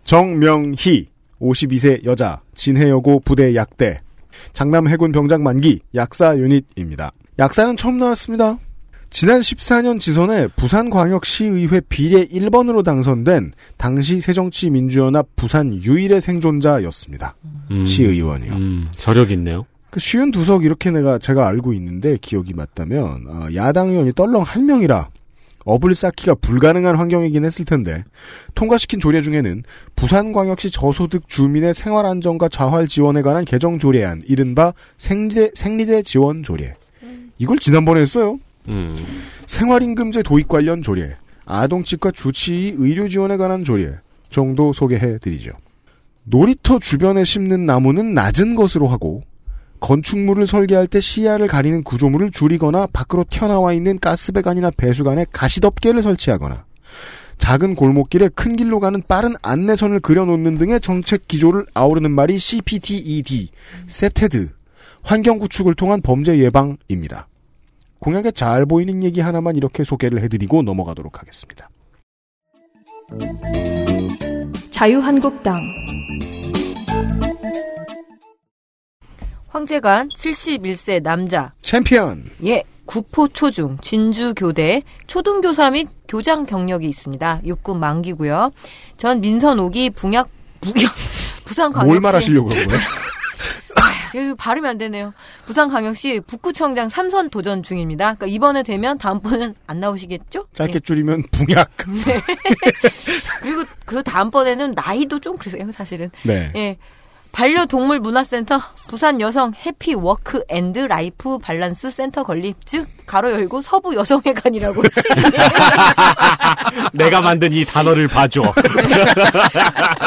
정명희 52세 여자 진해여고 부대 약대 장남 해군 병장 만기 약사 유닛입니다. 약사는 처음 나왔습니다. 지난 14년 지선에 부산광역시의회 비례 1번으로 당선된 당시 새정치민주연합 부산 유일의 생존자였습니다. 음. 시의원이요. 음, 저력 있네요. 그 쉬운 두석 이렇게 내가 제가 알고 있는데 기억이 맞다면 어, 야당 의원이 떨렁 한 명이라 업을 쌓기가 불가능한 환경이긴 했을 텐데 통과시킨 조례 중에는 부산광역시 저소득 주민의 생활 안정과 자활 지원에 관한 개정 조례안 이른바 생리대 생리대 지원 조례 이걸 지난번에 했어요. 음. 생활임금제 도입 관련 조례, 아동치과 주치의 의료 지원에 관한 조례 정도 소개해 드리죠. 놀이터 주변에 심는 나무는 낮은 것으로 하고 건축물을 설계할 때 시야를 가리는 구조물을 줄이거나 밖으로 튀어나와 있는 가스배관이나 배수관에 가시덮개를 설치하거나 작은 골목길에 큰 길로 가는 빠른 안내선을 그려놓는 등의 정책 기조를 아우르는 말이 CPTED, 세테드, 환경 구축을 통한 범죄 예방입니다. 공약에 잘 보이는 얘기 하나만 이렇게 소개를 해드리고 넘어가도록 하겠습니다. 자유한국당 황재관 71세 남자. 챔피언. 예. 구포 초중, 진주 교대, 초등교사 및 교장 경력이 있습니다. 육군 만기고요. 전 민선 5기 북약, 북약, 부산광역시. 뭘 말하시려고 그런 거예요? 아, 발음이 안 되네요. 부산광역시 북구청장 3선 도전 중입니다. 그러니까 이번에 되면 다음번은 안 나오시겠죠? 짧게 줄이면 붕약. 네. 그리고 그 다음번에는 나이도 좀 그러세요, 사실은. 네. 예. 반려동물 문화센터 부산 여성 happy work and life balance 센터 건립 즉 괄호 열고 서부 여성회관이라고 내가 만든 이 단어를 봐줘.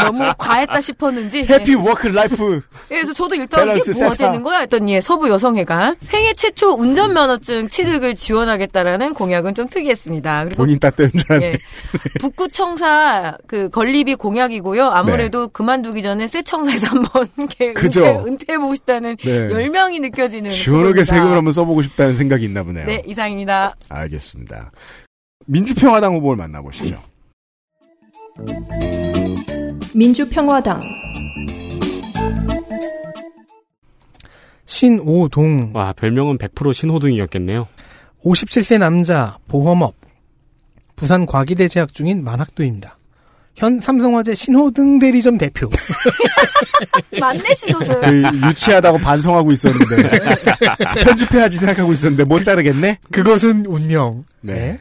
너무 과했다 싶었는지 happy work life. 예, 그래서 저도 일단 이게 뭐가. 되는 거야 했더니 예, 서부 여성회관 생애 최초 운전면허증 취득을 지원하겠다라는 공약은 좀 특이했습니다. 그리고 본인 따뜻한 줄 알았네. 예. 북구청사 그 건립이 공약이고요. 아무래도 그만두기 전에 새 청사에서 한번 네. 은퇴, 은퇴해보고 싶다는 네. 열명이 느껴지는 시원하게. 세금을 한번 써보고 싶다는 생각이 있나 보네요. 네, 이상입니다. 알겠습니다. 민주평화당 후보를 만나보시죠. 민주평화당 신오동 와, 별명은 100% 신호등이었겠네요. 57세 남자 보험업 부산 과기대 재학 중인 만학도입니다. 현 삼성화재 신호등 대리점 대표. 맞네, 신호등. 그 유치하다고 반성하고 있었는데 편집해야지 생각하고 있었는데 못 자르겠네. 그것은 운명. 네.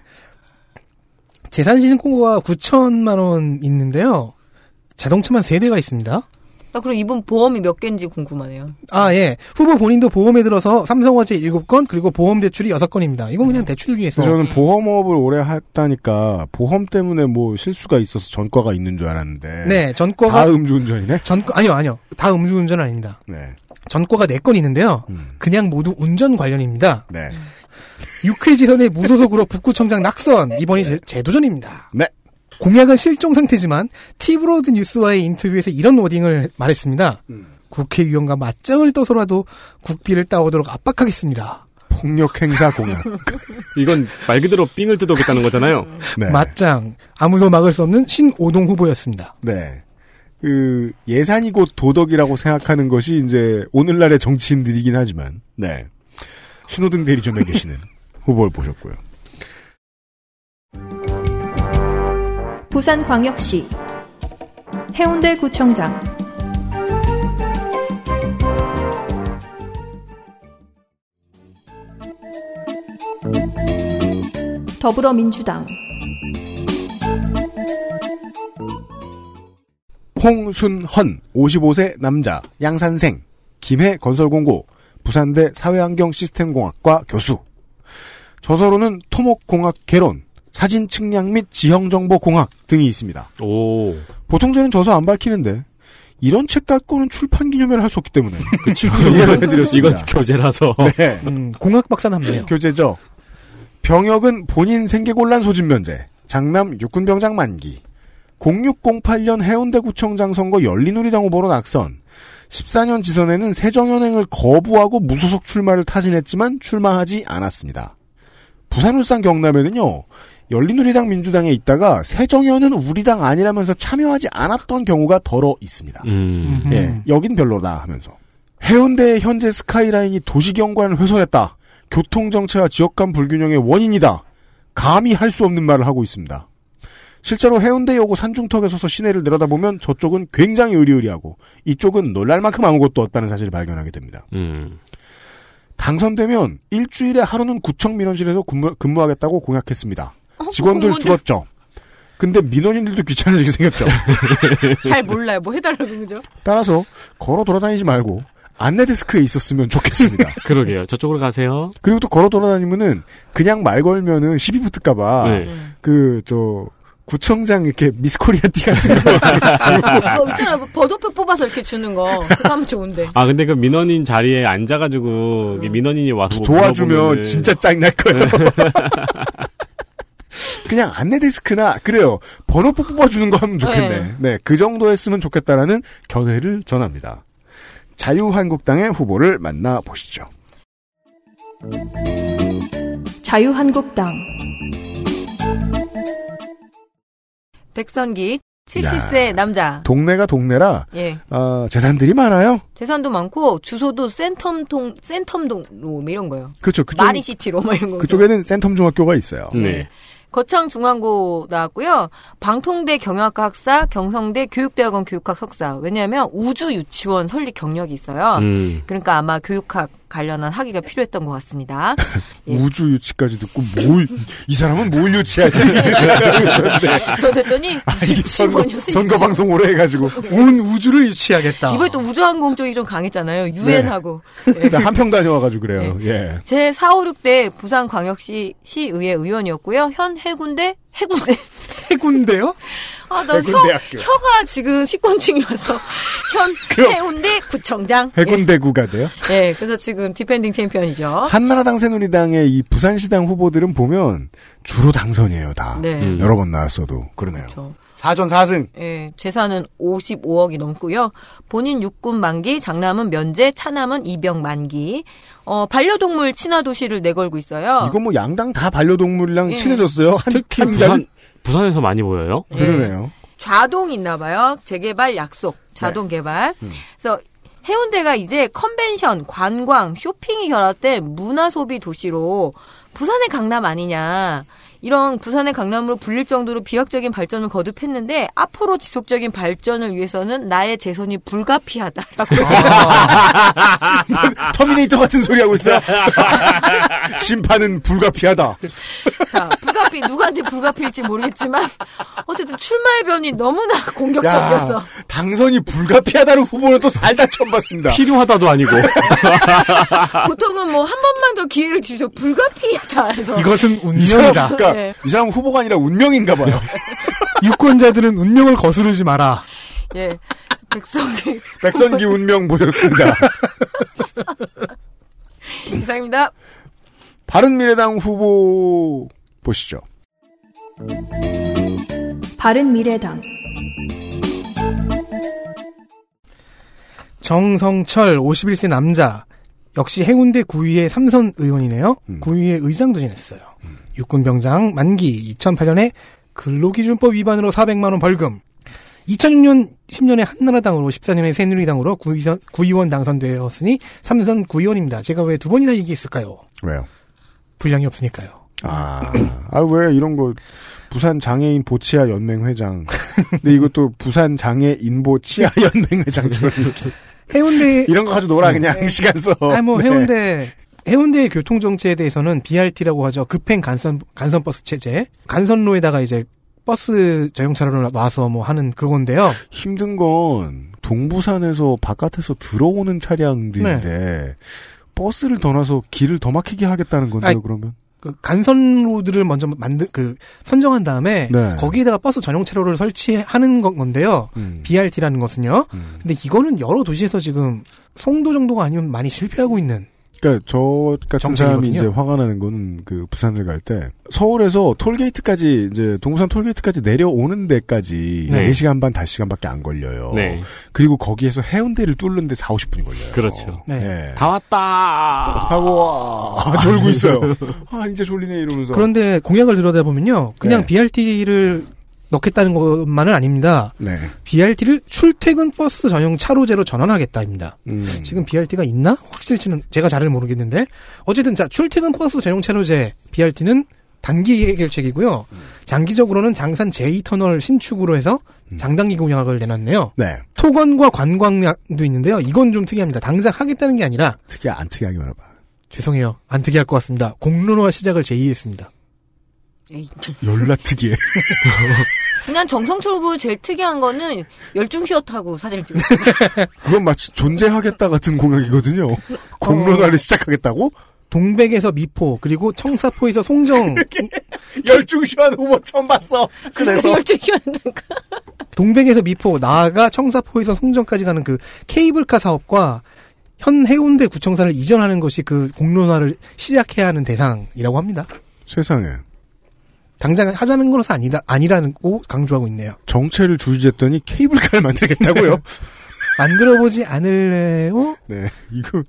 재산 신고가 9천만 원 있는데요. 자동차만 3대가 있습니다. 아, 그럼 이분 보험이 몇 개인지 궁금하네요. 아, 예. 후보 본인도 보험에 들어서 삼성화재 7건, 그리고 보험 대출이 6건입니다. 이건 그냥 대출 위해서. 저는 보험업을 오래 했다니까 보험 때문에 뭐 실수가 있어서 전과가 있는 줄 알았는데. 네, 전과가. 다 음주운전이네. 전과, 아니요, 아니요. 다 음주운전 아닙니다. 네. 전과가 4건 있는데요. 그냥 모두 운전 관련입니다. 네. 육회지선의 무소속으로 북구청장 낙선. 이번이 재, 재도전입니다. 네. 공약은 실종 상태지만 티브로드 뉴스와의 인터뷰에서 이런 wording을 말했습니다. 국회의원과 맞짱을 떠서라도 국비를 따오도록 압박하겠습니다. 폭력 행사 공약. 이건 말 그대로 삥을 뜯어오겠다는 거잖아요. 네. 맞짱. 아무도 막을 수 없는 신오동 후보였습니다. 네. 그 예산이 곧 도덕이라고 생각하는 것이 이제 오늘날의 정치인들이긴 하지만, 네. 신호등 대리점에 계시는 후보를 보셨고요. 부산광역시 해운대구청장. 더불어민주당. 홍순헌 55세 남자 양산생. 김해 건설공고 부산대 사회환경시스템공학과 교수. 저서로는 토목공학 개론, 사진 측량 및 지형 정보 공학 등이 있습니다. 오. 보통 저는 저서 안 밝히는데 이런 책 갖고는 출판 기념회를 할 수 없기 때문에. 이해를 해드렸습니다. 이건 교재라서. 네. 음, 공학 박사는 없네요. 교재죠. 병역은 본인 생계곤란 소집 면제, 장남 육군병장 만기, 0608년 해운대구청장 선거 열린우리당 후보로 낙선, 14년 지선에는 새정연행을 거부하고 무소속 출마를 타진했지만 출마하지 않았습니다. 부산, 울산, 경남에는요, 열린우리당 민주당에 있다가 새정연은 우리당 아니라면서 참여하지 않았던 경우가 덜어 있습니다. 음. 예, 여긴 별로다 하면서. 해운대의 현재 스카이라인이 도시경관을 훼손했다. 교통정체와 지역간 불균형의 원인이다. 감히 할 수 없는 말을 하고 있습니다. 실제로 해운대여고 산중턱에 서서 시내를 내려다보면 저쪽은 굉장히 의리의리하고 이쪽은 놀랄 만큼 아무것도 없다는 사실을 발견하게 됩니다. 음. 당선되면 일주일에 하루는 구청 민원실에서 근무, 근무하겠다고 공약했습니다. 어, 직원들 공무원들. 죽었죠. 근데 민원인들도 귀찮아지게 생겼죠. 잘 몰라요. 뭐 해달라고 그죠? 따라서 걸어 돌아다니지 말고 안내 데스크에 있었으면 좋겠습니다. 그러게요. 저쪽으로 가세요. 그리고 또 걸어 돌아다니면은 그냥 말 걸면은 시비 붙을까봐 네. 그저 구청장 이렇게 미스코리아 티 같은 거 이거 있잖아. 뭐 버도표 뽑아서 이렇게 주는 거. 그거 하면 좋은데. 아, 근데 그 민원인 자리에 앉아가지고, 이게 민원인이 와서 뭐 도와주면 물어보면은 진짜 짱날 거예요. 그냥 안내 데스크나 그래요. 번호표 뽑아주는 거 하면 좋겠네. 네. 네, 그 정도 했으면 좋겠다라는 견해를 전합니다. 자유한국당의 후보를 만나 보시죠. 자유한국당 백선기 70세 남자. 동네가 동네라 예. 어, 재산들이 많아요. 재산도 많고 주소도 센텀동 센텀동 뭐 이런 거요. 그렇죠. 그쪽, 마리시티로 뭐 이런 거. 그쪽에는 센텀 중학교가 있어요. 네. 거창 중앙고 나왔고요. 방통대 경영학과 학사, 경성대 교육대학원 교육학 석사. 왜냐하면 우주 유치원 설립 경력이 있어요. 음. 그러니까 아마 교육학 관련한 학위가 필요했던 것 같습니다. 예. 우주 유치까지 듣고 뭘, 이 사람은 뭘 유치하지? 저 됐더니 아, 이게 선거, 15년 선거 방송 오래 해가지고. 온 우주를 유치하겠다. 이번에 또 우주항공 쪽이 좀 강했잖아요. 유엔하고. 네. 함평 다녀와가지고 그래요. 예. 제 4, 5, 6대 부산광역시 시의회 의원이었고요. 현 해군대 해군대 해군대요? 아, 나 혀, 해군대학교. 혀 가 지금 식곤증이 와서 현 그럼. 해운대 구청장. 해군대구가 돼요? 예. 예, 그래서 지금 defending 챔피언이죠. 한나라당 새누리당의 이 부산시당 후보들은 보면 주로 당선이에요, 다. 네. 음. 여러 번 나왔어도. 그러네요. 그렇죠. 4전 4승. 예, 재산은 55억이 넘고요. 본인 육군 만기, 장남은 면제, 차남은 입영 만기. 어, 반려동물 친화 도시를 내걸고 있어요. 이거 뭐 양당 다 반려동물이랑 예. 친해졌어요. 한, 특히 한 부산, 달- 부산에서 많이 보여요. 예. 그러네요. 좌동이 있나 봐요. 재개발 약속, 자동 개발. 음. 그래서 해운대가 이제 컨벤션, 관광, 쇼핑이 결합된 문화 소비 도시로 부산의 강남 아니냐. 이런 부산의 강남으로 불릴 정도로 비약적인 발전을 거듭했는데 앞으로 지속적인 발전을 위해서는 나의 재선이 불가피하다라고. 터미네이터 같은 소리 하고 있어요. 심판은 불가피하다. 자, 불가피 누구한테 불가피일지 모르겠지만 어쨌든 출마의 변이 너무나 공격적이었어. 야, 당선이 불가피하다는 후보는 또 살다 처음 봤습니다. 필요하다도 아니고. 보통은 뭐 한 번만 더 기회를 주셔 불가피하다 해서 이것은 운명이다. 그러니까 네. 이 사람 후보가 아니라 운명인가 봐요. 유권자들은 운명을 거스르지 마라. 예. 백성기 백선기 운명 보셨습니다. 이상입니다. 바른미래당 후보 보시죠. 바른미래당 정성철 51세 남자 역시 해운대 구의회 삼선 의원이네요. 음. 구의회 의장도 지냈어요. 육군병장 만기 2008년에 근로기준법 위반으로 400만 원 벌금. 2006년 10년에 한나라당으로 14년에 새누리당으로 구의선, 구의원 당선되었으니 삼선 구의원입니다. 제가 왜 두 번이나 얘기했을까요? 왜요? 분량이 없으니까요. 아, 아, 왜 이런 거, 부산 장애인 보치아 연맹 회장. 근데 이것도 부산 장애 인 보 치아 연맹 회장처럼 이렇게. 해운대 이런 거 가지고 놀아, 그냥 시간 써. 아니 뭐 네. 해운대 해운대 교통 정체에 대해서는 BRT라고 하죠. 급행 간선 간선 버스 체제. 간선로에다가 이제 버스 전용차로를 놔서 뭐 하는 그건데요. 힘든 건 동부산에서 바깥에서 들어오는 차량들인데 버스를 더 놔서 길을 더 막히게 하겠다는 건데요, 아니, 그러면? 그 간선로드를 먼저 만들 그 선정한 다음에 네. 거기에다가 버스 전용 차로를 설치하는 건- 건데요. 음. BRT라는 것은요. 근데 이거는 여러 도시에서 지금 송도 정도가 아니면 많이 실패하고 있는 그러니까 저 같은 사람이. 이제 화가 나는 거는 그 부산을 갈 때 서울에서 톨게이트까지 이제 동부산 톨게이트까지 내려오는 데까지 네. 4시간 반 5시간밖에 안 걸려요. 네. 그리고 거기에서 해운대를 뚫는데 4, 50분이 걸려요. 그렇죠. 네. 다 왔다. 하고 와 졸고 있어요. 아 이제 졸리네 이러면서. 그런데 공약을 들여다보면요. 그냥 네. BRT를 넣겠다는 것만은 아닙니다. 네. BRT를 출퇴근 버스 전용 차로제로 전환하겠다입니다. 음. 지금 BRT가 있나? 확실치는 제가 잘 모르겠는데 어쨌든 자 출퇴근 버스 전용 차로제 BRT는 단기 해결책이고요. 장기적으로는 장산 제2터널 신축으로 해서 장단기 공약을 내놨네요. 네. 토건과 관광도 있는데요. 이건 좀 특이합니다. 당장 하겠다는 게 아니라 특이 안 특이하게 말해봐. 죄송해요. 안 특이할 것 같습니다. 공론화 시작을 제의했습니다. 열나 특이해. 그냥 정성철 후보 제일 특이한 거는 열중시어 타고 사진을 찍는 그건 마치 존재하겠다 같은 공약이거든요. 공론화를 시작하겠다고? 동백에서 미포 그리고 청사포에서 송정 열중시한 후보 처음 봤어. 그래서 열중시어 한다니까. 동백에서 미포 나아가 청사포에서 송정까지 가는 그 케이블카 사업과 현 해운대 구청사를 이전하는 것이 그 공론화를 시작해야 하는 대상이라고 합니다. 세상에. 당장 하자는 거로서 아니다 아니라는 고 강조하고 있네요. 정체를 줄이했더니 케이블카를 만들겠다고요? 만들어보지 않을래요? 네. 이거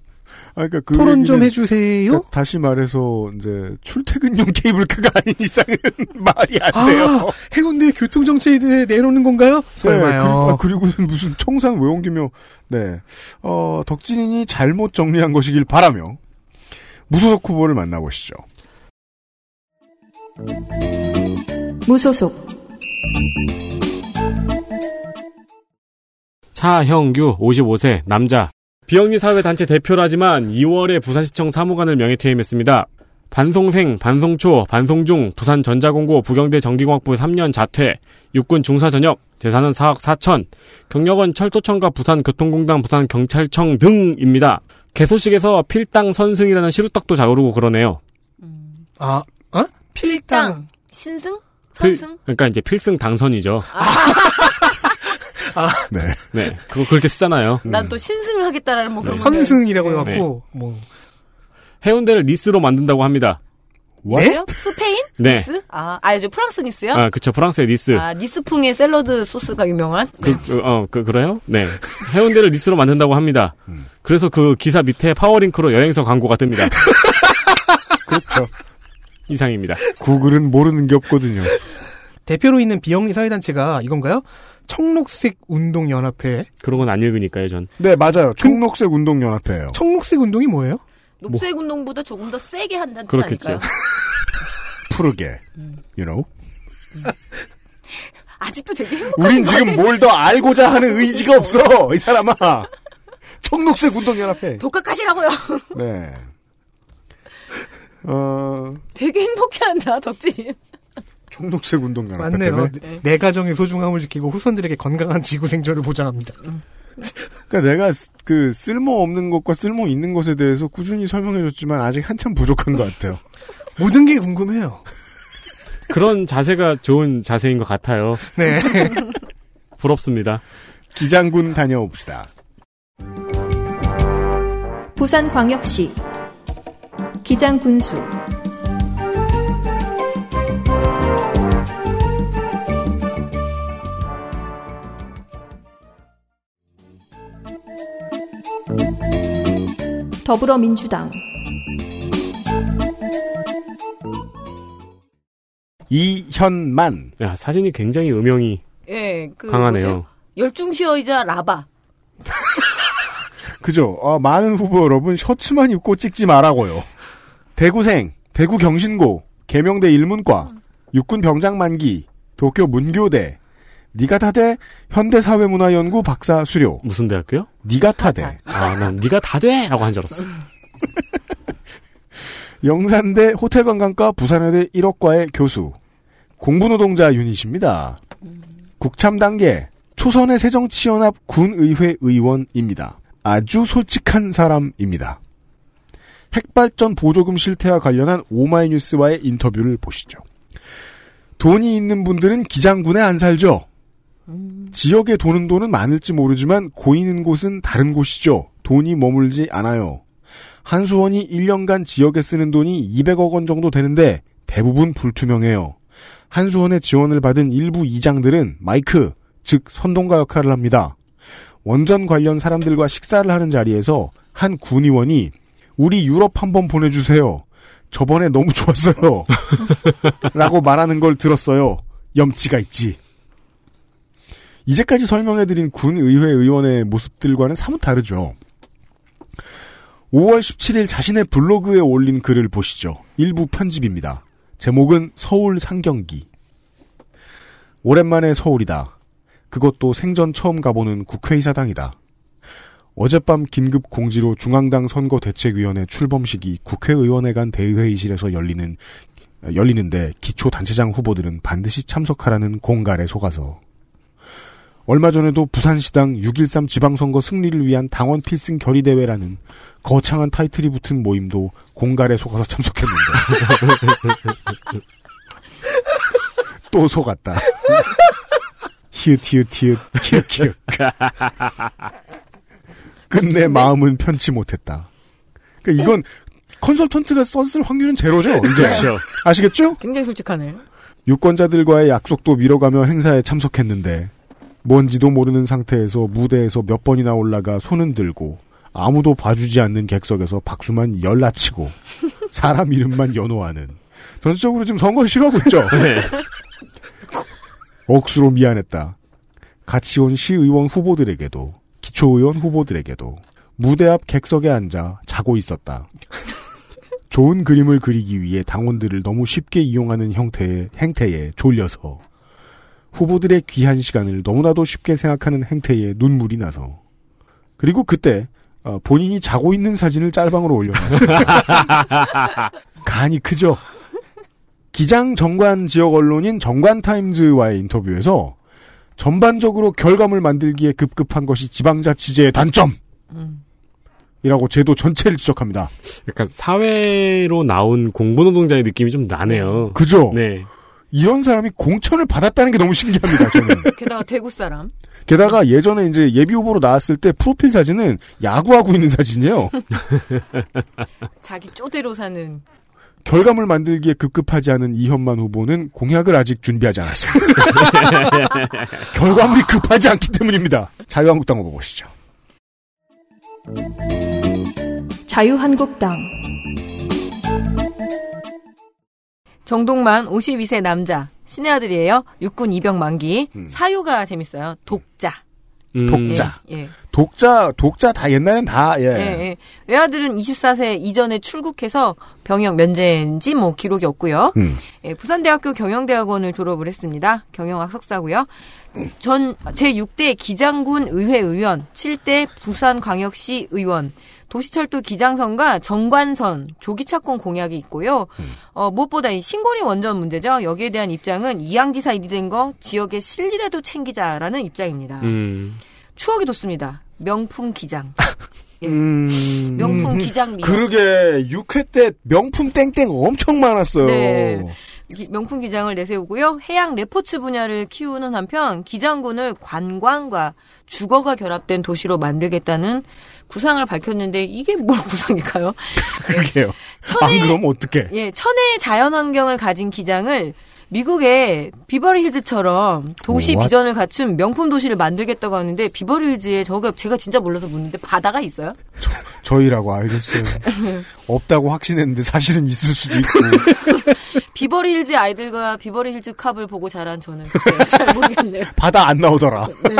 아 그러니까 그 토론 좀 해주세요. 그러니까 다시 말해서 이제 출퇴근용 케이블카가 아닌 이상은 말이 안 돼요. 아, 해운대 교통 정책에 대해 내놓는 건가요? 설마요. 네, 그리고, 아, 그리고 무슨 청산 왜 옮기며 네. 어, 덕진인이 잘못 정리한 것이길 바라며 무소속 후보를 만나보시죠. 무소속 차형규 55세 남자 비영리 사회단체 대표라지만 2월에 부산시청 사무관을 명예퇴임했습니다. 반송생, 반송초, 반송중, 부산전자공고 부경대 전기공학부 3년 자퇴, 육군 중사 전역, 재산은 4억 4천, 경력은 철도청과 부산교통공단, 부산경찰청 등입니다. 개소식에서 필당 선승이라는 시루떡도 자오르고 그러네요. 아, 어? 필당. 신승? 필- 선승? 그러니까 이제 필승 당선이죠. 네. 네. 그거 그렇게 쓰잖아요. 난 또 신승을 하겠다라는 뭐 그런 선승이라고 네. 해갖고 뭐 해운대를 니스로 만든다고 합니다. 뭐예요? 스페인? 네. 니스? 아, 아, 저 프랑스 니스요? 아, 그쵸. 프랑스의 니스. 아, 니스풍의 샐러드 소스가 유명한? 그, 그, 어, 그, 그래요? 네. 해운대를 니스로 만든다고 합니다. 그래서 그 기사 밑에 파워링크로 여행사 광고가 뜹니다. 그렇죠. 이상입니다. 구글은 모르는 게 없거든요. 대표로 있는 비영리 사회단체가 이건가요? 청록색 운동연합회. 그런 건 안 읽으니까요, 전. 네, 맞아요. 청록색 운동연합회예요. 청록색 운동이 뭐예요? 녹색 운동보다 조금 더 세게 한다는 뜻 그렇겠죠. 아닐까요? 푸르게. You know? 아직도 되게 행복하신 우린 것 지금. 뭘 더 알고자 하는 의지가 없어, 이 사람아. 청록색 운동연합회. 독학하시라고요. 네. 어, 되게 행복해한다, 덕진. 청록색 운동 연합회 맞네요. 때문에. 내, 내 가정의 소중함을 지키고 후손들에게 건강한 지구 생존을 보장합니다. 그러니까 내가 쓰- 그 쓸모 없는 것과 쓸모 있는 것에 대해서 꾸준히 설명해줬지만 아직 한참 부족한 것 같아요. 모든 게 궁금해요. 그런 자세가 좋은 자세인 것 같아요. 네. 부럽습니다. 기장군 다녀옵시다. 부산광역시 기장 군수 더불어민주당 이현만. 야, 사진이 굉장히 음영이 예, 그. 강하네요. 열중시어이자 라바. 그죠? 어, 많은 후보 여러분 셔츠만 입고 찍지 말라고요. 대구생, 대구 경신고, 계명대 일문과, 육군 병장 만기, 도쿄 문교대, 니가타대 현대사회문화연구 박사 수료. 무슨 대학교요? 니가타대, 아, 난 네가 다 돼! 라고 한 줄 알았어. 영산대 호텔관광과 부산여대 1억과의 교수, 공부노동자 유닛입니다. 국참 단계, 초선의 새정치연합 군의회 의원입니다. 아주 솔직한 사람입니다. 핵발전 보조금 실태와 관련한 오마이뉴스와의 인터뷰를 보시죠. 돈이 있는 분들은 기장군에 안 살죠. 지역에 도는 돈은 많을지 모르지만 고이는 곳은 다른 곳이죠. 돈이 머물지 않아요. 한수원이 1년간 지역에 쓰는 돈이 200억 원 정도 되는데 대부분 불투명해요. 한수원의 지원을 받은 일부 이장들은 마이크, 즉 선동가 역할을 합니다. 원전 관련 사람들과 식사를 하는 자리에서 한 군의원이 우리 유럽 한번 보내주세요. 저번에 너무 좋았어요. 라고 말하는 걸 들었어요. 염치가 있지. 이제까지 설명해드린 군의회 의원의 모습들과는 사뭇 다르죠. 5월 17일 자신의 블로그에 올린 글을 보시죠. 일부 편집입니다. 제목은 서울 상경기. 오랜만에 서울이다. 그것도 생전 처음 가보는 국회의사당이다. 어젯밤 긴급 공지로 중앙당 선거대책위원회 출범식이 국회의원회관 대의회의실에서 열리는 열리는데 기초 단체장 후보들은 반드시 참석하라는 공갈에 속아서. 얼마 전에도 부산시당 6.13 지방선거 승리를 위한 당원 필승 결의대회라는 거창한 타이틀이 붙은 모임도 공갈에 속아서 참석했는데. 또 속았다. 히읗 히읗 히읗 히읗 히읗 끝내 마음은 편치 못했다. 그러니까 이건 컨설턴트가 썼을 확률은 제로죠. 이제 그렇죠. 아시겠죠? 굉장히 솔직하네. 유권자들과의 약속도 미뤄가며 행사에 참석했는데 뭔지도 모르는 상태에서 무대에서 몇 번이나 올라가 손은 들고 아무도 봐주지 않는 객석에서 박수만 열라치고 사람 이름만 연호하는 전적으로 지금 선거를 싫어하고 있죠. 네. 억수로 미안했다. 같이 온 시의원 후보들에게도 기초의원 후보들에게도 무대 앞 객석에 앉아 자고 있었다. 좋은 그림을 그리기 위해 당원들을 너무 쉽게 이용하는 형태의 행태에 졸려서 후보들의 귀한 시간을 너무나도 쉽게 생각하는 행태에 눈물이 나서 그리고 그때 어, 본인이 자고 있는 사진을 짤방으로 올려놨어요. 간이 크죠. 기장 정관 지역 언론인 정관타임즈와의 인터뷰에서 전반적으로 결과물 만들기에 급급한 것이 지방자치제의 단점. 이라고 제도 전체를 지적합니다. 약간 사회로 나온 공부노동자의 느낌이 좀 나네요. 그죠? 네. 이런 사람이 공천을 받았다는 게 너무 신기합니다, 저는. 게다가 대구 사람. 게다가 예전에 이제 예비 후보로 나왔을 때 프로필 사진은 야구하고 있는 사진이에요. 자기 쪼대로 사는. 결과물 만들기에 급급하지 않은 이현만 후보는 공약을 아직 준비하지 않았습니다. 결과물이 급하지 않기 때문입니다. 자유한국당 후보 보시죠. 자유한국당 정동만 52세 남자. 신의 아들이에요. 육군 이병 만기. 사유가 재밌어요. 독자. 음. 독자. 예. 예. 독자, 독자 다 옛날엔 다, 예. 예, 예. 외아들은 24세 이전에 출국해서 병역 면제인지 뭐 기록이 없고요. 음. 예, 부산대학교 경영대학원을 졸업을 했습니다. 경영학 석사고요. 전 제6대 기장군 의회 의원, 7대 부산광역시 의원, 도시철도 기장선과 정관선, 조기차권 공약이 있고요. 어, 무엇보다 이 신고리 원전 문제죠. 여기에 대한 입장은 이양지사 일이 된 거 지역의 실리라도 챙기자라는 입장입니다. 음. 추억이 돋습니다. 명품 기장. 예. 음. 명품 기장 미 그러게, 6회 때 명품 땡땡 엄청 많았어요. 네. 기- 명품 기장을 내세우고요. 해양 레포츠 분야를 키우는 한편 기장군을 관광과 주거가 결합된 도시로 만들겠다는 구상을 밝혔는데 이게 뭘 구상일까요? 그러게요. 천혜- 안 그러면 어떡해. 예, 천혜의 자연 환경을 가진 기장을 미국의 비버리 힐즈처럼 도시 What? 비전을 갖춘 명품 도시를 만들겠다고 하는데 비버리 힐즈에 저가 제가 진짜 몰라서 묻는데 바다가 있어요? 저희라고 알겠어요. 없다고 확신했는데 사실은 있을 수도 있고. 비버리 힐즈 아이들과 비버리 힐즈 캅을 보고 자란 저는 잘 모르겠네요. 바다 안 나오더라. 그럼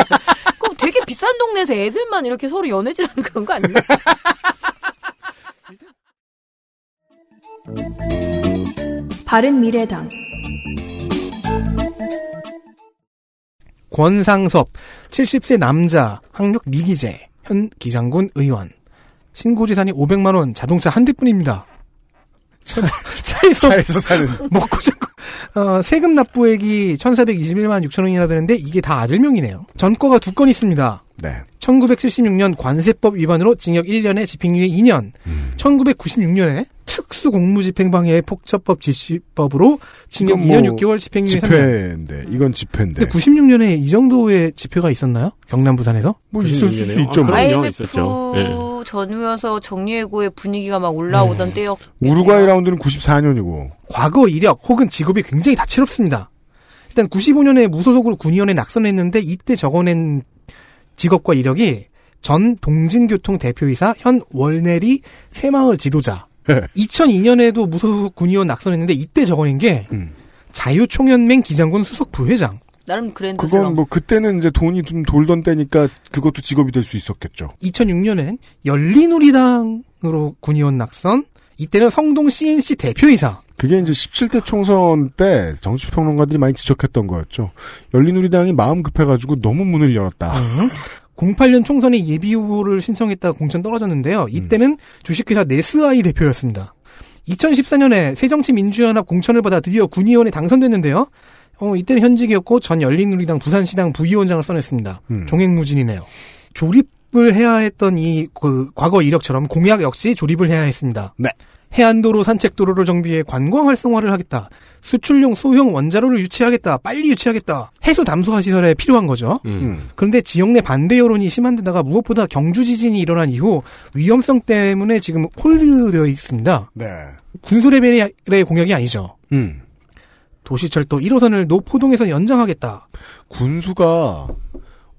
되게 비싼 동네에서 애들만 이렇게 서로 연애질하는 그런 거 아니에요? 바른 미래당 권상섭 70세 남자 학력 미기재 현 기장군 의원 신고지산이 500만 원 자동차 한 대뿐입니다. 차에서, 차에서 사는 먹고 자고 어, 세금 납부액이 1,421만 6천 원이나 되는데 이게 다 아들명이네요. 전과가 두 건 있습니다. 네. 1976년 관세법 위반으로 징역 1년에 집행유예 2년. 음. 1996년에 특수공무집행방해 폭처법 지시법으로 징역 뭐 2년 6개월 집행유예 3년. 집회인데 이건 집회인데. 근데 96년에 이 정도의 집회가 있었나요? 경남 부산에서? 뭐 있을 수 96년에요? 있죠. 아, 뭐. IMF 있었죠. 예. 전후여서 정리해고의 분위기가 막 올라오던 네. 때였. 우루과이 라운드는 94년이고. 과거 이력 혹은 직업이 굉장히 다채롭습니다. 일단 95년에 무소속으로 군의원에 낙선했는데 이때 적어낸 직업과 이력이 전 동진교통 대표이사 현 월내리 새마을 지도자. 2002년에도 무소속 군의원 낙선했는데 이때 적어낸 게 음. 자유총연맹 기장군 수석 부회장. 나름 그랜드 그건. 뭐 그때는 이제 돈이 좀 돌던 때니까 그것도 직업이 될 수 있었겠죠. 2006년엔 열린우리당으로 군의원 낙선. 이때는 성동 CNC 대표이사. 그게 이제 17대 총선 때 정치평론가들이 많이 지적했던 거였죠. 열린우리당이 마음 급해가지고 너무 문을 열었다. 08년 총선에 예비 후보를 신청했다가 공천 떨어졌는데요. 이때는 주식회사 네스아이 대표였습니다. 2014년에 새정치민주연합 공천을 받아 드디어 군의원에 당선됐는데요. 어, 이때는 현직이었고 전 열린우리당 부산시당 부위원장을 써냈습니다. 음. 종횡무진이네요. 조립을 해야 했던 이 그 과거 이력처럼 공약 역시 조립을 해야 했습니다. 네. 해안도로 산책도로를 정비해 관광 활성화를 하겠다. 수출용 소형 원자로를 유치하겠다. 빨리 유치하겠다. 해수 담수화 시설에 필요한 거죠. 음. 그런데 지역 내 반대 여론이 심한 데다가 무엇보다 경주 지진이 일어난 이후 위험성 때문에 지금 홀드되어 있습니다. 네. 군수 레벨의 공약이 아니죠. 음. 도시철도 1호선을 노포동에서 연장하겠다. 군수가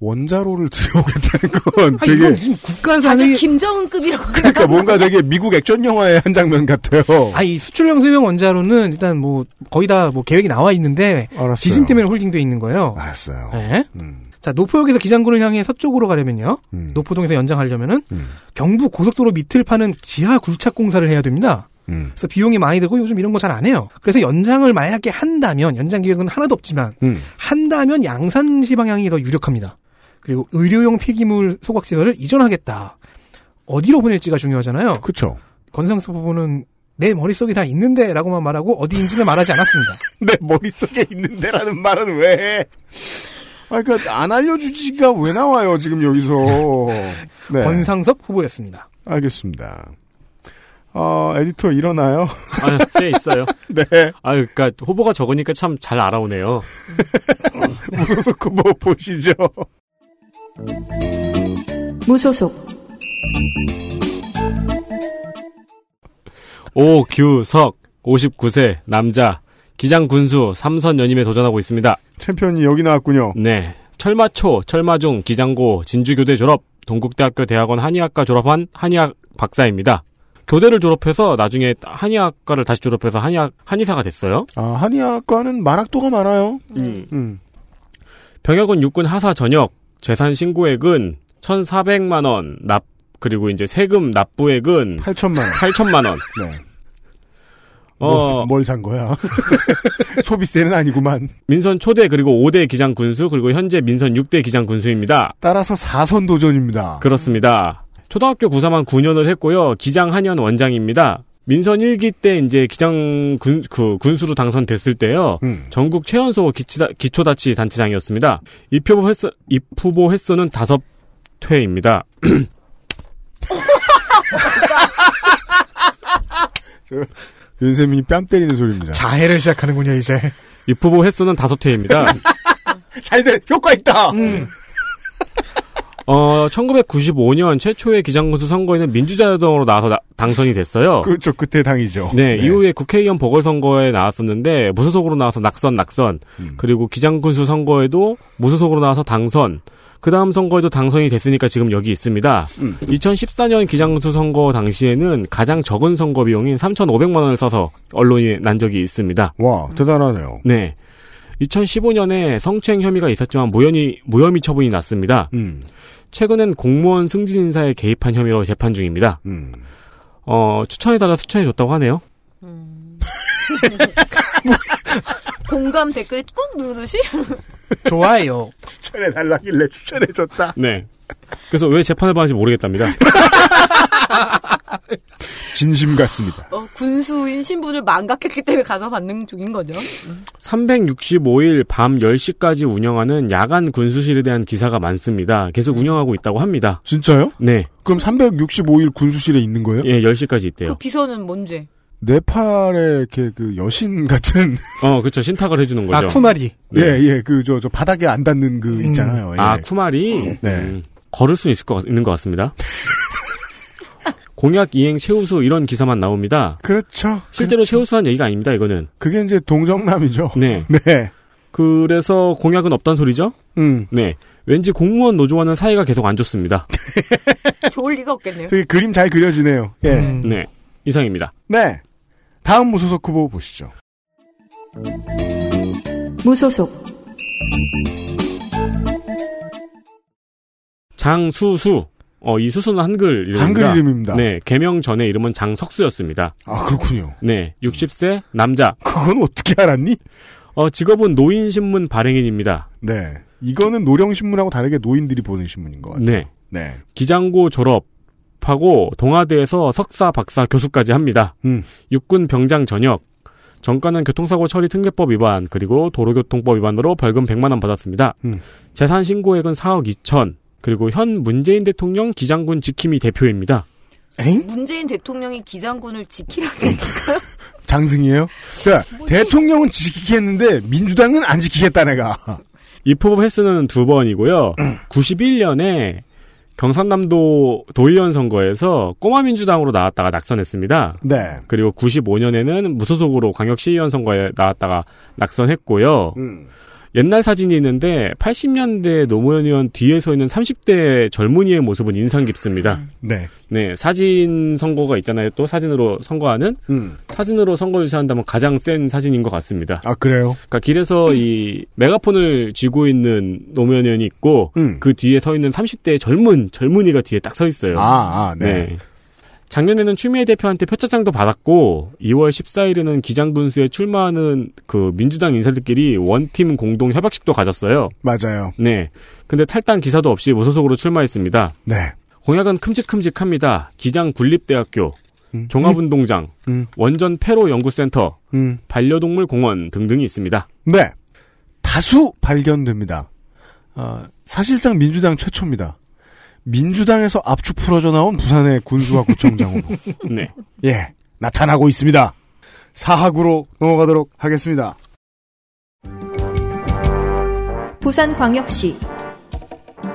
원자로를 들여오겠다는 건 아, 되게 이건 지금 국가산의 다들 김정은급이라고. 그러니까 뭔가 되게 미국 액션 영화의 한 장면 같아요. 아, 이 수출용 소형 원자로는 일단 뭐 거의 다 뭐 계획이 나와 있는데 알았어요. 지진 때문에 홀딩돼 있는 거예요. 알았어요. 네. 음. 자, 노포역에서 기장군을 향해 서쪽으로 가려면요. 음. 노포동에서 연장하려면은 음. 경부 고속도로 밑을 파는 지하 굴착 공사를 해야 됩니다. 음. 그래서 비용이 많이 들고 요즘 이런 거 잘 안 해요. 그래서 연장을 만약에 한다면 연장 계획은 하나도 없지만 음. 한다면 양산시 방향이 더 유력합니다. 그리고 의료용 폐기물 소각시설을 이전하겠다. 어디로 보낼지가 중요하잖아요. 그쵸. 권상수 부부는 내 머릿속에 다 있는데라고만 말하고 어디인지는 말하지 않았습니다. 내 머릿속에 있는데라는 말은 왜 해? 아, 그니까, 안 알려주지가 왜 나와요, 지금 여기서. 네. 권상섭 후보였습니다. 알겠습니다. 어, 에디터 일어나요? 아, 꽤 있어요. 네. 아, 그러니까 후보가 적으니까 참 잘 알아오네요. 무소속 후보 보시죠. 무소속 오규석 59세 남자 기장 군수 삼선 연임에 도전하고 있습니다. 챔피언이 여기 나왔군요. 네. 철마초, 철마중, 기장고, 진주교대 졸업, 동국대학교 대학원 한의학과 졸업한 한의학 박사입니다. 교대를 졸업해서 나중에 한의학과를 다시 졸업해서 한의학 한의사가 됐어요. 아, 한의학과는 만학도가 많아요. 음. 음. 병역은 육군 하사 전역, 재산 신고액은 1,400만 원, 납 그리고 이제 세금 납부액은 8천만 원. 8천만 원. 네. 어, 뭘 산 거야? 소비세는 아니구만. 민선 초대 그리고 5대 기장 군수 그리고 현재 민선 6대 기장 군수입니다. 따라서 4선 도전입니다. 그렇습니다. 초등학교 구사만 9년을 했고요. 기장 한연 원장입니다. 민선 1기 때 이제 기장 군, 그 군수로 당선됐을 때요. 음. 전국 최연소 기치다, 기초자치 단체장이었습니다. 입후보 횟수, 입후보 횟수는 다섯 회입니다. 윤세민이 뺨 때리는 소리입니다. 자해를 시작하는군요, 이제. 입후보 횟수는 다섯 회입니다. 잘 돼, 효과 있다! 음. 어, 1995년 최초의 기장군수 선거에는 민주자유당으로 나와서 나- 당선이 됐어요. 그렇죠. 그때 당이죠. 네, 이후에 국회의원 보궐선거에 나왔었는데 무소속으로 나와서 낙선, 낙선. 음. 그리고 기장군수 선거에도 무소속으로 나와서 당선. 그 다음 선거에도 당선이 됐으니까 지금 여기 있습니다. 음. 2014년 기장군수 선거 당시에는 가장 적은 선거 비용인 3,500만 원을 써서 언론이 난 적이 있습니다. 와, 대단하네요. 네. 2015년에 성추행 혐의가 있었지만 무혐의, 무혐의 처분이 났습니다. 음. 최근엔 공무원 승진 인사에 개입한 혐의로 재판 중입니다. 음. 어, 추천해달라 추천해줬다고 하네요. 공감 댓글에 꾹 누르듯이? 좋아요. 추천해달라길래 추천해줬다. 네. 그래서 왜 재판을 받는지 모르겠답니다. 진심 같습니다. 어, 군수인 신분을 망각했기 때문에 가서 받는 중인 거죠. 365일 밤 10시까지 운영하는 야간 군수실에 대한 기사가 많습니다. 계속 운영하고 있다고 합니다. 진짜요? 네. 그럼 365일 군수실에 있는 거예요? 예, 10시까지 있대요. 그 비서는 뭔지. 네팔의 이렇게 그 여신 같은 어, 그쵸. 신탁을 해주는 거죠. 아, 쿠마리. 예, 예, 그, 저, 저, 바닥에 안 닿는 그, 있잖아요. 예. 아, 쿠마리? 네. 음, 걸을 수 있을 것, 같- 있는 것 같습니다. 공약 이행 최우수 이런 기사만 나옵니다. 그렇죠. 실제로 최우수한 얘기가 아닙니다, 이거는. 그게 이제 동정남이죠. 네. 네. 그래서 공약은 없단 소리죠? 음. 네. 왠지 공무원 노조와는 사이가 계속 안 좋습니다. 좋을 리가 없겠네요. 되게 그림 잘 그려지네요. 예. 음. 네. 이상입니다. 네. 다음 무소속 후보 보시죠. 무소속 장수수. 어, 이 수수는 한글 이름입니다. 한글 이름입니다. 네. 개명 전에 이름은 장석수였습니다. 아, 그렇군요. 네. 60세 남자. 그건 어떻게 알았니? 어, 직업은 노인신문 발행인입니다. 네. 이거는 노령신문하고 다르게 노인들이 보는 신문인 것 같아요. 네. 네. 기장고 졸업하고 동아대에서 석사, 박사, 교수까지 합니다. 음. 육군 병장 전역. 정가는 교통사고 처리 특례법 위반 그리고 도로교통법 위반으로 벌금 100만 원 받았습니다. 음. 재산 신고액은 4억 2천. 그리고 현 문재인 대통령 기장군 지킴이 대표입니다. 문재인 대통령이 기장군을 지키라는 얘기인가요? 장승이에요? 자, 대통령은 지키겠는데, 민주당은 안 지키겠다, 내가. 입후보 횟수는 두 번이고요. 91년에 경상남도 도의원 선거에서 꼬마민주당으로 나왔다가 낙선했습니다. 네. 그리고 95년에는 무소속으로 광역시의원 선거에 나왔다가 낙선했고요. 음. 옛날 사진이 있는데 80년대 노무현 의원 뒤에 서 있는 30대 젊은이의 모습은 인상 깊습니다. 네. 네, 사진 선거가 있잖아요. 또 사진으로 선거하는 음. 사진으로 선거 유세한다면 가장 센 사진인 것 같습니다. 아, 그래요? 그러니까 길에서 이 메가폰을 쥐고 있는 노무현 의원이 있고 음. 그 뒤에 서 있는 30대 젊은 젊은이가 뒤에 딱 서 있어요. 아, 아, 네. 작년에는 추미애 대표한테 표창장도 받았고 2월 14일에는 기장군수에 출마하는 그 민주당 인사들끼리 원팀 공동 협약식도 가졌어요. 맞아요. 네. 근데 탈당 기사도 없이 무소속으로 출마했습니다. 네. 공약은 큼직큼직합니다. 기장 군립대학교, 종합운동장, 음. 원전 폐로 연구센터, 음. 반려동물 공원 등등이 있습니다. 네. 다수 발견됩니다. 아, 사실상 민주당 최초입니다. 민주당에서 압축 풀어져 나온 부산의 군수와 구청장으로. 네. 예. 나타나고 있습니다. 사학으로 넘어가도록 하겠습니다. 부산광역시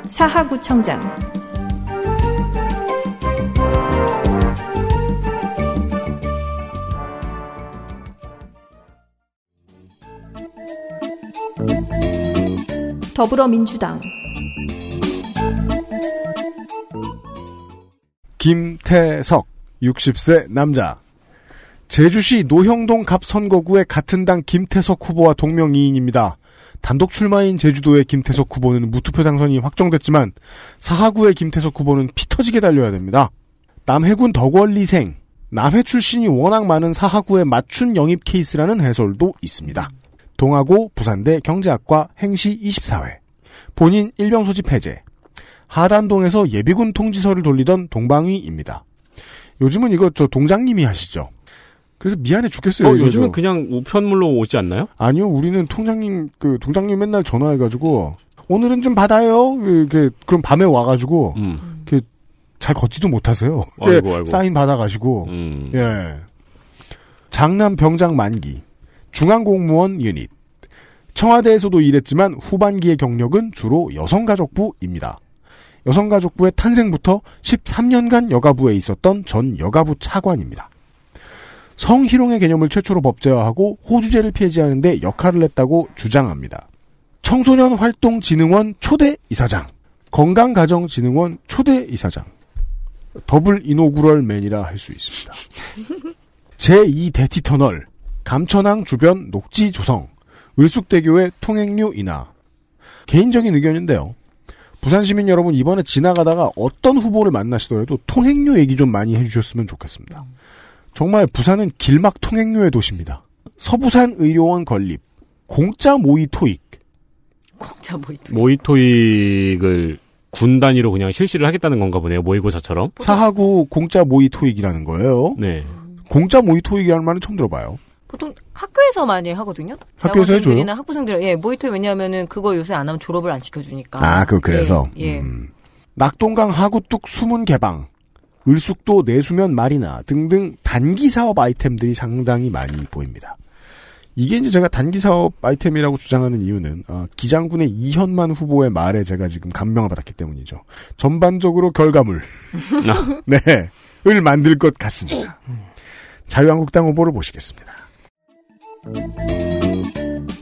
사하구청장 더불어민주당 김태석, 60세 남자. 제주시 노형동 갑 선거구의 같은 당 김태석 후보와 동명이인입니다. 단독 출마인 제주도의 김태석 후보는 무투표 당선이 확정됐지만 사하구의 김태석 후보는 피 터지게 달려야 됩니다. 남해군 덕원리생, 남해 출신이 워낙 많은 사하구의 맞춘 영입 케이스라는 해설도 있습니다. 동아고 부산대 경제학과 행시 24회, 본인 일병 소집 해제, 하단동에서 예비군 통지서를 돌리던 동방위입니다. 요즘은 이거 저 동장님이 하시죠. 그래서 미안해 죽겠어요. 어, 요즘은 저. 그냥 우편물로 오지 않나요? 아니요, 우리는 통장님 그 동장님 맨날 전화해가지고 오늘은 좀 받아요. 이렇게 그럼 밤에 와가지고 음. 이렇게 잘 걷지도 못하세요. 아이고, 예, 아이고. 사인 받아가시고 음. 예. 장남 병장 만기, 중앙공무원 유닛. 청와대에서도 일했지만 후반기의 경력은 주로 여성가족부입니다. 여성가족부의 탄생부터 13년간 여가부에 있었던 전 여가부 차관입니다. 성희롱의 개념을 최초로 법제화하고 호주제를 폐지하는데 역할을 했다고 주장합니다. 청소년 활동진흥원 초대 이사장, 건강가정진흥원 초대 이사장, 더블 이노구럴 맨이라 할 수 있습니다. 제2 대티터널, 감천항 주변 녹지 조성, 을숙대교의 통행료 인하. 개인적인 의견인데요. 부산 시민 여러분 이번에 지나가다가 어떤 후보를 만나시더라도 통행료 얘기 좀 많이 해주셨으면 좋겠습니다. 정말 부산은 길막 통행료의 도시입니다. 서부산 의료원 건립, 공짜 모의 토익, 공짜 모이토. 모이토익을 군 단위로 그냥 실시를 하겠다는 건가 보네요. 모의고사처럼. 사하구 공짜 모의 토익이라는 거예요. 네. 공짜 모의 토익이라는 말은 처음 들어봐요. 보통 학교에서 많이 하거든요. 학교에서 해줘요? 대학원생들이나 학부생들 예 모의토 왜냐하면은 그거 요새 안 하면 졸업을 안 시켜주니까. 아, 그 그래서 예. 예. 음. 낙동강 하구뚝 수문 개방, 을숙도 내수면 마리나 등등 단기 사업 아이템들이 상당히 많이 보입니다. 이게 이제 제가 단기 사업 아이템이라고 주장하는 이유는 어, 기장군의 이현만 후보의 말에 제가 지금 감명을 받았기 때문이죠. 전반적으로 결과물 네을 만들 것 같습니다. 자유한국당 후보를 보시겠습니다.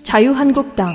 자유한국당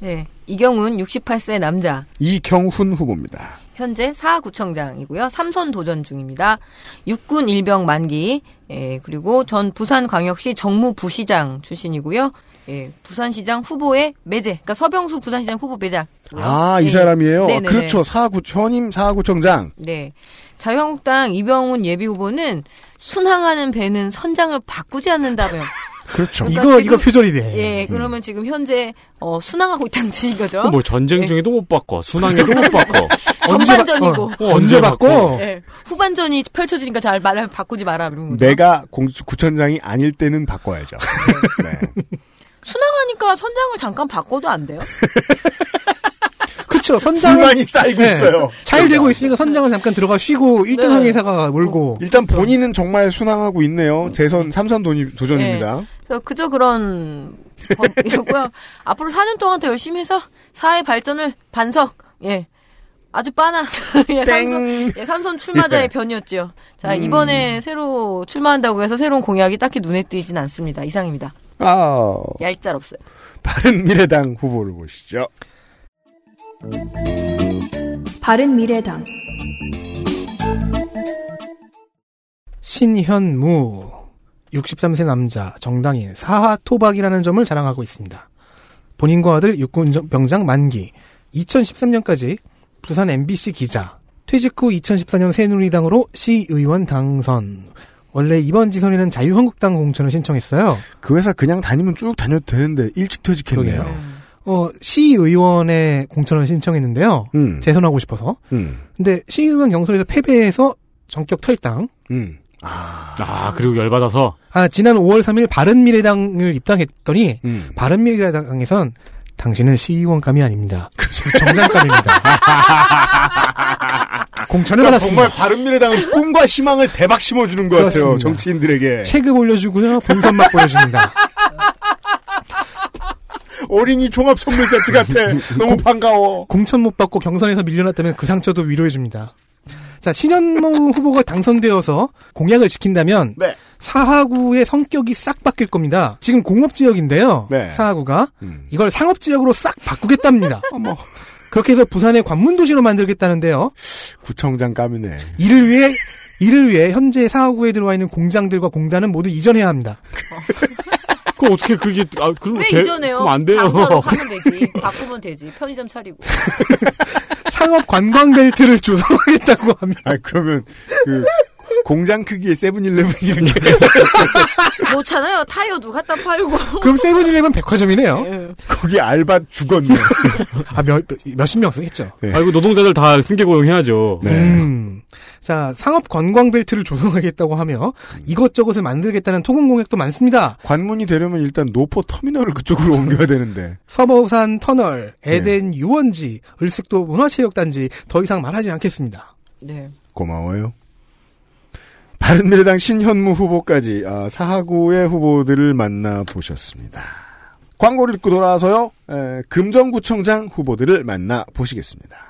네. 이경훈 68세 남자. 이경훈 후보입니다. 현재 사구청장이고요. 삼선 도전 중입니다. 육군 일병 만기. 예, 그리고 전 부산광역시 정무부시장 출신이고요. 예, 부산시장 후보의 매제. 그러니까 서병수 부산시장 후보 매작. 아, 이 네. 사람이에요? 네네네. 그렇죠. 사구, 현임 사구청장. 네. 자유한국당 이병훈 예비 후보는 순항하는 배는 선장을 바꾸지 않는다며. 그렇죠. 그러니까 이거, 지금- 이거 표절이네. 예, 그러면 지금 현재 어, 순항하고 있다는 뜻인 거죠. 뭐 전쟁 예. 중에도 못 바꿔. 순항에도 못 바꿔. 전반전이고. 어, 언제 바꿔? 예, 후반전이 펼쳐지니까 잘 말을 바꾸지 마라 이런 거죠. 내가 공, 구청장이 아닐 때는 바꿔야죠. 순항하니까 선장을 잠깐 바꿔도 안 돼요? 그쵸, 선장은. 불만이 쌓이고 네. 있어요. 잘 되고 있으니까 선장은 잠깐 들어가 쉬고 1등 네. 항해사가 몰고. 일단 본인은 정말 순항하고 있네요. 재선 삼선 돈이 도전입니다. 예. 그래서 그저 그런 법이고요. 앞으로 4년 동안 더 열심히 해서 사회 발전을 반석. 예. 아주 빠나. 예, 삼선, 예, 삼선 출마자의 예. 변이었죠. 자, 음. 이번에 새로 출마한다고 해서 새로운 공약이 딱히 눈에 띄진 않습니다. 이상입니다. 아, 얄짤 없어요. 바른 미래당 후보를 보시죠. 바른미래당 신현무 63세 남자 정당인 사하 토박이라는 점을 자랑하고 있습니다. 본인과 아들 육군병장 만기 2013년까지 부산 MBC 기자 퇴직 후 2014년 새누리당으로 시의원 당선 원래 이번 지선에는 자유한국당 공천을 신청했어요. 그 회사 그냥 다니면 쭉 다녀도 되는데 일찍 퇴직했네요. 어, 시의원의 공천을 신청했는데요. 음. 재선하고 싶어서. 음. 근데 시의원 경선에서 패배해서 전격 탈당. 음. 아, 그리고 열받아서. 아, 지난 5월 3일 바른미래당을 입당했더니 음. 바른미래당에선 당신은 시의원감이 아닙니다. 정장감입니다. 공천을 자, 받았습니다. 정말 바른미래당은 꿈과 희망을 대박 심어주는 것 같아요. 그렇습니다. 정치인들에게. 체급 올려주고요. 본선 맛 보여줍니다. 어린이 종합 선물 세트 같아. 너무 반가워. 공천 못 받고 경선에서 밀려났다면 그 상처도 위로해줍니다. 자, 신현무 후보가 당선되어서 공약을 지킨다면 네. 사하구의 성격이 싹 바뀔 겁니다. 지금 공업 지역인데요. 네. 사하구가 음. 이걸 상업 지역으로 싹 바꾸겠답니다. 어머. 그렇게 해서 부산의 관문 도시로 만들겠다는데요. 구청장 까미네. 이를 위해 이를 위해 현재 사하구에 들어와 있는 공장들과 공단은 모두 이전해야 합니다. 그 어떻게 그게 아 그럼 왜 개- 이전해요? 그럼 안 돼요. 장사로 하면 되지. 바꾸면 되지. 편의점 차리고. 상업 관광 벨트를 조성하겠다고 합니다. 아 그러면 그 공장 크기의 세븐일레븐 이렇게 좋잖아요. 타이어도 갖다 팔고. 그럼 세븐일레븐 백화점이네요. 예. 거기 알바 죽었네. 아, 몇, 몇십 명 쓰겠죠. 네. 아이고 노동자들 다 승계 고용해야죠. 네. 음. 자, 상업 관광 벨트를 조성하겠다고 하며 이것저것을 만들겠다는 토건 공약도 많습니다. 관문이 되려면 일단 노포 터미널을 그쪽으로 옮겨야 되는데. 서부산 터널, 네. 에덴 유원지, 을숙도 문화체육단지 더 이상 말하지 않겠습니다. 네. 고마워요. 바른미래당 신현무 후보까지 아, 사하구의 후보들을 만나 보셨습니다. 광고를 듣고 돌아와서요. 에, 금정구청장 후보들을 만나 보시겠습니다.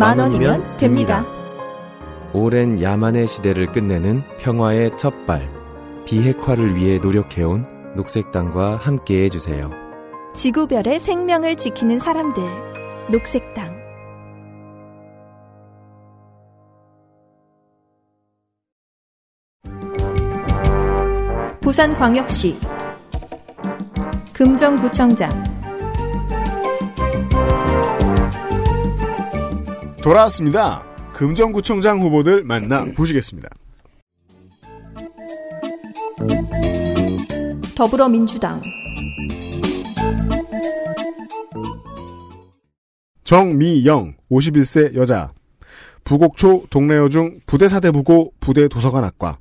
만 원이면 됩니다. 오랜 야만의 시대를 끝내는 평화의 첫발. 비핵화를 위해 노력해온 녹색당과 함께 해 주세요. 지구별의 생명을 지키는 사람들. 녹색당. 부산광역시 금정구청장 돌아왔습니다. 금정구청장 후보들 만나 보시겠습니다. 더불어민주당 정미영 51세 여자 부곡초 동래여중 부대사대부고 부대도서관학과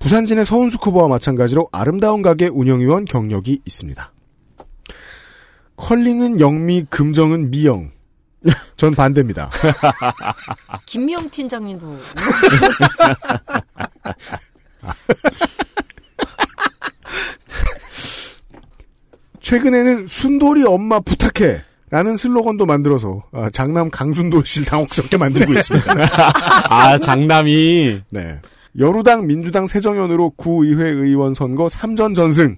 부산진의 서운숙 후보와 마찬가지로 아름다운 가게 운영위원 경력이 있습니다. 컬링은 영미, 금정은 미영. 전 반대입니다. 김미영 팀장님도 최근에는 순돌이 엄마 부탁해. 라는 슬로건도 만들어서 아, 장남 강순돌 씨를 당혹스럽게 만들고 있습니다. 아, 장남이. 네. 여루당 민주당 새정연으로 구의회 의원 선거 3전 전승.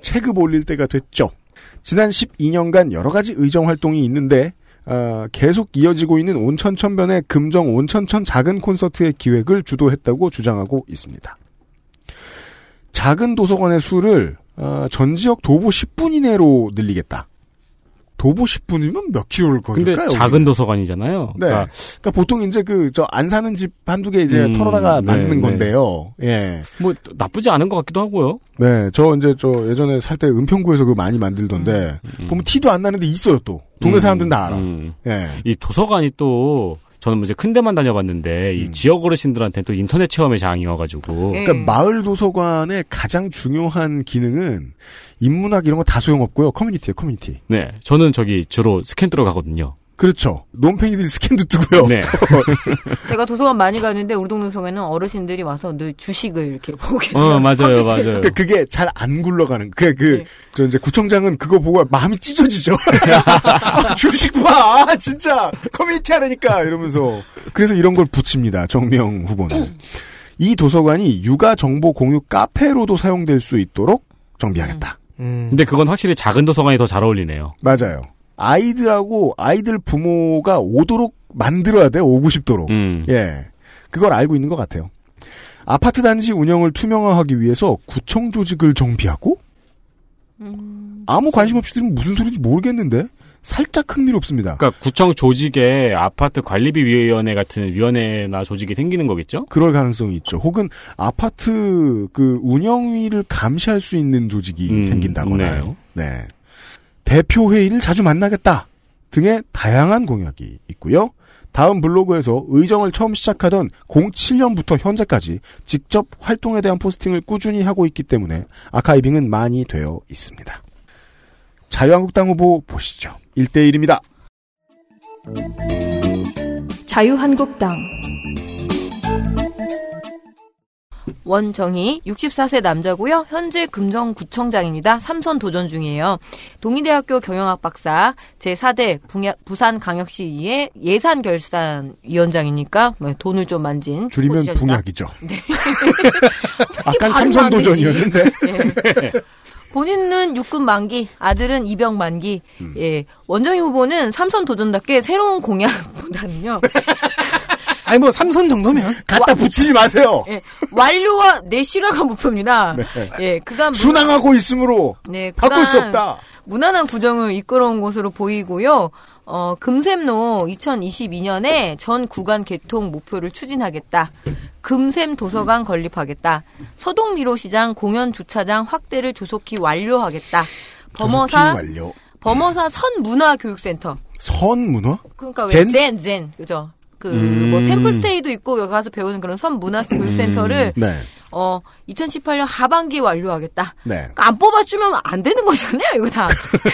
체급 올릴 때가 됐죠. 지난 12년간 여러 가지 의정 활동이 있는데 아, 계속 이어지고 있는 온천천변의 금정 온천천 작은 콘서트의 기획을 주도했다고 주장하고 있습니다. 작은 도서관의 수를 아, 전 지역 도보 10분 이내로 늘리겠다. 도보 10분이면 몇 킬로를 근데 걸릴까요? 작은 도서관이잖아요. 네. 그러니까 그러니까 보통 이제 그 저 안 사는 집 한두 개 이제 음, 털어다가 네, 만드는 네. 건데요. 예. 뭐 나쁘지 않은 것 같기도 하고요. 네, 저 이제 저 예전에 살 때 은평구에서 그거 많이 만들던데 보면 티도 안 나는데 있어요 또 동네 음, 사람들은 다 알아. 음. 예. 이 도서관이 또 저는 이제 큰 데만 다녀봤는데 음. 이 지역 어르신들한테 또 인터넷 체험의 장이어가지고 예. 그러니까 마을 도서관의 가장 중요한 기능은 인문학 이런 거 다 소용없고요. 커뮤니티예요, 커뮤니티. 네 저는 저기 주로 스캔 들어가거든요. 그렇죠. 논팽이들이 스캔도 뜨고요. 네. 제가 도서관 많이 가는데 우리 동네 도서관에는 어르신들이 와서 늘 주식을 이렇게 보고 계세요. 어 맞아요 맞아요. 그러니까 그게 잘 안 굴러가는. 그, 그, 네. 저 이제 구청장은 그거 보고 마음이 찢어지죠. 아, 주식 봐! 아, 진짜! 커뮤니티 하라니까! 이러면서. 그래서 이런 걸 붙입니다. 정명 후보는. 이 도서관이 육아 정보 공유 카페로도 사용될 수 있도록 정비하겠다. 음. 근데 그건 확실히 작은 도서관이 더 잘 어울리네요. 맞아요. 아이들하고 아이들 부모가 오도록 만들어야 돼, 오고 싶도록. 음. 예. 그걸 알고 있는 것 같아요. 아파트 단지 운영을 투명화하기 위해서 구청 조직을 정비하고 아무 관심 없이 들으면 무슨 소리인지 모르겠는데 살짝 흥미롭습니다. 그러니까 구청 조직에 아파트 관리비 위원회 같은 위원회나 조직이 생기는 거겠죠? 그럴 가능성이 있죠. 혹은 아파트 그 운영위를 감시할 수 있는 조직이 음, 생긴다거나요. 네. 대표 회의를 자주 만나겠다 등의 다양한 공약이 있고요. 다음 블로그에서 의정을 처음 시작하던 07년부터 현재까지 직접 활동에 대한 포스팅을 꾸준히 하고 있기 때문에 아카이빙은 많이 되어 있습니다. 자유한국당 후보 보시죠. 1대1입니다. 자유한국당 원정희 64세 남자고요. 현재 금정구청장입니다. 삼선 도전 중이에요. 동의대학교 경영학 박사 제4대 부산광역시의 예산결산위원장이니까 뭐 돈을 좀 만진 줄이면 포지션이다. 붕약이죠. 네. 아까 삼선. 도전이었는데. 예. 본인은 육군 만기, 아들은 이병 만기. 음. 예. 원정희 후보는 삼선 도전답게 새로운 공약보다는요. 아니 뭐 삼선 정도면 갖다 붙이지 마세요. 예. 완료와 내실화가 목표입니다. 네. 예. 그간 순항하고 있으므로 네, 바꿀 수 없다. 무난한 구정을 이끌어온 것으로 보이고요. 어, 금샘로 2022년에 전 구간 개통 목표를 추진하겠다. 금샘 도서관 건립하겠다. 서동미로 시장 공연 주차장 확대를 조속히 완료하겠다. 범어사 조속히 완료. 범어사 선문화교육센터. 선문화? 그러니까 왜 젠? 젠, 젠, 그죠? 그 음. 뭐 템플스테이도 있고 여기 가서 배우는 그런 선문화 교육센터를 음. 네. 어 2018년 하반기에 완료하겠다. 네. 그러니까 안 뽑아주면 안 되는 거잖아요, 이거 다.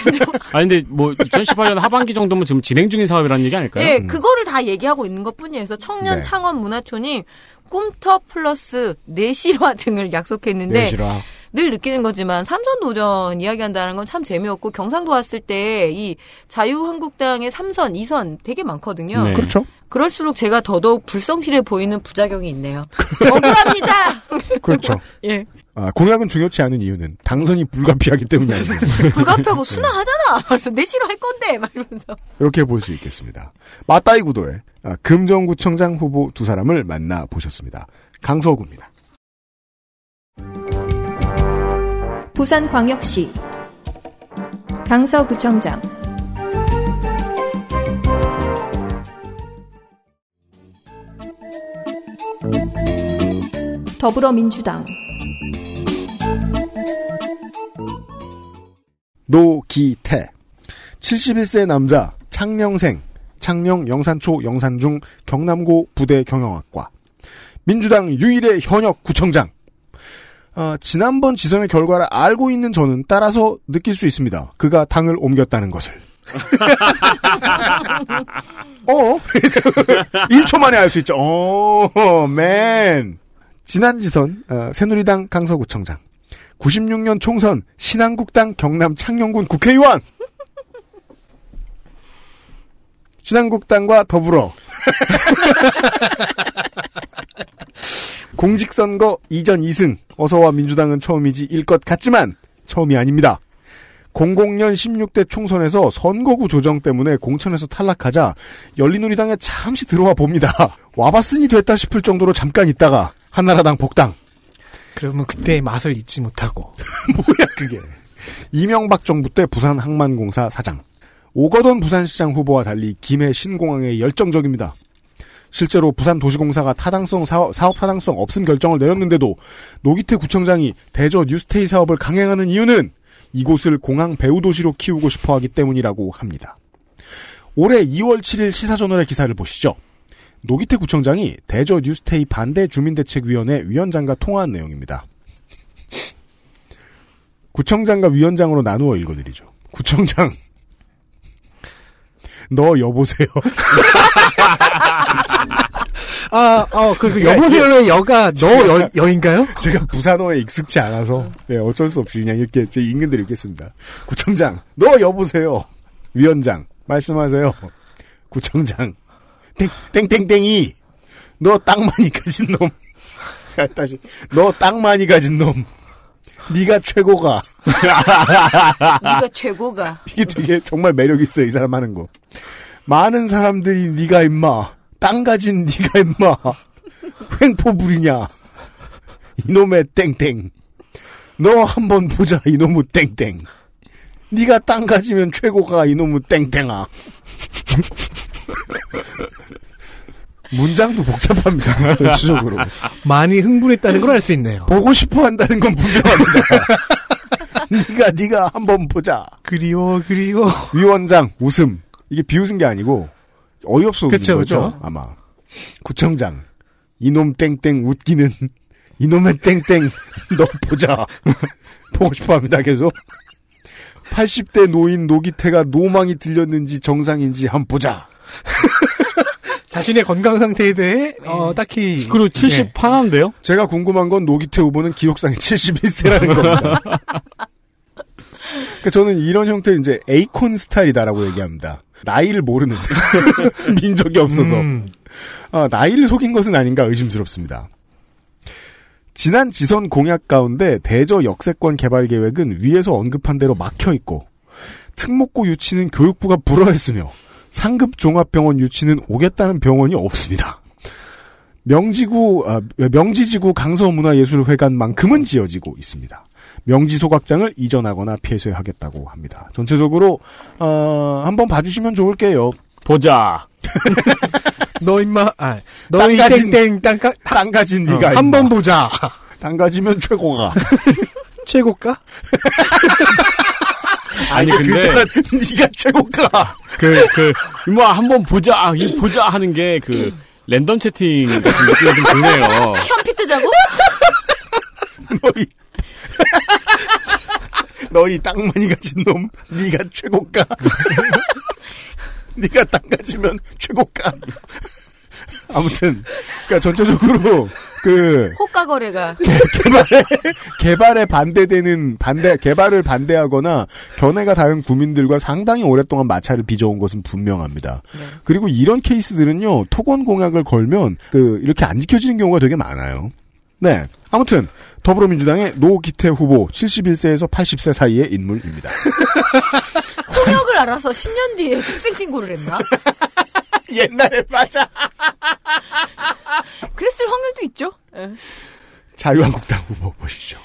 아니 근데 뭐 2018년 하반기 정도면 지금 진행 중인 사업이라는 얘기 아닐까요? 예, 그거를 다 얘기하고 있는 것 뿐이에요. 그래서 청년 네. 창업 문화촌이 꿈터 플러스 내실화 등을 약속했는데 내실화. 늘 느끼는 거지만 삼선 도전 이야기한다는 건 참 재미없고 경상도 왔을 때 이 자유한국당의 삼선, 이선 되게 많거든요. 네. 그렇죠. 그럴수록 제가 더더욱 불성실해 보이는 부작용이 있네요. 억울합니다. 그렇죠. 예. 아, 공약은 중요치 않은 이유는 당선이 불가피하기 때문이 아니에요. 불가피하고 순화하잖아. 그래서 내 싫어 할 건데 막 이러면서. 이렇게 볼 수 있겠습니다. 맞다이 구도에 아, 금정구청장 후보 두 사람을 만나 보셨습니다. 강서구입니다. 부산광역시 강서구청장. 더불어민주당. 노기태. 71세 남자 창녕생. 창녕 영산초 영산중 경남고 부대 경영학과. 민주당 유일의 현역 구청장 아, 지난번 지선의 결과를 알고 있는 저는 따라서 느낄 수 있습니다. 그가 당을 옮겼다는 것을. 어? 1초 만에 알 수 있죠. 어, 맨. 지난 지선 어, 새누리당 강서구청장 96년 총선 신한국당 경남 창녕군 국회의원 신한국당과 더불어 공직선거 이전 2승 어서와 민주당은 처음이지 일 것 같지만 처음이 아닙니다. 00년 16대 총선에서 선거구 조정 때문에 공천에서 탈락하자 열린우리당에 잠시 들어와 봅니다. 와봤으니 됐다 싶을 정도로 잠깐 있다가 한나라당 복당. 그러면 그때의 맛을 잊지 못하고. 뭐야 그게. 이명박 정부 때 부산 항만공사 사장. 오거돈 부산시장 후보와 달리 김해 신공항에 열정적입니다. 실제로 부산 도시공사가 타당성 사업, 사업 타당성 없음 결정을 내렸는데도 노기태 구청장이 대저 뉴스테이 사업을 강행하는 이유는 이곳을 공항 배후 도시로 키우고 싶어 하기 때문이라고 합니다. 올해 2월 7일 시사저널의 기사를 보시죠. 노기태 구청장이 대저 뉴스테이 반대 주민대책위원회 위원장과 통화한 내용입니다. 구청장과 위원장으로 나누어 읽어드리죠. 구청장, 너 여보세요. 아, 어, 그, 그 여보세요의 여가 너 여, 여인가요? 제가 부산어에 익숙치 않아서 네, 어쩔 수 없이 그냥 이렇게 제 읽는 대로 읽겠습니다. 구청장, 너 여보세요. 위원장, 말씀하세요. 구청장, 땡, 땡땡땡이, 너 땅 많이 가진 놈. 자, 다시, 너 땅 많이 가진 놈. 네가 최고가. 네가 최고가. 이게 되게 정말 매력 있어 이 사람 하는 거. 많은 사람들이 네가 임마 땅 가진 네가 임마 횡포 부리냐 이놈의 땡땡 너 한번 보자 이놈의 땡땡 네가 땅 가지면 최고가 이놈의 땡땡아 문장도 복잡합니다. 전체적으로. 많이 흥분했다는 걸 알 수 있네요. 보고 싶어 한다는 건 분명합니다. 네가 네가 한번 보자. 그리워 그리워. 위원장 웃음. 이게 비웃은 게 아니고 어이없어 웃는 그쵸, 거죠 그쵸. 아마. 구청장. 이놈 땡땡 웃기는. 이놈의 땡땡 너 보자. 보고 싶어합니다 계속. 80대 노인 노기태가 노망이 들렸는지 정상인지 한번 보자 자신의 건강 상태에 대해 어, 딱히 그리고 70 네. 파나인데요? 제가 궁금한 건 노기태 후보는 기록상에 71세라는 겁니다. 그러니까 저는 이런 형태를 이제 에이콘 스타일이다라고 얘기합니다. 나이를 모르는 민족이 없어서 음. 아, 나이를 속인 것은 아닌가 의심스럽습니다. 지난 지선 공약 가운데 대저 역세권 개발 계획은 위에서 언급한 대로 막혀 있고 특목고 유치는 교육부가 불허했으며 상급 종합병원 유치는 오겠다는 병원이 없습니다. 명지구 아, 명지지구 강서문화예술회관만큼은 지어지고 있습니다. 명지 소각장을 이전하거나 폐쇄하겠다고 합니다. 전체적으로 어, 한번 봐주시면 좋을게요. 보자. 너 임마 아, 가진- 땡땡 땅가 땅 가진 네가 한번 보자. 땅 가지면 최고가. 최고가? 아니, 그 근데- 네가 최고가. 그, 그, 이모 한번 보자, 이 보자 하는 게 그, 랜덤 채팅 같은 느낌이 좀 드네요. 현피 뜨자고? 너희 너희 땅 많이 가진 놈 네가 최고가. 네가 땅 가지면 최고가. 아무튼 그러니까 전체적으로 그혹 호가 거래가 개발에 개발에 반대되는 반대 개발을 반대하거나 견해가 다른 구민들과 상당히 오랫동안 마찰을 빚어온 것은 분명합니다. 그리고 이런 케이스들은요 토건 공약을 걸면 그 이렇게 안 지켜지는 경우가 되게 많아요. 네. 아무튼 더불어민주당의 노기태 후보 71세에서 80세 사이의 인물입니다. 통역을 알아서 10년 뒤에 출생 신고를 했나? 옛날에 맞아. 그랬을 확률도 있죠. 예. 자유한국당 후보 보시죠.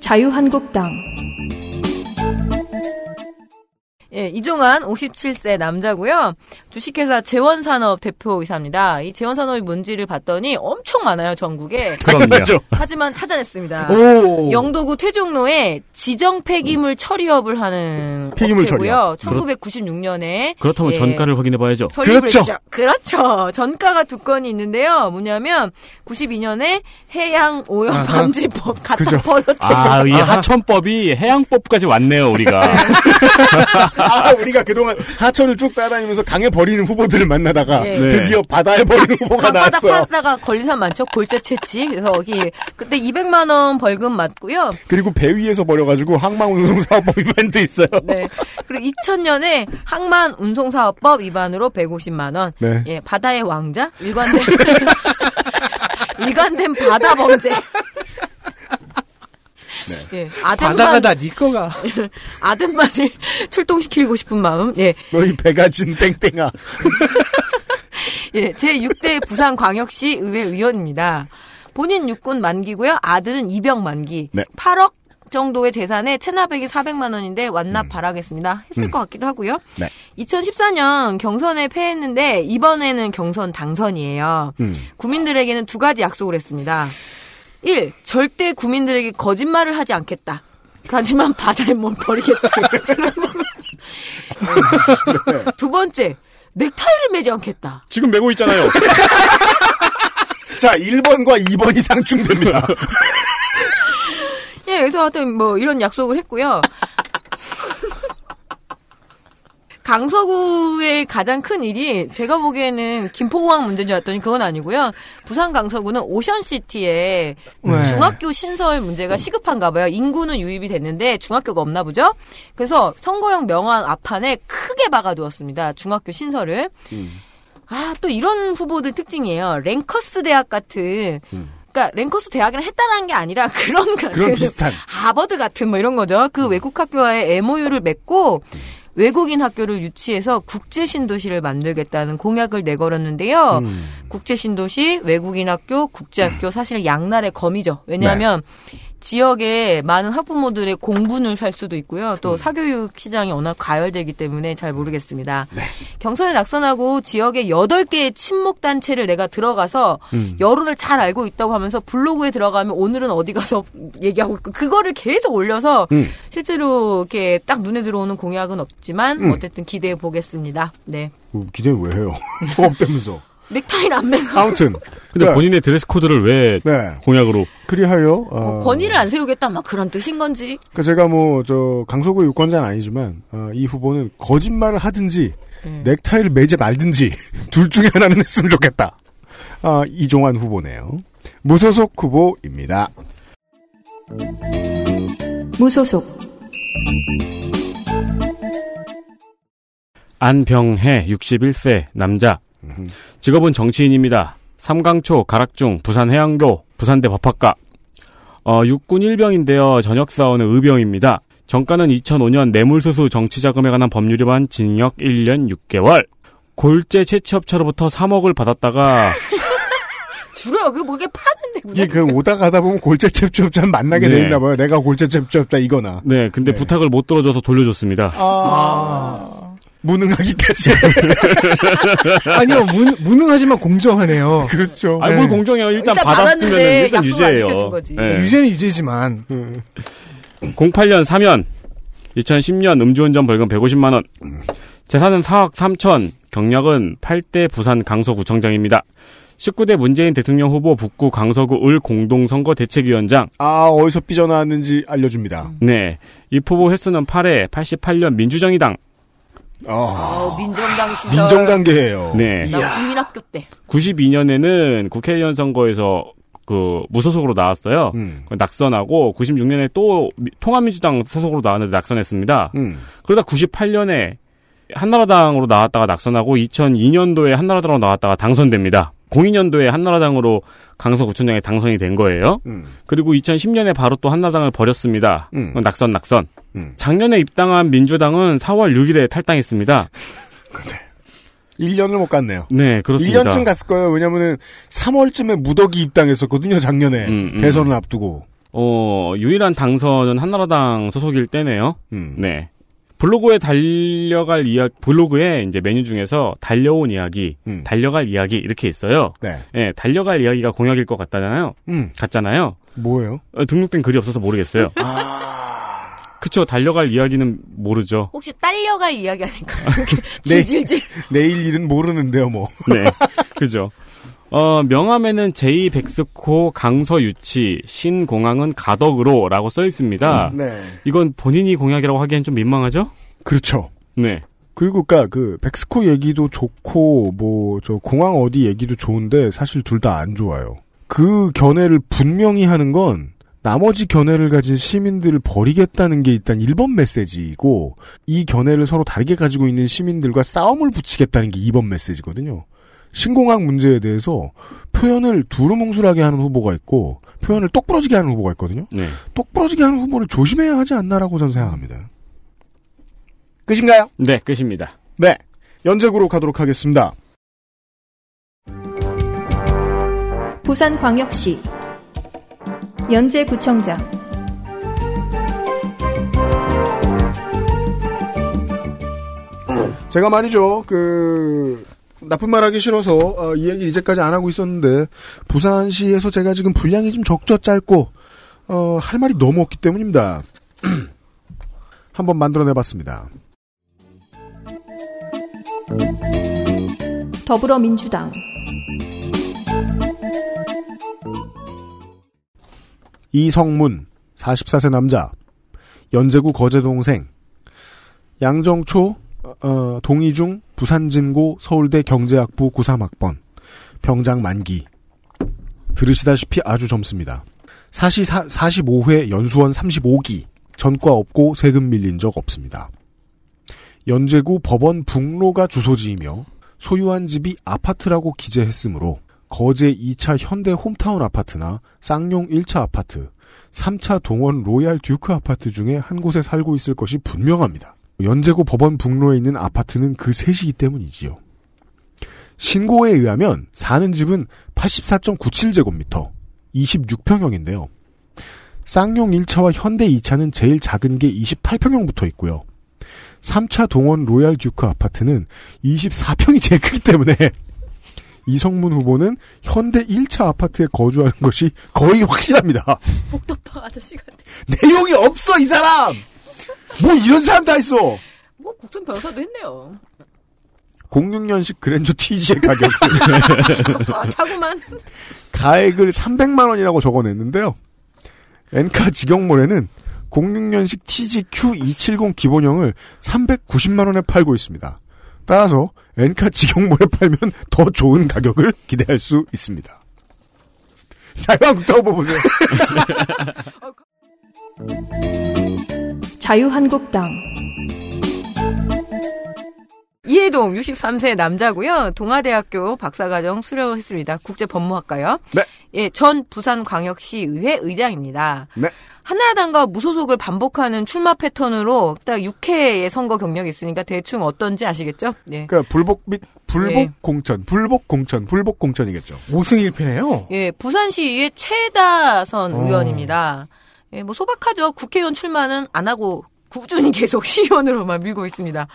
자유한국당 예, 이종환 57세 남자고요. 주식회사 재원산업 대표이사입니다. 이 재원산업이 뭔지를 봤더니 엄청 많아요, 전국에. 그럼요. 하지만 찾아냈습니다. 오. 영도구 태종로에 지정 폐기물 처리업을 하는 폐기물 업체고요. 처리업. 1996년에 그렇다면 예, 전가를 확인해 봐야죠. 설립을 그렇죠. 했죠. 그렇죠. 전가가 두 건이 있는데요. 뭐냐면 92년에 해양 오염 아하. 방지법 그죠. 버렸대요. 아, 이 하천법이 해양법까지 왔네요, 우리가. 아, 우리가 그동안 하천을 쭉 따라다니면서 강에 버리는 후보들을 만나다가 네. 드디어 바다에 버리는 후보가 나왔어. 파다가 걸린 사람 많죠. 골재 채취. 그래서 여기 그때 200만 원 벌금 맞고요. 그리고 배 위에서 버려가지고 항만 운송사업법 위반도 있어요. 네. 그리고 2000년에 항만 운송사업법 위반으로 150만 원. 네. 예, 바다의 왕자 일관된 일관된 바다 범죄. 예, 아덴만 바다가 다네 거가. 아덴만을 출동시키고 싶은 마음. 예, 너희 배가 진 땡땡아. 예, 제 6대 부산광역시 의회 의원입니다. 본인 육군 만기고요. 아들은 입영 만기. 네. 8억 정도의 재산에 체납액이 400만 원인데 완납 바라겠습니다. 했을 음. 것 같기도 하고요. 네. 2014년 경선에 패했는데 이번에는 경선 당선이에요. 음. 구민들에게는 두 가지 약속을 했습니다. 1. 절대 구민들에게 거짓말을 하지 않겠다. 하지만 바다에 뭘 버리겠다. 두 번째, 넥타이를 매지 않겠다. 지금 메고 있잖아요. 자, 1번과 2번이 상충됩니다. 예, 그래서 하여튼 뭐 이런 약속을 했고요. 강서구의 가장 큰 일이 제가 보기에는 김포공항 문제인 줄 알았더니 그건 아니고요. 부산 강서구는 오션시티에 네. 중학교 신설 문제가 시급한가 봐요. 인구는 유입이 됐는데 중학교가 없나 보죠. 그래서 선거용 명함 앞판에 크게 박아두었습니다. 중학교 신설을. 아, 또 이런 후보들 특징이에요. 랭커스 대학 같은 그러니까 랭커스 대학이랑 했다는 게 아니라 그런 같은 그런 비슷한. 하버드 같은 뭐 이런 거죠. 그 외국 학교와의 MOU를 맺고 외국인 학교를 유치해서 국제 신도시를 만들겠다는 공약을 내걸었는데요. 음. 국제 신도시, 외국인 학교, 국제 학교 사실 양날의 검이죠. 왜냐하면 지역에 많은 학부모들의 공분을 살 수도 있고요. 또 사교육 시장이 워낙 가열되기 때문에 잘 모르겠습니다. 경선에 낙선하고 지역에 8개의 친목 단체를 내가 들어가서 음. 여론을 잘 알고 있다고 하면서 블로그에 들어가면 오늘은 어디 가서 얘기하고 있고 그거를 계속 올려서 음. 실제로 이렇게 딱 눈에 들어오는 공약은 없지만 음. 어쨌든 기대해 보겠습니다. 네. 어, 기대는 왜 해요? 수업되면서. 넥타이를 안 매고 아무튼. 근데 자, 본인의 드레스 코드를 왜 네. 공약으로 그리하여, 어, 권위를 안 세우겠다 막 그런 뜻인 건지. 그 제가 뭐, 저, 강서구 유권자는 아니지만, 어, 이 후보는 거짓말을 하든지, 네. 넥타이를 매지 말든지, 둘 중에 하나는 했으면 좋겠다. 아, 이종환 후보네요. 무소속 후보입니다. 무소속 안병해 61세 남자. 직업은 정치인입니다. 삼강초, 가락중, 부산해양교, 부산대 법학과. 어, 육군 일병인데요. 전역사원은 의병입니다. 정가는 2005년 뇌물수수 정치자금에 관한 법률 위반 징역 1년 6개월. 골재 채취업체로부터 3억을 받았다가 줄어요. 그게 뭐게 파는데. 이게 그 오다 가다 보면 골재cep주업자 만나게 네. 돼 있나 봐요. 내가 골재cep주업자 이거나. 네, 근데 부탁을 못 들어줘서 돌려줬습니다. 아. 무능하기까지. 아니요, 무, 무능하지만 공정하네요. 그렇죠. 아니, 뭘 공정해요. 일단, 일단 받았으면 일단 유죄예요. 거지. 네. 유죄는 유죄지만. 08년 사면 2010년 음주운전 벌금 150만 원. 재산은 4억 3천. 경력은 8대 부산 강서구청장입니다. 19대 문재인 대통령 후보 북구 강서구 을 공동선거 대책위원장. 아, 어디서 삐져나왔는지 알려줍니다. 네. 이 후보 횟수는 8회 88년 민주정의당. 어, 민정당 시절. 민정단계예요. 네. 나 국민학교 때. 92년에는 국회의원 선거에서 그 무소속으로 나왔어요. 음. 낙선하고 96년에 또 미- 통합민주당 소속으로 나왔는데 낙선했습니다. 음. 그러다 98년에 한나라당으로 나왔다가 낙선하고 2002년도에 한나라당으로 나왔다가 당선됩니다. 02년도에 한나라당으로 강서구청장에 당선이 된 거예요. 음. 그리고 2010년에 바로 또 한나라당을 버렸습니다. 음. 낙선 낙선. 음. 작년에 입당한 민주당은 4월 6일에 탈당했습니다. 1년을 못 갔네요. 네, 그렇습니다. 1년쯤 갔을 거예요. 왜냐면은 3월쯤에 무더기 입당했었거든요. 작년에 음, 음. 대선을 앞두고. 어, 유일한 당선은 한나라당 소속일 때네요. 음. 네. 블로그에 달려갈 이야기, 블로그에 이제 메뉴 중에서 달려온 이야기, 음. 달려갈 이야기 이렇게 있어요. 네. 예, 달려갈 이야기가 공약일 것 같잖아요. 음. 같잖아요. 뭐예요? 어, 등록된 글이 없어서 모르겠어요. 그쵸, 달려갈 이야기는 모르죠. 혹시 딸려갈 이야기 아닌가요? 네. 질질질. 내일 일은 모르는데요, 뭐. 네. 그죠. 어, 명함에는 제2 백스코 강서 유치, 신공항은 가덕으로라고 써 있습니다. 네. 이건 본인이 공약이라고 하기엔 좀 민망하죠? 그렇죠. 네. 그리고 그니까 그 백스코 얘기도 좋고 뭐 저 공항 어디 얘기도 좋은데 사실 둘 다 안 좋아요. 그 견해를 분명히 하는 건 나머지 견해를 가진 시민들을 버리겠다는 게 일단 1번 메시지이고 이 견해를 서로 다르게 가지고 있는 시민들과 싸움을 붙이겠다는 게 2번 메시지거든요. 신공항 문제에 대해서 표현을 두루뭉술하게 하는 후보가 있고 표현을 똑부러지게 하는 후보가 있거든요. 네. 똑부러지게 하는 후보를 조심해야 하지 않나라고 저는 생각합니다. 끝인가요? 네, 끝입니다. 네. 연재구로 가도록 하겠습니다. 부산광역시 연재구청장 제가 말이죠, 그, 나쁜 말 하기 싫어서, 어, 이 얘기를 이제까지 안 하고 있었는데, 부산시에서 제가 지금 분량이 좀 적죠, 짧고, 어, 할 말이 너무 없기 때문입니다. 한번 만들어내 봤습니다. 더불어민주당 이성문, 44세 남자, 연제구 거제 동생, 양정초, 어, 동이중, 부산진고, 서울대 경제학부 93학번, 병장 만기. 들으시다시피 아주 젊습니다. 사시 45회 연수원 35기, 전과 없고 세금 밀린 적 없습니다. 연제구 법원 북로가 주소지이며 소유한 집이 아파트라고 기재했으므로 거제 2차 현대 홈타운 아파트나 쌍용 1차 아파트, 3차 동원 로얄 듀크 아파트 중에 한 곳에 살고 있을 것이 분명합니다. 연제구 법원 북로에 있는 아파트는 그 셋이기 때문이지요. 신고에 의하면 사는 집은 84.97제곱미터, 26평형인데요. 쌍용 1차와 현대 2차는 제일 작은 게 28평형부터 있고요. 3차 동원 로얄 듀크 아파트는 24평이 제일 크기 때문에 이성문 후보는 현대 1차 아파트에 거주하는 것이 거의 확실합니다. 복덕방 아저씨 같아. 내용이 없어 이 사람. 뭐 이런 사람 다 있어. 뭐 국선 변호사도 했네요. 06년식 그랜저 TG의 가격 아, 타고만. 가액을 300만 원이라고 적어냈는데요. 엔카 직영몰에는 06년식 TGQ270 기본형을 390만 원에 팔고 있습니다. 따라서 엔카 직영몰에 팔면 더 좋은 가격을 기대할 수 있습니다. 자유한국당 보세요. 자유한국당 이해동 63세 남자고요. 동아대학교 박사과정 수료했습니다. 국제법무학과요. 네. 예, 전 부산광역시의회 의장입니다. 네. 한나라당과 무소속을 반복하는 출마 패턴으로 딱 6회의 선거 경력이 있으니까 대충 어떤지 아시겠죠? 예. 그러니까 불복 및 불복 네. 공천, 불복 공천, 불복 공천이겠죠. 5승 1패네요. 예, 부산시의 최다선 어. 의원입니다. 예, 뭐 소박하죠. 국회의원 출마는 안 하고 꾸준히 계속 시의원으로만 밀고 있습니다.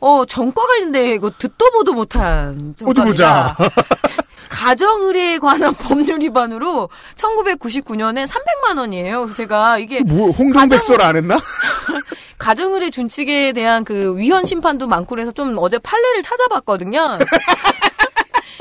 어, 전과가 있는데 이거 듣도 보도 못한 어디 보자. 가정의뢰에 관한 법률 위반으로 1999년에 300만 원이에요. 그래서 제가 이게 뭐 홍성백설 안 했나? 가정의뢰 준칙에 대한 그 위헌 심판도 많고 그래서 좀 어제 판례를 찾아봤거든요.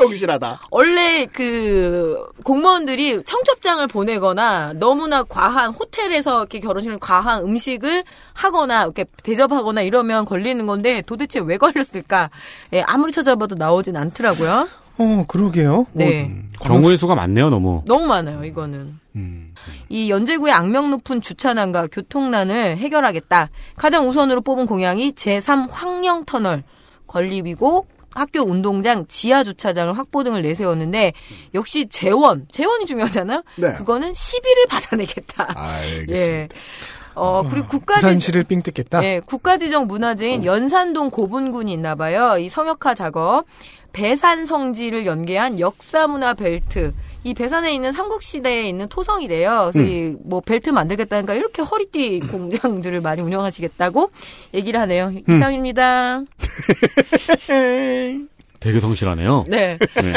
성실하다. 원래 그 공무원들이 청첩장을 보내거나 너무나 과한 호텔에서 이렇게 결혼식을 과한 음식을 하거나 이렇게 대접하거나 이러면 걸리는 건데 도대체 왜 걸렸을까? 예, 아무리 찾아봐도 나오진 않더라고요. 어, 그러게요. 네. 경우의 수가 많네요, 너무. 너무 많아요, 이거는. 이 연제구의 악명 높은 주차난과 교통난을 해결하겠다. 가장 우선으로 뽑은 공약이 제3 황령터널 건립이고 학교 운동장 지하 주차장을 확보 등을 내세웠는데 역시 재원, 재원이 중요하잖아요. 네. 그거는 시비를 받아내겠다. 알겠습니다. 예. 어, 그리고 국가지 부산시를 삥 뜯겠다. 예, 국가지정 문화재인 연산동 고분군이 있나 봐요. 이 성역화 작업. 배산 성지를 연계한 역사문화 벨트. 이 배산에 있는 삼국시대에 있는 토성이래요. 그래서 음. 이뭐 벨트 만들겠다니까 이렇게 허리띠 공장들을 많이 운영하시겠다고 얘기를 하네요. 이상입니다. 되게 성실하네요. 네. 네.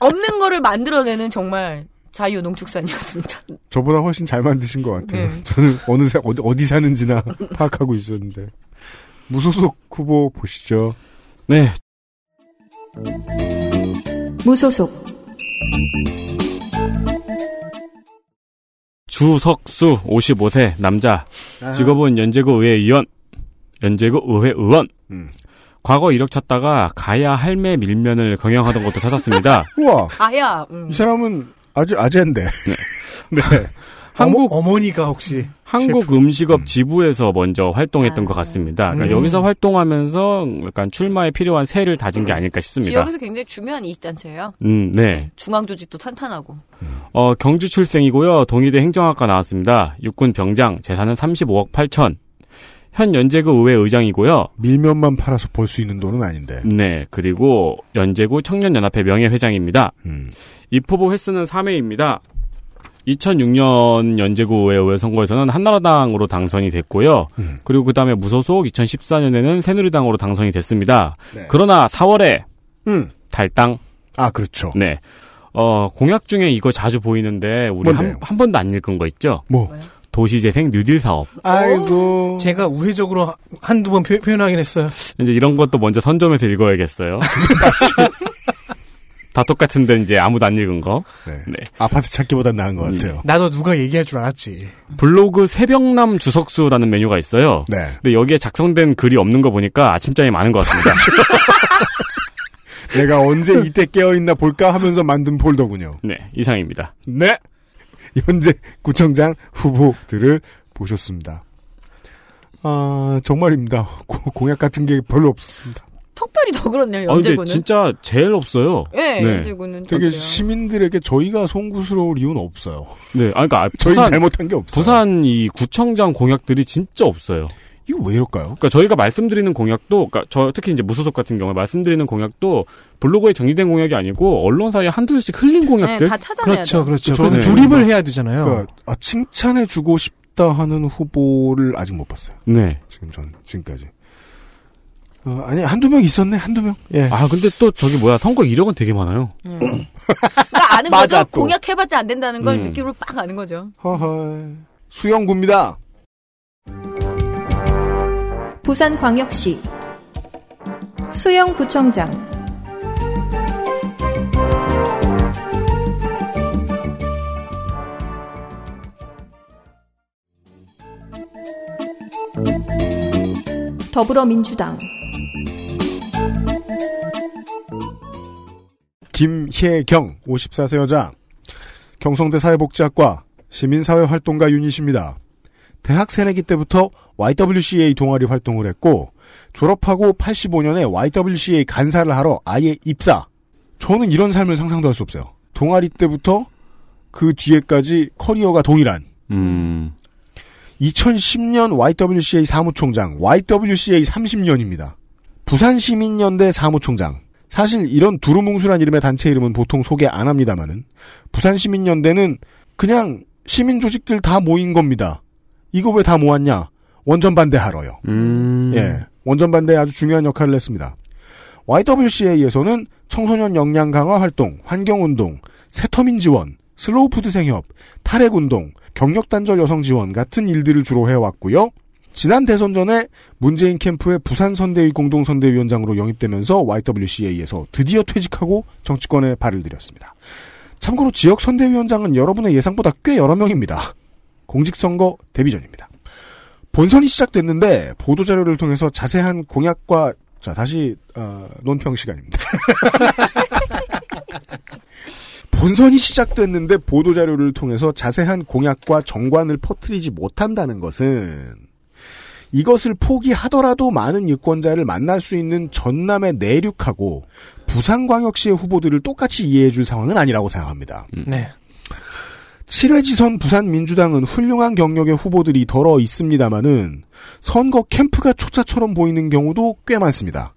없는 거를 만들어내는 정말 자유 농축산이었습니다. 저보다 훨씬 잘 만드신 것 같아요. 네. 저는 어느새 어디, 어디 사는지나 파악하고 있었는데. 무소속 후보 보시죠. 네. 무소속 주석수 55세 남자 아. 직업은 연제구 의회 의원 연제구 의회 의원 음. 과거 이력 찾다가 가야 할매 밀면을 경영하던 것도 찾았습니다. 우와. 가야. 음. 이 사람은 아주 아재인데. 네. 한국 어머 니가 혹시 한국 음식업 지부에서 먼저 활동했던 것 같습니다. 그러니까 음. 여기서 활동하면서 약간 출마에 필요한 세를 다진 게 아닐까 싶습니다. 지역에서 굉장히 중요한 이익단체예요. 음, 네. 중앙조직도 탄탄하고. 어, 경주 출생이고요. 동의대 행정학과 나왔습니다. 육군 병장, 재산은 35억 8천. 현 연제구 의회 의장이고요. 밀면만 팔아서 벌 수 있는 돈은 아닌데. 네, 그리고 연제구 청년연합회 명예회장입니다. 음. 입후보 횟수는 3회입니다. 2006년 연제구 의회 의회 선거에서는 한나라당으로 당선이 됐고요. 음. 그리고 그 다음에 무소속 2014년에는 새누리당으로 당선이 됐습니다. 네. 그러나 4월에 음. 탈당. 아, 그렇죠. 네. 어, 공약 중에 이거 자주 보이는데 우리 한? 한 번도 안 읽은 거 있죠? 뭐? 도시재생 뉴딜 사업. 아이고. 제가 우회적으로 한두 번 표, 현하긴 했어요. 이제 이런 것도 먼저 선점해서 읽어야겠어요. 다 똑같은데 이제 아무도 안 읽은 거. 네. 네. 아파트 찾기보단 나은 것 같아요. 나도 누가 얘기할 줄 알았지. 블로그 새벽남 주석수라는 메뉴가 있어요. 네. 근데 여기에 작성된 글이 없는 거 보니까 아침잠이 많은 것 같습니다. 내가 언제 이때 깨어있나 볼까 하면서 만든 폴더군요. 네, 이상입니다. 네. 현재 구청장 후보들을 보셨습니다. 아, 정말입니다. 고- 공약 같은 게 별로 없었습니다. 특별히 더 그렇네요, 아, 근데 연제구는. 진짜 제일 없어요. 예, 네. 연제구는. 되게 진짜요. 시민들에게 저희가 송구스러울 이유는 없어요. 네, 아, 그러니까 저희 부산 잘못한 게 없어요. 부산 이 구청장 공약들이 진짜 없어요. 이거 왜 이럴까요? 그러니까 저희가 말씀드리는 공약도, 그러니까 저 특히 이제 무소속 같은 경우에 말씀드리는 공약도 블로그에 정리된 공약이 아니고 언론사에 한두 줄씩 흘린 공약들. 네, 다 찾아내야 그렇죠, 돼요. 그렇죠. 그래서 네. 조립을 해야 되잖아요. 그러니까 아, 칭찬해주고 싶다 하는 후보를 아직 못 봤어요. 네. 지금 전 지금까지. 어, 아니 한두 명 있었네 한두 명. 예. 아 근데 또 저기 뭐야 선거 이력은 되게 많아요. 음. 그러니까 아는 맞아, 거죠. 또. 공약해봤자 안 된다는 걸 음. 느낌으로 빡 아는 거죠. 허허. 수영구입니다. 부산광역시 수영구청장 더불어민주당 김혜경 54세 여자 경성대 사회복지학과 시민사회활동가 유닛입니다. 대학 새내기 때부터 YWCA 동아리 활동을 했고 졸업하고 85년에 YWCA 간사를 하러 아예 입사. 저는 이런 삶을 상상도 할 수 없어요. 동아리 때부터 그 뒤에까지 커리어가 동일한 음. 2010년 YWCA 사무총장, YWCA 30년입니다. 부산시민연대 사무총장. 사실 이런 두루뭉술한 이름의 단체 이름은 보통 소개 안 합니다만은 부산시민연대는 그냥 시민 조직들 다 모인 겁니다. 이거 왜 다 모았냐? 원전 반대하러요. 음. 예. 원전 반대에 아주 중요한 역할을 했습니다. YWCA에서는 청소년 역량 강화 활동, 환경운동, 새터민 지원, 슬로푸드 생협, 탈핵 운동, 경력 단절 여성 지원 같은 일들을 주로 해왔고요. 지난 대선 전에 문재인 캠프의 부산 선대위 공동 선대위원장으로 영입되면서 YWCA에서 드디어 퇴직하고 정치권에 발을 들였습니다. 참고로 지역 선대위원장은 여러분의 예상보다 꽤 여러 명입니다. 공직선거 데뷔전입니다. 본선이 시작됐는데 보도 자료를 통해서 자세한 공약과 자 다시 어, 논평 시간입니다. 본선이 시작됐는데 보도 자료를 통해서 자세한 공약과 정관을 퍼뜨리지 못한다는 것은 이것을 포기하더라도 많은 유권자를 만날 수 있는 전남의 내륙하고 부산광역시의 후보들을 똑같이 이해해줄 상황은 아니라고 생각합니다. 네. 7회 지선 부산민주당은 훌륭한 경력의 후보들이 덜어 있습니다마는 선거 캠프가 초짜처럼 보이는 경우도 꽤 많습니다.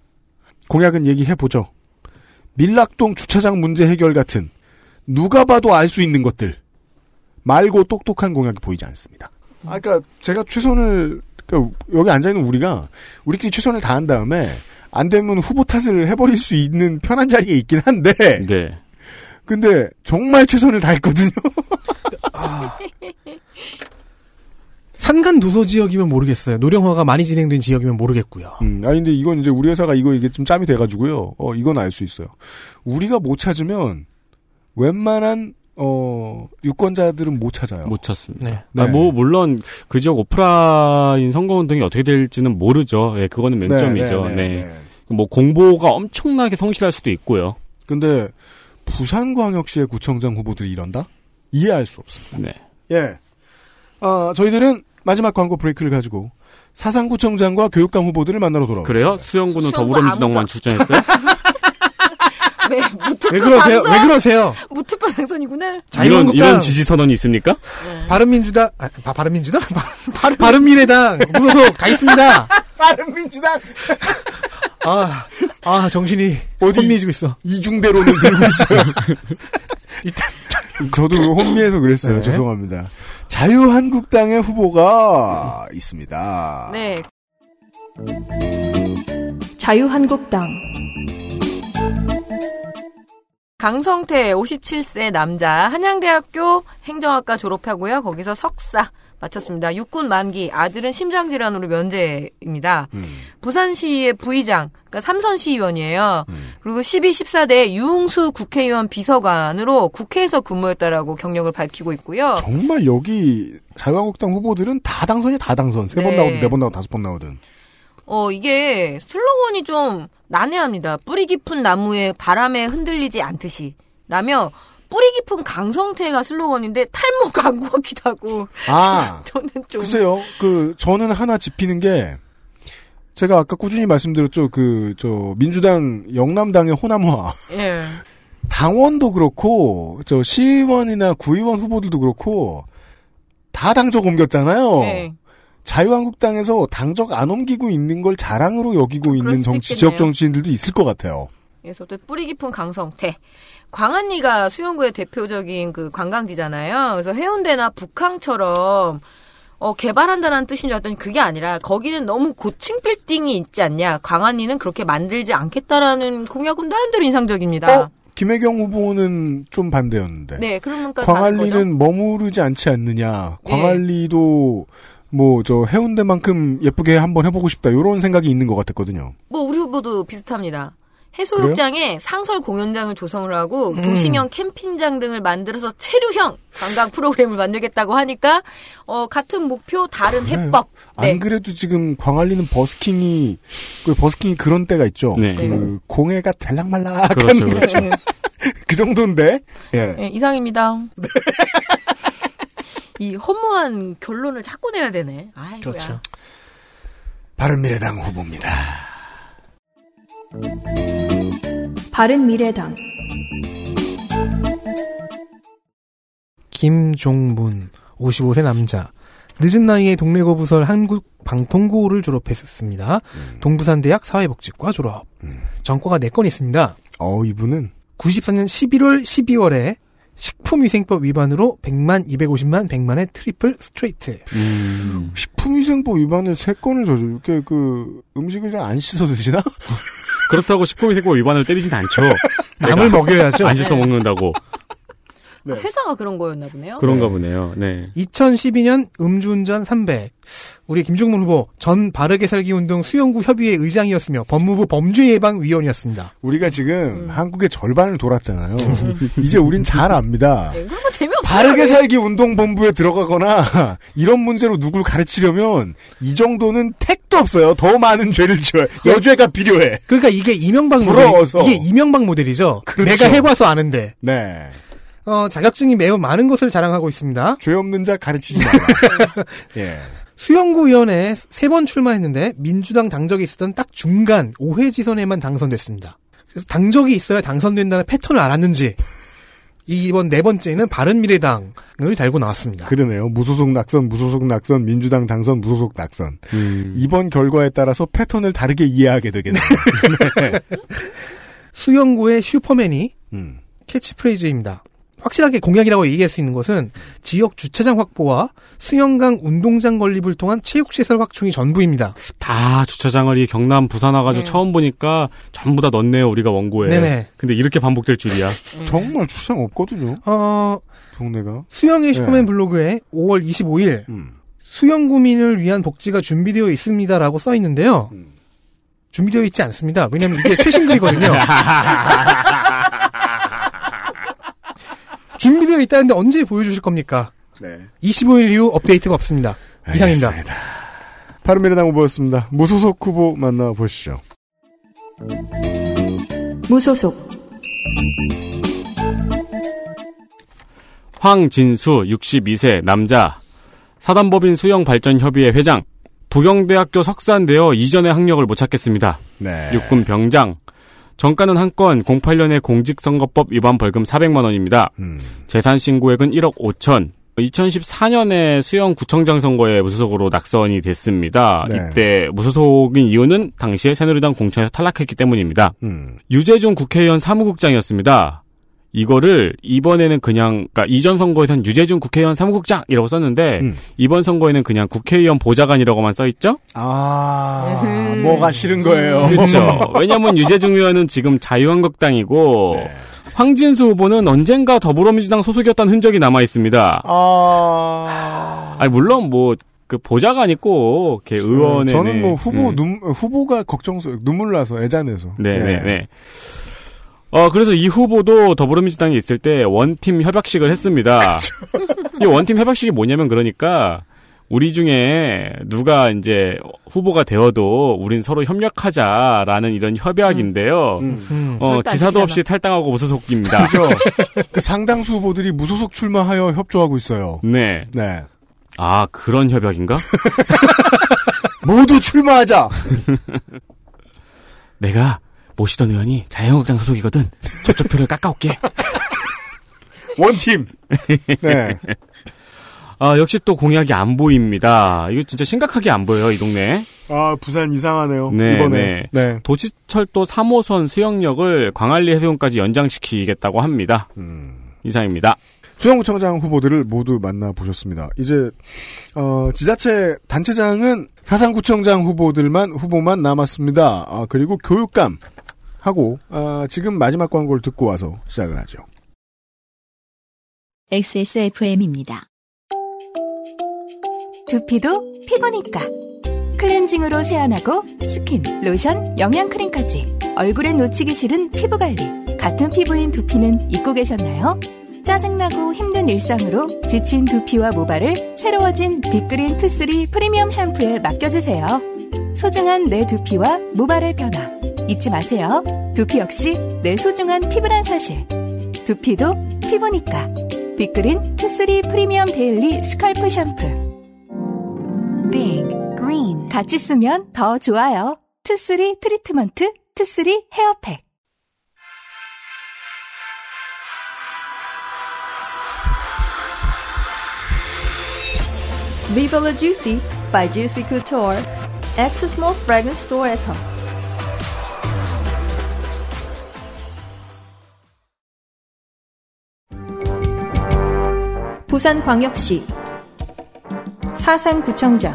공약은 얘기해보죠. 밀락동 주차장 문제 해결 같은 누가 봐도 알 수 있는 것들 말고 똑똑한 공약이 보이지 않습니다. 아, 그러니까 제가 최선을 그러니까 여기 앉아 있는 우리가 우리끼리 최선을 다한 다음에 안 되면 후보 탓을 해버릴 수 있는 편한 자리에 있긴 한데. 네. 근데 정말 최선을 다했거든요. 산간 도서 지역이면 모르겠어요. 노령화가 많이 진행된 지역이면 모르겠고요. 음, 아니 근데 이건 이제 우리 회사가 이거 이게 좀 짬이 돼가지고요. 어 이건 알 수 있어요. 우리가 못 찾으면 웬만한 어 유권자들은 못 찾아요. 못 찾습니다. 네. 아, 뭐 물론 그 지역 오프라인 선거운동이 어떻게 될지는 모르죠. 예, 그거는 맹점이죠. 네, 네, 네, 네. 뭐 공보가 엄청나게 성실할 수도 있고요. 근데 부산광역시의 구청장 후보들이 이런다? 이해할 수 없습니다. 네. 예. 아, 저희들은 마지막 광고 브레이크를 가지고 사상구청장과 교육감 후보들을 만나러 돌아오겠습니다. 그래요? 수영구는 수영구 더불어민주당만 아무도- 출전했어요? 네, 무투표 왜 그러세요? 당선? 왜 그러세요? 무투표 당선이구나. 이런 자유한국당, 이런 지지 선언이 있습니까? 바른민주당, 아, 바, 바른민주당? 바, 바른 미래당, 무소속 다 있습니다. 바른민주당 아, 아, 정신이 어디- 혼미해지고 있어. 이중대로는 들고 있어요. 저도 혼미해서 그랬어요. 네. 죄송합니다. 자유한국당의 후보가 있습니다. 네. 자유한국당 강성태 57세 남자 한양대학교 행정학과 졸업하고요. 거기서 석사 마쳤습니다. 육군 만기 아들은 심장 질환으로 면제입니다. 음. 부산시의 부의장 그러니까 삼선시의원이에요. 음. 그리고 12, 14대 유흥수 국회의원 비서관으로 국회에서 근무했다라고 경력을 밝히고 있고요. 정말 여기 자유한국당 후보들은 다 당선이 다 당선. 세번 네. 나오든 네 번 나오든 다섯 번 나오든. 어, 이게 슬로건이 좀 난해합니다. 뿌리 깊은 나무에 바람에 흔들리지 않듯이. 라며 뿌리 깊은 강성태가 슬로건인데 탈모 광고 하고. 아, 저는 좀. 글쎄요. 그 저는 하나 짚히는 게 제가 아까 꾸준히 말씀드렸죠. 그 저 민주당 영남당의 호남화. 예. 당원도 그렇고 저 시의원이나 구의원 후보들도 그렇고 다 당적 옮겼잖아요. 네. 자유한국당에서 당적 안 옮기고 있는 걸 자랑으로 여기고 있는 정치. 지역 정치인들도 있을 것 같아요. 그래서 또 뿌리 깊은 강성태. 광안리가 수영구의 대표적인 그 관광지잖아요. 그래서 해운대나 북항처럼 어, 개발한다는 뜻인 줄 알았더니 그게 아니라 거기는 너무 고층 빌딩이 있지 않냐. 광안리는 그렇게 만들지 않겠다라는 공약은 나름대로 인상적입니다. 어? 김혜경 후보는 좀 반대였는데. 네, 그러니까. 광안리는 머무르지 않지 않느냐. 네. 광안리도 뭐 저 해운대만큼 예쁘게 한번 해보고 싶다. 이런 생각이 있는 것 같았거든요. 뭐 우리 후보도 비슷합니다. 해수욕장에 상설 공연장을 조성을 하고 음. 도시형 캠핑장 등을 만들어서 체류형 관광 프로그램을 만들겠다고 하니까 어 같은 목표 다른 해법. 네. 안 그래도 지금 광안리는 버스킹이 그 버스킹이 그런 때가 있죠. 네. 그 공해가 될랑말랑한 그렇죠, 그렇죠. 그 정도인데. 예. 네, 이상입니다. 이 허무한 결론을 자꾸 내야 되네. 아이고야. 그렇죠. 바른미래당 후보입니다. 바른미래당 김종문, 55세 남자. 늦은 나이에 동래고 부설 한국 방통고를 졸업했었습니다. 동부산대학 사회복지과 졸업. 전과가 4건 있습니다. 어, 이분은 94년 11월, 12월에 식품위생법 위반으로 100만, 250만, 100만의 트리플 스트레이트. 음. 식품위생법 위반을 세 건을 저질 이렇게 그 음식을 잘 안 씻어 드시나? 그렇다고 식품위생법 위반을 때리진 않죠. 남을 먹여야죠. 안 씻어 먹는다고. 회사가 그런 거였나 보네요. 그런가 보네요. 네. 2012년 음주운전 300. 우리 김종문 후보 전 바르게 살기 운동 수영구 협의회 의장이었으며 법무부 범죄 예방 위원이었습니다. 우리가 지금 한국의 절반을 돌았잖아요. 이제 우린 잘 압니다. 재미없어요. 바르게 살기 운동 본부에 들어가거나 이런 문제로 누굴 가르치려면 이 정도는 택도 없어요. 더 많은 죄를 지어요. 여죄가 필요해. 그러니까 이게 이명박 부러워서. 모델, 이게 이명박 모델이죠. 그렇죠. 내가 해봐서 아는데. 네. 어, 자격증이 매우 많은 것을 자랑하고 있습니다. 죄 없는 자 가르치지 마라. 예. 수영구위원회에 세 번 출마했는데 민주당 당적이 있었던 딱 중간 5회 지선에만 당선됐습니다. 그래서 당적이 있어야 당선된다는 패턴을 알았는지 이번 네 번째는 바른미래당을 달고 나왔습니다. 그러네요. 무소속 낙선, 무소속 낙선, 민주당 당선, 무소속 낙선. 이번 결과에 따라서 패턴을 다르게 이해하게 되겠네요. 네. 수영구의 슈퍼맨이 음. 캐치프레이즈입니다. 확실하게 공약이라고 얘기할 수 있는 것은 지역 주차장 확보와 수영강 운동장 건립을 통한 체육시설 확충이 전부입니다. 다 주차장을 이 경남 부산 와가지고 처음 보니까 전부 다 넣네요 우리가 원고에. 네네. 근데 이렇게 반복될 줄이야. 정말 주차장 없거든요. 어, 동네가. 수영의 네. 슈퍼맨 블로그에 5월 25일 음. 수영 구민을 위한 복지가 준비되어 있습니다라고 써 있는데요. 음. 준비되어 있지 않습니다. 왜냐하면 이게 최신 글이거든요. 준비되어 있다는데 언제 보여주실 겁니까? 네. 25일 이후 업데이트가 없습니다. 이상입니다. 바른미래당 후보였습니다. 무소속 후보 만나보시죠. 무소속 황진수 62세 남자 사단법인 수영발전협의회 회장 부경대학교 석사인데요 이전에 학력을 못 찾겠습니다. 네. 육군 병장 정가는 한 건 08년의 공직선거법 위반 벌금 400만 원입니다. 음. 재산 신고액은 1억 5천. 2014년에 수영 구청장 선거에 무소속으로 낙선이 됐습니다. 네. 이때 무소속인 이유는 당시에 새누리당 공천에서 탈락했기 때문입니다. 음. 유재중 국회의원 사무국장이었습니다. 이거를 이번에는 그냥 그러니까 이전 선거에선 유재중 국회의원 사무국장이라고 썼는데 음. 이번 선거에는 그냥 국회의원 보좌관이라고만 써 있죠? 아, 뭐가 싫은 거예요. 그렇죠. 왜냐하면 유재중 의원은 지금 자유한국당이고 네. 황진수 후보는 언젠가 더불어민주당 소속이었다는 흔적이 남아 있습니다. 아, 아니 물론 뭐 그 보좌관 있고 이렇게 의원에 저는 뭐 후보 눈 후보가 걱정스 눈물 나서 애잔해서. 네네네. 네. 어 그래서 이 후보도 더불어민주당에 있을 때 원팀 협약식을 했습니다. 이 원팀 협약식이 뭐냐면 그러니까 우리 중에 누가 이제 후보가 되어도 우린 서로 협력하자라는 이런 협약인데요. 음. 어, 절대 안 기사도. 없이 탈당하고 무소속입니다. 그죠. 그 상당수 후보들이 무소속 출마하여 협조하고 있어요. 네. 네. 아 그런 협약인가? 모두 출마하자. 내가 모시던 의원이 자유한국당 소속이거든. 저쪽 표를 깎아올게. 원팀. 네. 아 역시 또 공약이 안 보입니다. 이거 진짜 심각하게 안 보여요 이 동네. 아 부산 이상하네요. 네, 이번에. 네. 네. 도시철도 3호선 수영역을 광안리 해수욕까지 연장시키겠다고 합니다. 음. 이상입니다. 수영구청장 후보들을 모두 만나보셨습니다. 이제, 어, 지자체 단체장은 사상구청장 후보들만, 후보만 남았습니다. 아, 그리고 교육감 하고, 아, 지금 마지막 광고를 듣고 와서 시작을 하죠. XSFM입니다. 두피도 피부니까 클렌징으로 세안하고 스킨, 로션, 영양크림까지 얼굴에 놓치기 싫은 피부관리 같은 피부인 두피는 잊고 계셨나요? 짜증나고 힘든 일상으로 지친 두피와 모발을 새로워진 빅그린 투쓰리 프리미엄 샴푸에 맡겨주세요. 소중한 내 두피와 모발의 변화 잊지 마세요. 두피 역시 내 소중한 피부란 사실. 두피도 피부니까 빅그린 투쓰리 프리미엄 daily scalp 샴푸 빅 그린 같이 쓰면 더 좋아요. 투쓰리 트리트먼트 투쓰리 헤어팩 Viva la Juicy by Juicy Couture X Small Fragrance Store에서 부산광역시 사상구청장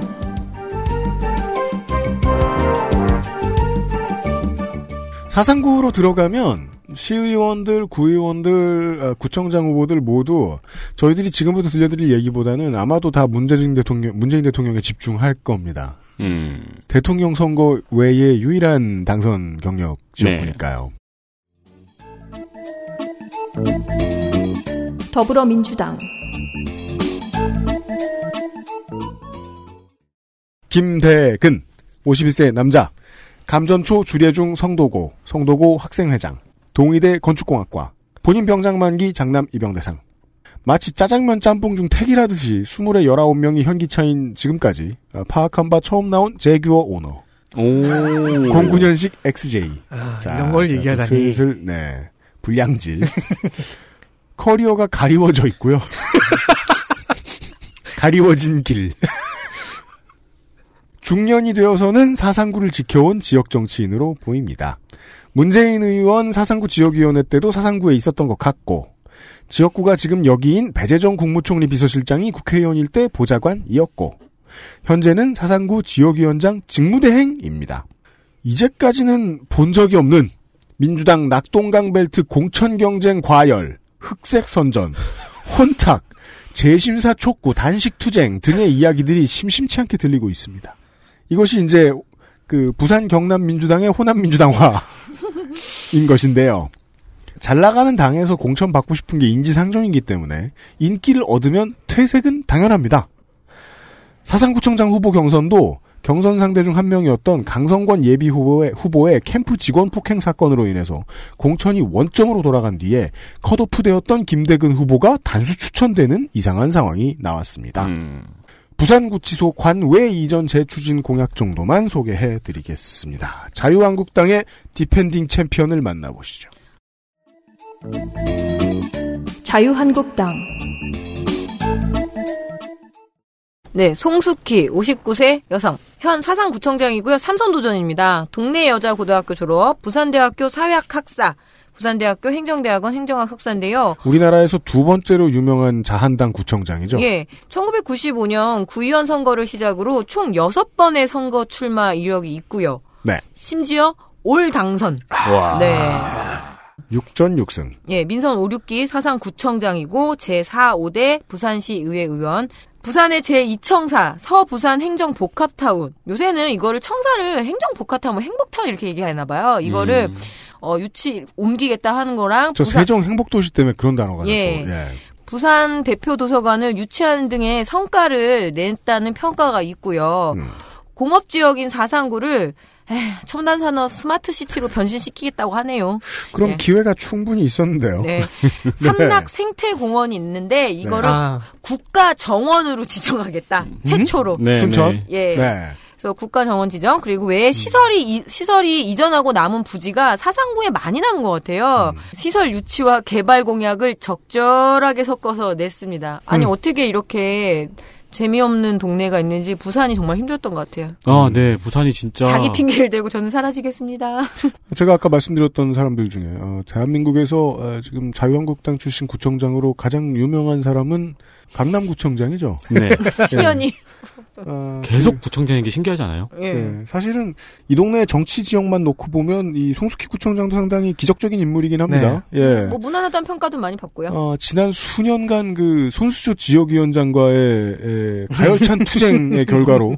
사상구로 들어가면, 시의원들, 구의원들, 어, 구청장 후보들 모두 저희들이 지금부터 들려드릴 얘기보다는 아마도 다 문재인 대통령, 문재인 대통령에 집중할 겁니다. 음. 대통령 선거 외에 유일한 당선 경력 지역구니까요. 더불어민주당 김대근, 51세 남자, 감전초 주례중 성도고, 성도고 학생회장, 동의대 건축공학과, 본인 병장 만기 장남 입영대상. 마치 짜장면 짬뽕 중 택이라듯이 20에 19명이 현기차인 지금까지 어, 파악한 바 처음 나온 제규어 오너. 오. 09년식 XJ. 아, 이런 걸 자, 얘기하다니. 슬슬, 네. 불량질. 커리어가 가리워져 있고요. 가리워진 길. 중년이 되어서는 사상구를 지켜온 지역 정치인으로 보입니다. 문재인 의원 사상구 지역위원회 때도 사상구에 있었던 것 같고, 지역구가 지금 여기인 배재정 국무총리 비서실장이 국회의원일 때 보좌관이었고, 현재는 사상구 지역위원장 직무대행입니다. 이제까지는 본 적이 없는 민주당 낙동강 벨트 공천 경쟁 과열, 흑색 선전, 혼탁, 재심사 촉구, 단식 투쟁 등의 이야기들이 심심치 않게 들리고 있습니다. 이것이 이제 그 부산 경남 민주당의 호남 민주당화인 것인데요. 잘 나가는 당에서 공천 받고 싶은 게 인지상정이기 때문에 인기를 얻으면 퇴색은 당연합니다. 사상구청장 후보 경선도 경선 상대 중 한 명이었던 강성권 예비 후보의, 후보의 캠프 직원 폭행 사건으로 인해서 공천이 원점으로 돌아간 뒤에 컷오프되었던 김대근 후보가 단수 추천되는 이상한 상황이 나왔습니다. 부산구치소 관외 이전 재추진 공약 정도만 소개해드리겠습니다. 자유한국당의 디펜딩 챔피언을 만나보시죠. 자유한국당 네, 송숙희, 59세 여성. 현 사상구청장이고요. 삼선도전입니다. 동래여자고등학교 졸업, 부산대학교 사회학 학사, 부산대학교 행정대학원 행정학 석사인데요. 우리나라에서 두 번째로 유명한 자한당 구청장이죠. 예, 1995년 구의원 선거를 시작으로 총 6번의 선거 출마 이력이 있고요. 네. 심지어 올 당선. 와. 네. 6전 6승. 예, 민선 5, 6기 사상 구청장이고 제4, 5대 부산시 의회 의원. 부산의 제2청사 서부산 행정복합타운. 요새는 이거를 청사를 행정복합타운, 행복타운 이렇게 얘기하나 봐요. 이거를 음. 어, 유치 옮기겠다 하는 거랑 저 부산- 세종 행복도시 때문에 그런 단어가 예. 나고. 예. 부산 대표 도서관을 유치하는 등의 성과를 냈다는 평가가 있고요. 음. 공업 지역인 사상구를 에휴, 첨단 산업 스마트 시티로 변신시키겠다고 하네요. 그럼 예. 기회가 충분히 있었는데요. 네. 삼락 생태 공원이 있는데 이거를 네. 아. 국가 정원으로 지정하겠다. 최초로. 네, 순천? 네. 예. 네. 그래서 국가 정원 지정 그리고 외에 시설이 이- 시설이 이전하고 남은 부지가 사상구에 많이 남은 것 같아요. 시설 유치와 개발 공약을 적절하게 섞어서 냈습니다. 아니 음. 어떻게 이렇게 재미없는 동네가 있는지 부산이 정말 힘들었던 것 같아요. 아, 네. 부산이 진짜. 자기 핑계를 대고 저는 사라지겠습니다. 제가 아까 말씀드렸던 사람들 중에 어, 대한민국에서 어, 지금 자유한국당 출신 구청장으로 가장 유명한 사람은 강남구청장이죠. 네. 신현이. 어, 계속 구청장인 게 신기하지 않아요? 예. 네, 사실은 이 동네 정치 지역만 놓고 보면 이 송숙희 구청장도 상당히 기적적인 인물이긴 합니다. 예. 뭐 무난하다는 평가도 많이 받고요. 어, 지난 수년간 그 손수조 지역위원장과의 에, 가열찬 투쟁의 결과로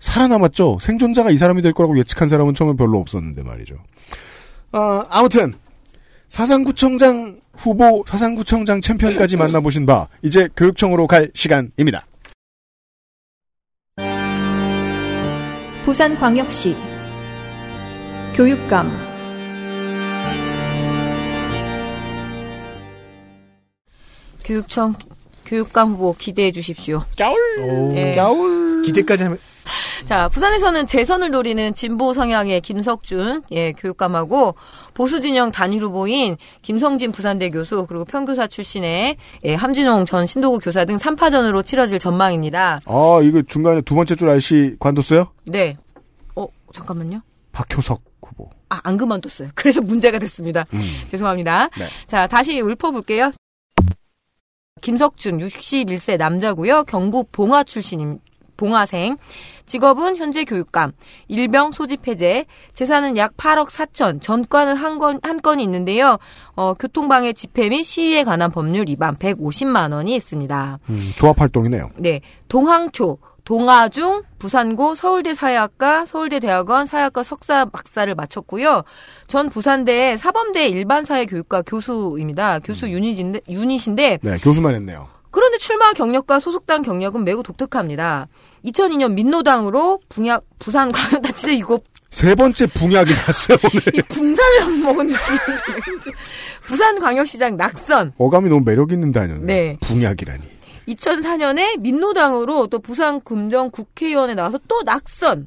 살아남았죠. 생존자가 이 사람이 될 거라고 예측한 사람은 처음에 별로 없었는데 말이죠. 아, 아무튼 사상구청장 후보 사상구청장 챔피언까지 만나보신 바 이제 교육청으로 갈 시간입니다. 부산광역시 교육감 교육청 교육감 후보 기대해 주십시오. 예. 기대까지 하면 자, 부산에서는 재선을 노리는 진보 성향의 김석준 예, 교육감하고 보수 진영 단일 후보인 김성진 부산대 교수 그리고 평교사 출신의 예, 함진홍 전 신도구 교사 등 3파전으로 치러질 전망입니다. 아, 이거 중간에 두 번째 줄 알씨 관뒀어요? 네. 어, 잠깐만요. 박효석 후보. 아, 안 그만뒀어요. 그래서 문제가 됐습니다. 죄송합니다. 네. 자, 다시 읊어볼게요. 김석준, 61세 남자고요. 경북 봉화 출신, 동아생. 직업은 현재 교육감, 일병 소집 해제, 재산은 약 8억 4천, 전과는 한, 건, 한 건이 있는데요. 어, 교통방해 집회 및 시위에 관한 법률 위반 150만 원이 있습니다. 음, 조합 활동이네요. 네, 동항초, 동아중, 부산고, 서울대 사회학과, 서울대 대학원 사회학과 석사 박사를 마쳤고요. 전 부산대 사범대 일반사회 교육과 교수입니다. 교수 유닛인데, 유닛인데 네, 교수만 했네요. 출마 경력과 소속당 경력은 매우 독특합니다. 2002년 민노당으로 분약 부산 광역단 진짜 이거 세 번째 붕약이 났어요, 오늘. 이 붕산을 먹은 느낌이 부산 광역시장 낙선. 어감이 너무 매력 있는 단어네요. 네. 붕약이라니. 2004년에 민노당으로 또 부산 금정 국회의원에 나와서 또 낙선.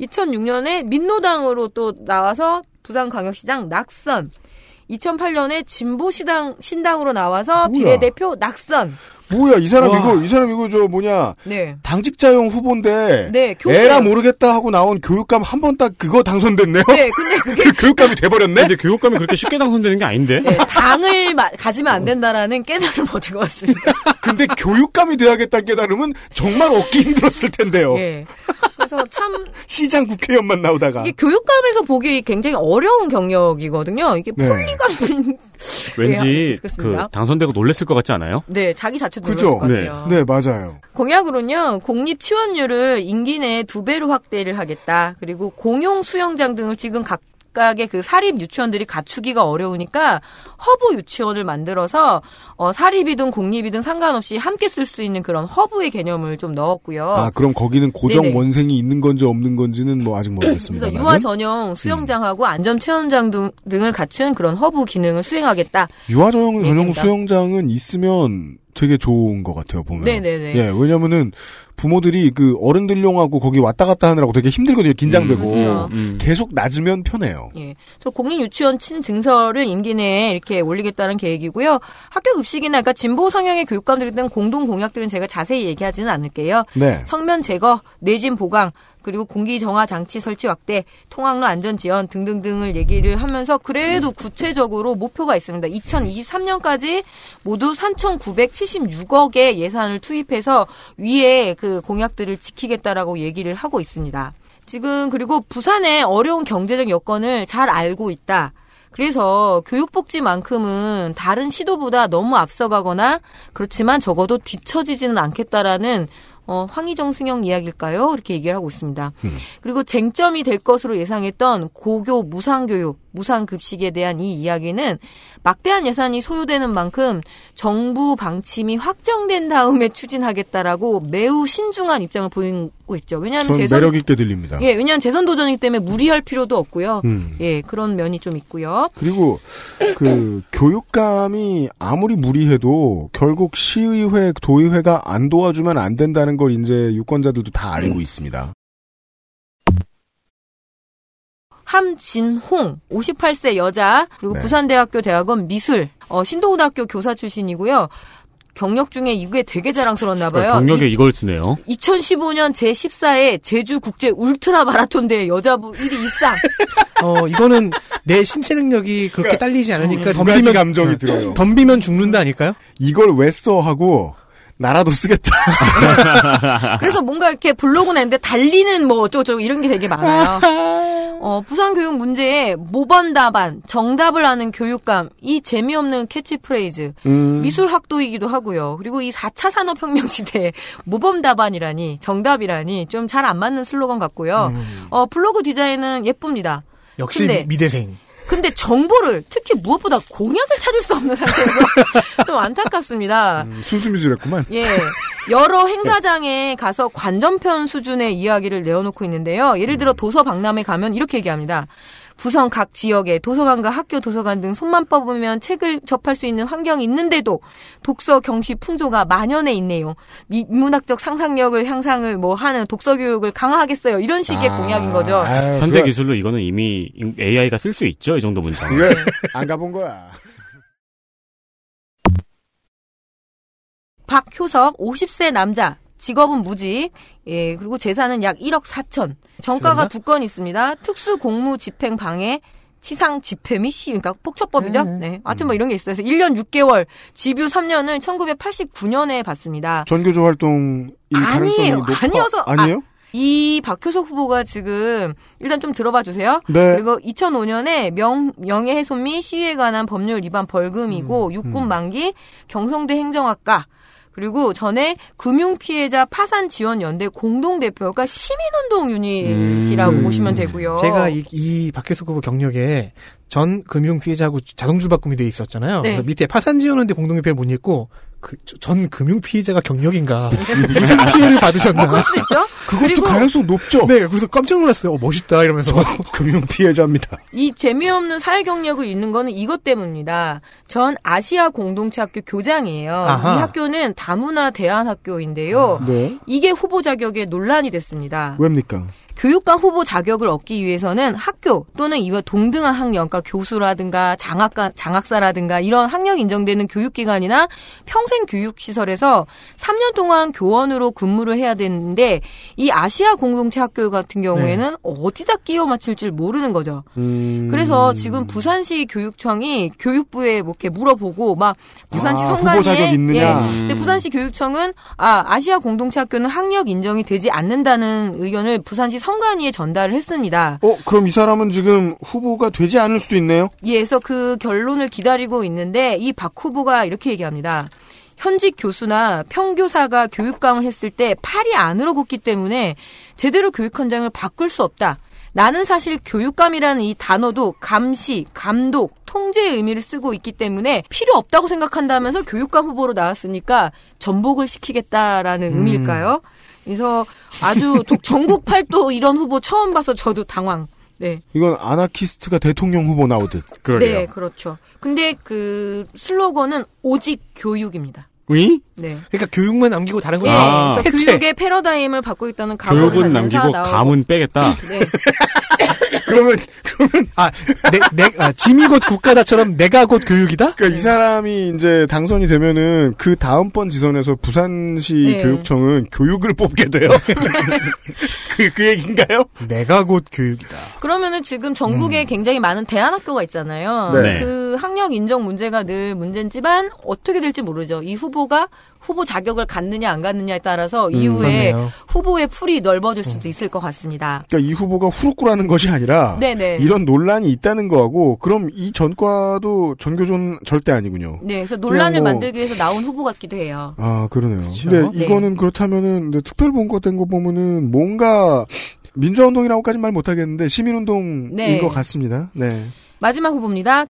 2006년에 민노당으로 또 나와서 부산 광역시장 낙선. 2008년에 진보시당 신당으로 나와서 뭐야? 비례대표 낙선. 뭐야, 이 사람 와. 이거, 이 사람 이거 저 뭐냐. 네. 당직자용 후보인데. 네. 에라 모르겠다 하고 나온 교육감 한 번 딱 그거 당선됐네요? 네, 근데 그게 교육감이 돼버렸네? 근데 교육감이 그렇게 쉽게 당선되는 게 아닌데? 네, 당을 마- 가지면 안 된다라는 깨달음을 얻은 것 같습니다. 근데 교육감이 돼야겠다는 깨달음은 정말 얻기 힘들었을 텐데요. 예. 그래서 참 시장 국회의원만 나오다가. 이게 교육감에서 보기 굉장히 어려운 경력이거든요. 이게 네. 폴리감 왠지 네. 그 당선되고 놀랬을 것 같지 않아요? 네, 자기 자체도 그죠? 놀랐을 것 같아요. 네, 맞아요. 공약으로는요, 공립 취원율을 임기 내에 두 배로 확대를 하겠다. 그리고 공용 수영장 등을 지금 각각의 그 사립 유치원들이 갖추기가 어려우니까 허브 유치원을 만들어서 어, 사립이든 공립이든 상관없이 함께 쓸 수 있는 그런 허브의 개념을 좀 넣었고요. 아, 그럼 거기는 고정 네네. 원생이 있는 건지 없는 건지는 뭐 아직 모르겠습니다. 그래서 유아 전용 수영장하고 안전 체험장 등, 등을 갖춘 그런 허브 기능을 수행하겠다. 유아 전용, 전용. 수영장은 있으면 되게 좋은 것 같아요, 보면. 네네네. 예, 왜냐면은 부모들이 그 어른들용하고 거기 왔다 갔다 하느라고 되게 힘들거든요, 긴장되고. 음, 그렇죠. 계속 낮으면 편해요. 예. 그래서 공립 유치원 신증설을 임기 내에 이렇게 올리겠다는 계획이고요. 학교 급식이나 그러니까 진보 성향의 교육감들에 대한 공동 공약들은 제가 자세히 얘기하지는 않을게요. 네. 석면 제거, 내진 보강, 그리고 공기 정화 장치 설치 확대, 통학로 안전 지원 등등등을 얘기를 하면서 그래도 구체적으로 목표가 있습니다. 2023년까지 모두 3,976억의 예산을 투입해서 위에 그 공약들을 지키겠다라고 얘기를 하고 있습니다. 지금 그리고 부산의 어려운 경제적 여건을 잘 알고 있다. 그래서 교육복지만큼은 다른 시도보다 너무 앞서가거나 그렇지만 적어도 뒤처지지는 않겠다라는 어, 황희정 승영 이야기일까요? 이렇게 얘기를 하고 있습니다. 그리고 쟁점이 될 것으로 예상했던 고교 무상교육, 무상급식에 대한 이 이야기는 막대한 예산이 소요되는 만큼 정부 방침이 확정된 다음에 추진하겠다라고 매우 신중한 입장을 보이고 있죠. 왜냐하면 전 재선 매력 있게 들립니다. 예, 왜냐하면 재선 도전이기 때문에 무리할 필요도 없고요. 음. 예, 그런 면이 좀 있고요. 그리고 그 교육감이 아무리 무리해도 결국 시의회, 도의회가 안 도와주면 안 된다는 걸 이제 유권자들도 다 알고 있습니다. 함진홍, 58세 여자, 그리고 네. 부산대학교 대학원 미술, 어, 신도고등학교 교사 출신이고요. 경력 중에 이게 되게 자랑스러웠나 봐요. 경력에 이 걸 쓰네요. 2015년 제14회 제주 국제 울트라 마라톤 대회 여자부 1위 입상. 어, 이거는 내 신체 능력이 그렇게 딸리지 않으니까 두 가지 감정이 들어요. 덤비면 죽는다 아닐까요? 이걸 왜 써 하고 나라도 쓰겠다. 그래서 뭔가 이렇게 블로그 냈는데 달리는 뭐 어쩌고저쩌고 이런 게 되게 많아요. 어, 부산 교육 문제에 모범 답안, 정답을 아는 교육감, 이 재미없는 캐치프레이즈, 음. 미술학도이기도 하고요. 그리고 이 4차 산업혁명 시대에 모범 답안이라니, 정답이라니 좀 잘 안 맞는 슬로건 같고요. 어, 블로그 디자인은 예쁩니다. 역시 미- 미대생. 근데 정보를 특히 무엇보다 공약을 찾을 수 없는 상태에서 좀 안타깝습니다. 순수미술했구만. 예. 여러 행사장에 가서 관전편 수준의 이야기를 내어놓고 있는데요. 예를 들어 도서 박람회 가면 이렇게 얘기합니다. 부산 각 지역에 도서관과 학교 도서관 등 손만 뻗으면 책을 접할 수 있는 환경이 있는데도 독서 경시 풍조가 만연해 있네요. 미, 문학적 상상력을 향상을 뭐 하는 독서 교육을 강화하겠어요. 이런 식의 공약인 거죠. 현대 기술로 이거는 이미 AI가 쓸 수 있죠, 이 정도 문장. 왜? 안 가본 거야. 박효석 50세 남자 직업은 무직 예 그리고 재산은 약 1억 4천 정가가 두 건 있습니다 특수 공무 집행 방해 치상 집회 및 시, 그러니까 폭처법이죠. 네. 하여튼 뭐 이런 게 있어요. 그래서 1년 6개월, 집유 3년을 1989년에 받습니다. 전교조 활동 아니에요. 아니어서 아니에요? 이 박효석 후보가 지금 일단 좀 들어봐 주세요. 네. 그리고 2005년에 명, 명예훼손 및 시위에 관한 법률 위반 벌금이고 육군 만기 경성대 행정학과 그리고 전에 금융피해자 파산 지원 연대 공동 대표가 시민운동 유닛이라고 음. 보시면 되고요. 제가 이, 이 박혜숙 후보 경력에 전 금융 피해자하고 자동줄 바꿈이 돼 있었잖아요. 네. 밑에 파산 지원원대 공동대표를 못 읽고 그 전 금융 피해자가 경력인가 무슨 피해를 받으셨나? 어, 그럴 수도 있죠. 그것도 그리고 가능성 높죠. 네, 그래서 깜짝 놀랐어요. 어, 멋있다 이러면서. 금융 피해자입니다. 이 재미없는 사회 경력을 잃는 거는 이것 때문입니다. 전 아시아 공동체 학교 교장이에요. 아하. 이 학교는 다문화 대안 학교인데요. 네. 이게 후보 자격에 논란이 됐습니다. 왜입니까? 교육감 후보 자격을 얻기 위해서는 학교 또는 이와 동등한 학력, 그러니까 교수라든가 장학가, 장학사라든가 이런 학력 인정되는 교육기관이나 평생 교육시설에서 3년 동안 교원으로 근무를 해야 되는데 이 아시아 공동체 학교 같은 경우에는 어디다 끼워 맞출지 모르는 거죠. 음. 그래서 지금 부산시 교육청이 교육부에 뭐 이렇게 물어보고 막 부산시 아, 성관위에 후보 자격 있느냐. 예. 음. 근데 부산시 교육청은 아 아시아 공동체 학교는 학력 인정이 되지 않는다는 의견을 부산시 성관위에 전달을 했습니다. 어, 그럼 이 사람은 지금 후보가 되지 않을 수도 있네요? 예, 그래서 그 결론을 기다리고 있는데 이 박 후보가 이렇게 얘기합니다. 현직 교수나 평교사가 교육감을 했을 때 팔이 안으로 굽기 때문에 제대로 교육 현장을 바꿀 수 없다. 나는 사실 교육감이라는 이 단어도 감시, 감독, 통제의 의미를 쓰고 있기 때문에 필요 없다고 생각한다면서 교육감 후보로 나왔으니까 전복을 시키겠다라는 음. 의미일까요? 그래서 아주 독- 전국 팔도 이런 후보 처음 봐서 저도 당황. 네. 이건 아나키스트가 대통령 후보 나오듯. 네, 그렇죠. 근데 그 슬로건은 오직 교육입니다. 의? 네. 그러니까 교육만 남기고 다른 건 예, 아. 교육의 패러다임을 바꾸고 있다는 각오를 교육은 남기고 나오고. 감은 빼겠다. 네. 그러면, 아, 내, 내, 아, 짐이 곧 국가다처럼 내가 곧 교육이다? 그러니까 이 사람이 이제 당선이 되면은 그 다음번 지선에서 부산시 네. 교육청은 교육을 뽑게 돼요. 그, 그 얘기인가요? 내가 곧 교육이다. 그러면은 지금 전국에 굉장히 많은 대안학교가 있잖아요. 음. 네. 그 학력 인정 문제가 늘 문제지만 어떻게 될지 모르죠. 이 후보가 후보 자격을 갖느냐 안 갖느냐에 따라서 이후에 그렇네요. 후보의 풀이 넓어질 수도 있을 것 같습니다. 그러니까 이 후보가 후루꾸라는 것이 아니라 네네. 이런 논란이 있다는 거하고 그럼 이 전과도 전교조는 절대 아니군요. 네, 그래서 논란을 뭐- 만들기 위해서 나온 후보 같기도 해요. 아 그러네요. 그렇죠. 근데 네. 이거는 그렇다면은 근데 특별 본거 된 거 보면은 뭔가 민주화운동이라고까지는 말 못하겠는데 시민운동인 네. 것 같습니다. 네. 마지막 후보입니다.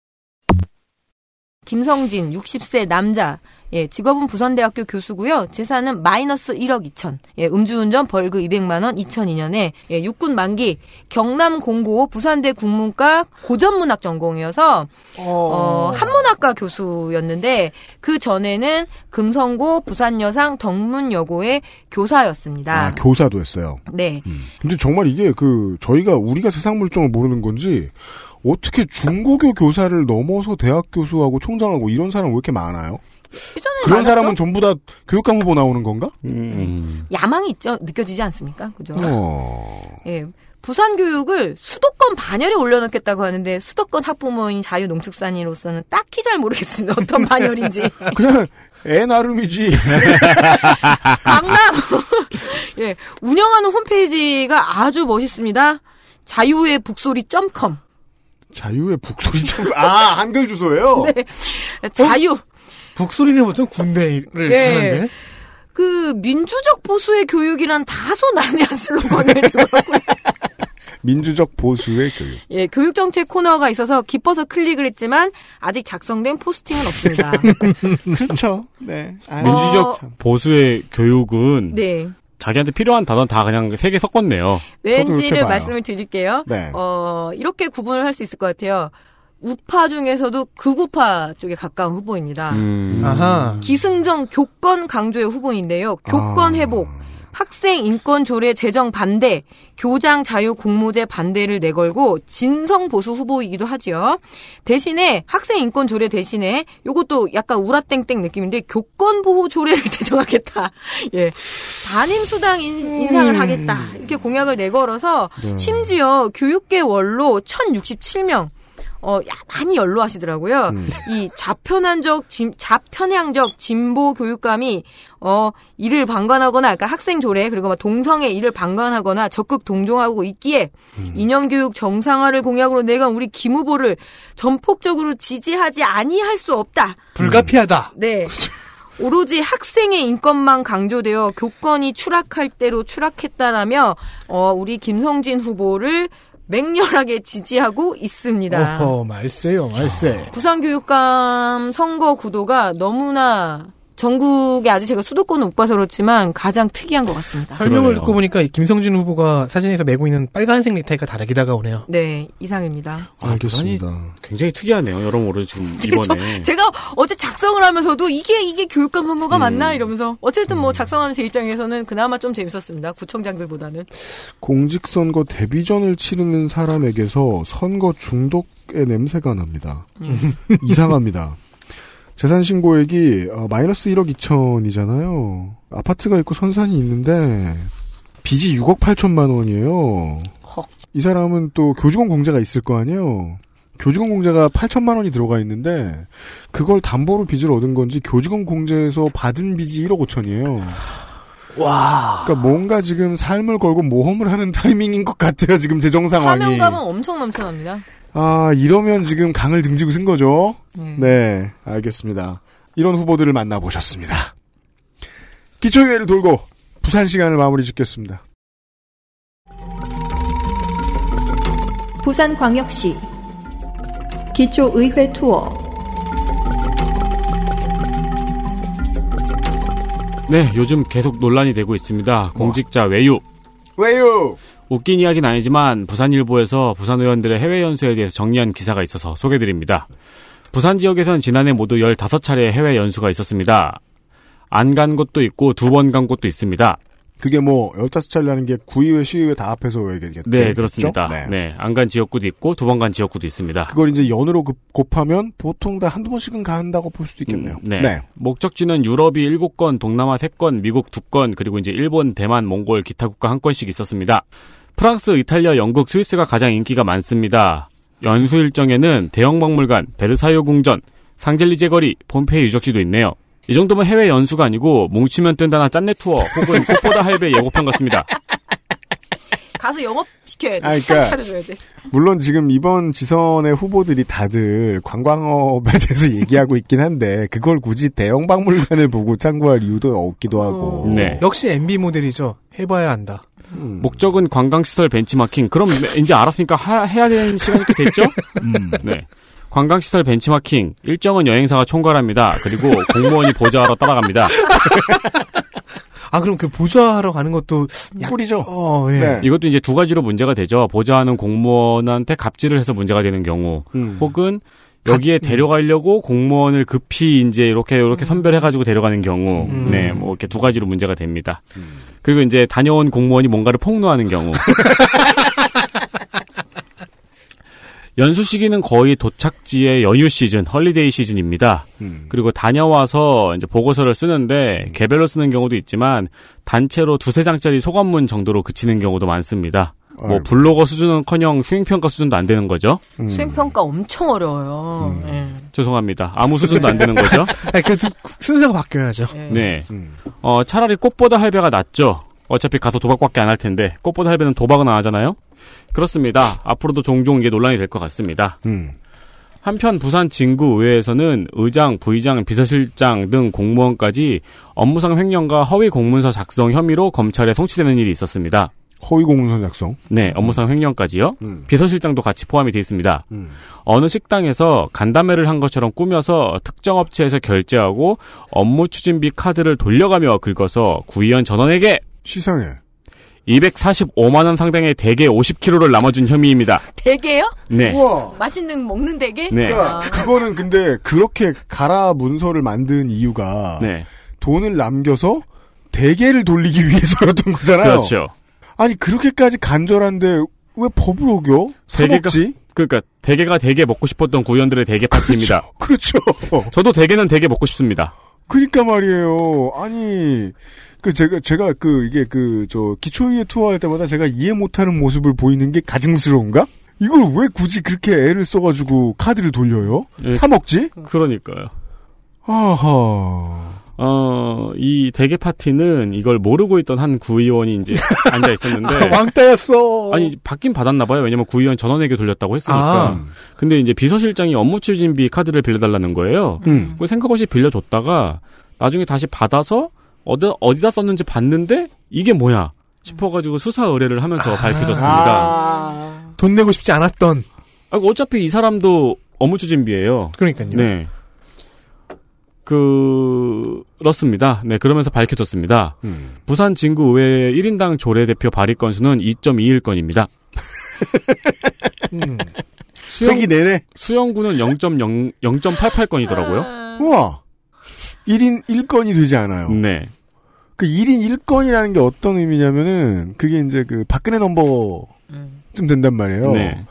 김성진, 60세 남자. 예, 직업은 부산대학교 교수고요. 재산은 마이너스 1억 2천. 예, 음주운전 벌금 200만 원 2002년에 예, 육군 만기 경남 공고 부산대 국문과 고전문학 전공이어서 어, 한문학과 교수였는데 그 전에는 금성고 부산여상 덕문여고의 교사였습니다. 아 교사도 했어요. 네. 근데 정말 이게 그 저희가 우리가 세상 물정을 모르는 건지 어떻게 중고교 교사를 넘어서 대학 교수하고 총장하고 이런 사람 왜 이렇게 많아요? 예전에 그런 많았죠? 사람은 전부 다 교육감 후보 나오는 건가? 야망이 있죠. 느껴지지 않습니까? 그죠? 어. 예. 부산 교육을 수도권 반열에 올려놓겠다고 하는데 수도권 학부모인 자유농축산인으로서는 딱히 잘 모르겠습니다. 어떤 반열인지. 그냥 애 나름이지. 강남. 예. 운영하는 홈페이지가 아주 멋있습니다. 자유의 북소리 .com. 자유의 북소리 좀, 아, 한글 주소예요? 네. 자유. 북소리는 보통 군대를 예. 하는데. 그 민주적 보수의 교육이란 다소 난해한 슬로건을 민주적 보수의 교육. 예, 교육 정책 코너가 있어서 깊어서 클릭을 했지만 아직 작성된 포스팅은 없습니다. 그렇죠. 네. 민주적 보수의 교육은 네. 자기한테 필요한 단어는 다 그냥 세 개 섞었네요. 왠지를 말씀을 드릴게요. 네. 어, 이렇게 구분을 할 수 있을 것 같아요. 우파 중에서도 극우파 쪽에 가까운 후보입니다. 음. 아하. 기승전 교권 강조의 후보인데요. 교권 아. 회복, 학생 인권 조례 제정 반대, 교장 자유 공모제 반대를 내걸고 진성 보수 후보이기도 하지요. 대신에 학생 인권 조례 대신에 요것도 약간 우라땡땡 느낌인데 교권 보호 조례를 제정하겠다. 예. 담임 수당 인, 인상을 하겠다. 이렇게 공약을 내걸어서 네. 심지어 교육계 원로 1067명 어, 야, 많이 연로하시더라고요. 이 좌편향적, 진, 좌편향적 진보 교육감이, 어, 이를 방관하거나, 그러니까 학생 조례, 그리고 막 동성애 이를 방관하거나 적극 동종하고 있기에, 인형 교육 정상화를 공약으로 내가 우리 김 후보를 전폭적으로 지지하지 아니할 수 없다. 불가피하다. 네. 오로지 학생의 인권만 강조되어 교권이 추락할 대로 추락했다라며 어, 우리 김성진 후보를 맹렬하게 지지하고 있습니다. 어허, 말세요, 말세. 부산교육감 선거 구도가 너무나 전국에 아직 제가 수도권은 못 봐서 그렇지만 가장 특이한 것 같습니다. 설명을 듣고 보니까 이 김성진 후보가 사진에서 메고 있는 빨간색 넥타이가 다르게 다가오네요. 네, 이상입니다. 알겠습니다. 굉장히 특이하네요. 여러모로 지금 이번에. 제가 어제 작성을 하면서도 이게 이게 교육감 선거가 음. 맞나 이러면서 어쨌든 뭐 작성하는 제 입장에서는 그나마 좀 재밌었습니다. 구청장들보다는. 공직선거 데뷔전을 치르는 사람에게서 선거 중독의 냄새가 납니다. 이상합니다. 재산 신고액이 어, 마이너스 1억 2천이잖아요. 아파트가 있고 선산이 있는데 빚이 6억 8천만 원이에요. 이 사람은 또 교직원 공제가 있을 거 아니에요. 교직원 공제가 8천만 원이 들어가 있는데 그걸 담보로 빚을 얻은 건지 교직원 공제에서 받은 빚이 1억 5천이에요. 와. 그러니까 뭔가 지금 삶을 걸고 모험을 하는 타이밍인 것 같아요. 지금 재정 상황이. 사명감은 엄청 넘쳐납니다. 아 이러면 지금 강을 등지고 쓴 거죠. 네. 네, 알겠습니다. 이런 후보들을 만나보셨습니다. 기초회의를 돌고 부산 시간을 마무리 짓겠습니다. 부산광역시 기초의회 투어 네, 요즘 계속 논란이 되고 있습니다. 공직자 외유. 외유! 웃긴 이야기는 아니지만 부산일보에서 부산 의원들의 해외 연수에 대해서 정리한 기사가 있어서 소개드립니다. 부산 지역에선 지난해 모두 15차례 해외 연수가 있었습니다. 안 간 곳도 있고 두 번 간 곳도 있습니다. 그게 뭐 15차례라는 게 구의회, 시의회 다 합해서 얘기겠죠? 네, 그렇습니다. 네. 네, 안 간 지역구도 있고 두 번 간 지역구도 있습니다. 그걸 이제 연으로 급- 곱하면 보통 다 한두 번씩은 간다고 볼 수도 있겠네요. 네. 목적지는 유럽이 7건, 동남아 3건, 미국 2건, 그리고 이제 일본, 대만, 몽골, 기타 국가 한 건씩 있었습니다. 프랑스, 이탈리아, 영국, 스위스가 가장 인기가 많습니다. 연수 일정에는 대형 박물관, 베르사유 궁전, 상젤리제 거리, 폼페이 유적지도 있네요. 이 정도면 해외 연수가 아니고 뭉치면 뜬다나 짠내 투어 혹은 꽃보다 할배 예고편 같습니다. 가서 영업 시켜야 돼. 아, 그러니까 차려줘야 돼. 물론 지금 이번 지선의 후보들이 다들 관광업에 대해서 얘기하고 있긴 한데 그걸 굳이 대형 박물관을 보고 참고할 이유도 없기도 하고. 네. 역시 MB 모델이죠. 해봐야 한다. 목적은 관광시설 벤치마킹. 그럼 이제 알았으니까 하- 해야 되는 시간이 이렇게 됐죠? 네. 관광시설 벤치마킹. 일정은 여행사가 총괄합니다. 그리고 공무원이 보좌하러 따라갑니다. 아 그럼 그 보좌하러 가는 것도 약... 꿀이죠. 어, 예. 네. 이것도 이제 두 가지로 문제가 되죠. 보좌하는 공무원한테 갑질을 해서 문제가 되는 경우, 음. 혹은 여기에 데려가려고 공무원을 급히 이제 이렇게 이렇게 선별해가지고 데려가는 경우, 음. 네, 뭐 이렇게 두 가지로 문제가 됩니다. 그리고 이제 다녀온 공무원이 뭔가를 폭로하는 경우. 연수 시기는 거의 도착지의 연휴 시즌, holiday 시즌입니다. 음. 그리고 다녀와서 이제 보고서를 쓰는데 개별로 쓰는 경우도 있지만 단체로 두세 장짜리 소감문 정도로 그치는 경우도 많습니다. 뭐 아이고. 블로거 수준은커녕 수행평가 수준도 안 되는 거죠. 음. 수행평가 엄청 어려워요. 예. 죄송합니다. 아무 수준도 안 되는 거죠. 아니, 그 순서가 바뀌어야죠. 네. 음. 어, 차라리 꽃보다 할배가 낫죠. 어차피 가서 도박밖에 안 할 텐데 꽃보다 할배는 도박은 안 하잖아요. 그렇습니다. 앞으로도 종종 이게 논란이 될 것 같습니다. 음. 한편 부산 진구 의회에서는 의장, 부의장, 비서실장 등 공무원까지 업무상 횡령과 허위 공문서 작성 혐의로 검찰에 송치되는 일이 있었습니다. 허위 공문서 작성. 네, 업무상 횡령까지요. 음. 비서실장도 같이 포함이 되어 있습니다. 음. 어느 식당에서 간담회를 한 것처럼 꾸며서 특정 업체에서 결제하고 업무 추진비 카드를 돌려가며 긁어서 구의원 전원에게 시상해. 245만 원 상당의 대게 50kg를 남아준 혐의입니다. 대게요? 네. 우와. 맛있는 먹는 대게? 네. 그러니까 그거는 근데 그렇게 가라 문서를 만든 이유가 네. 돈을 남겨서 대게를 돌리기 위해서였던 거잖아요. 그렇죠. 아니 그렇게까지 간절한데 왜 법을 어겨? 사먹지? 그러니까 대게가 되게 먹고 싶었던 구의원들의 대게 파티입니다. 그렇죠. 저도 대게는 되게 먹고 싶습니다. 그니까 말이에요. 아니 그 제가 제가 그 이게 그 저 기초의회 투어할 때마다 제가 이해 못하는 모습을 보이는 게 가증스러운가? 이걸 왜 굳이 그렇게 애를 써가지고 카드를 돌려요? 예. 사 먹지? 그러니까요. 아하. 어, 이 대개 파티는 이걸 모르고 있던 한 구의원이 이제 앉아 있었는데. 왕따였어. 아니, 받긴 받았나봐요. 왜냐면 구의원 전원에게 돌렸다고 했으니까. 아. 근데 이제 비서실장이 업무 추진비 카드를 빌려달라는 거예요. 음. 그 생각 없이 빌려줬다가 나중에 다시 받아서 어디, 어디다 썼는지 봤는데 이게 뭐야 싶어가지고 수사 의뢰를 하면서 밝혀졌습니다. 돈 내고 싶지 않았던. 아, 어차피 이 사람도 업무 추진비예요. 그러니까요. 네. 그, 그렇습니다. 네, 그러면서 밝혀졌습니다. 음. 부산 진구 의회 1인당 조례 대표 발의 건수는 2.21건입니다. 음. 수영, 내내? 수영구는 0.0, 0.88건이더라고요. 우와. 1인 1건이 되지 않아요. 네. 그 1인 1건이라는 게 어떤 의미냐면은, 그게 이제 그 박근혜 넘버쯤 된단 말이에요. 네.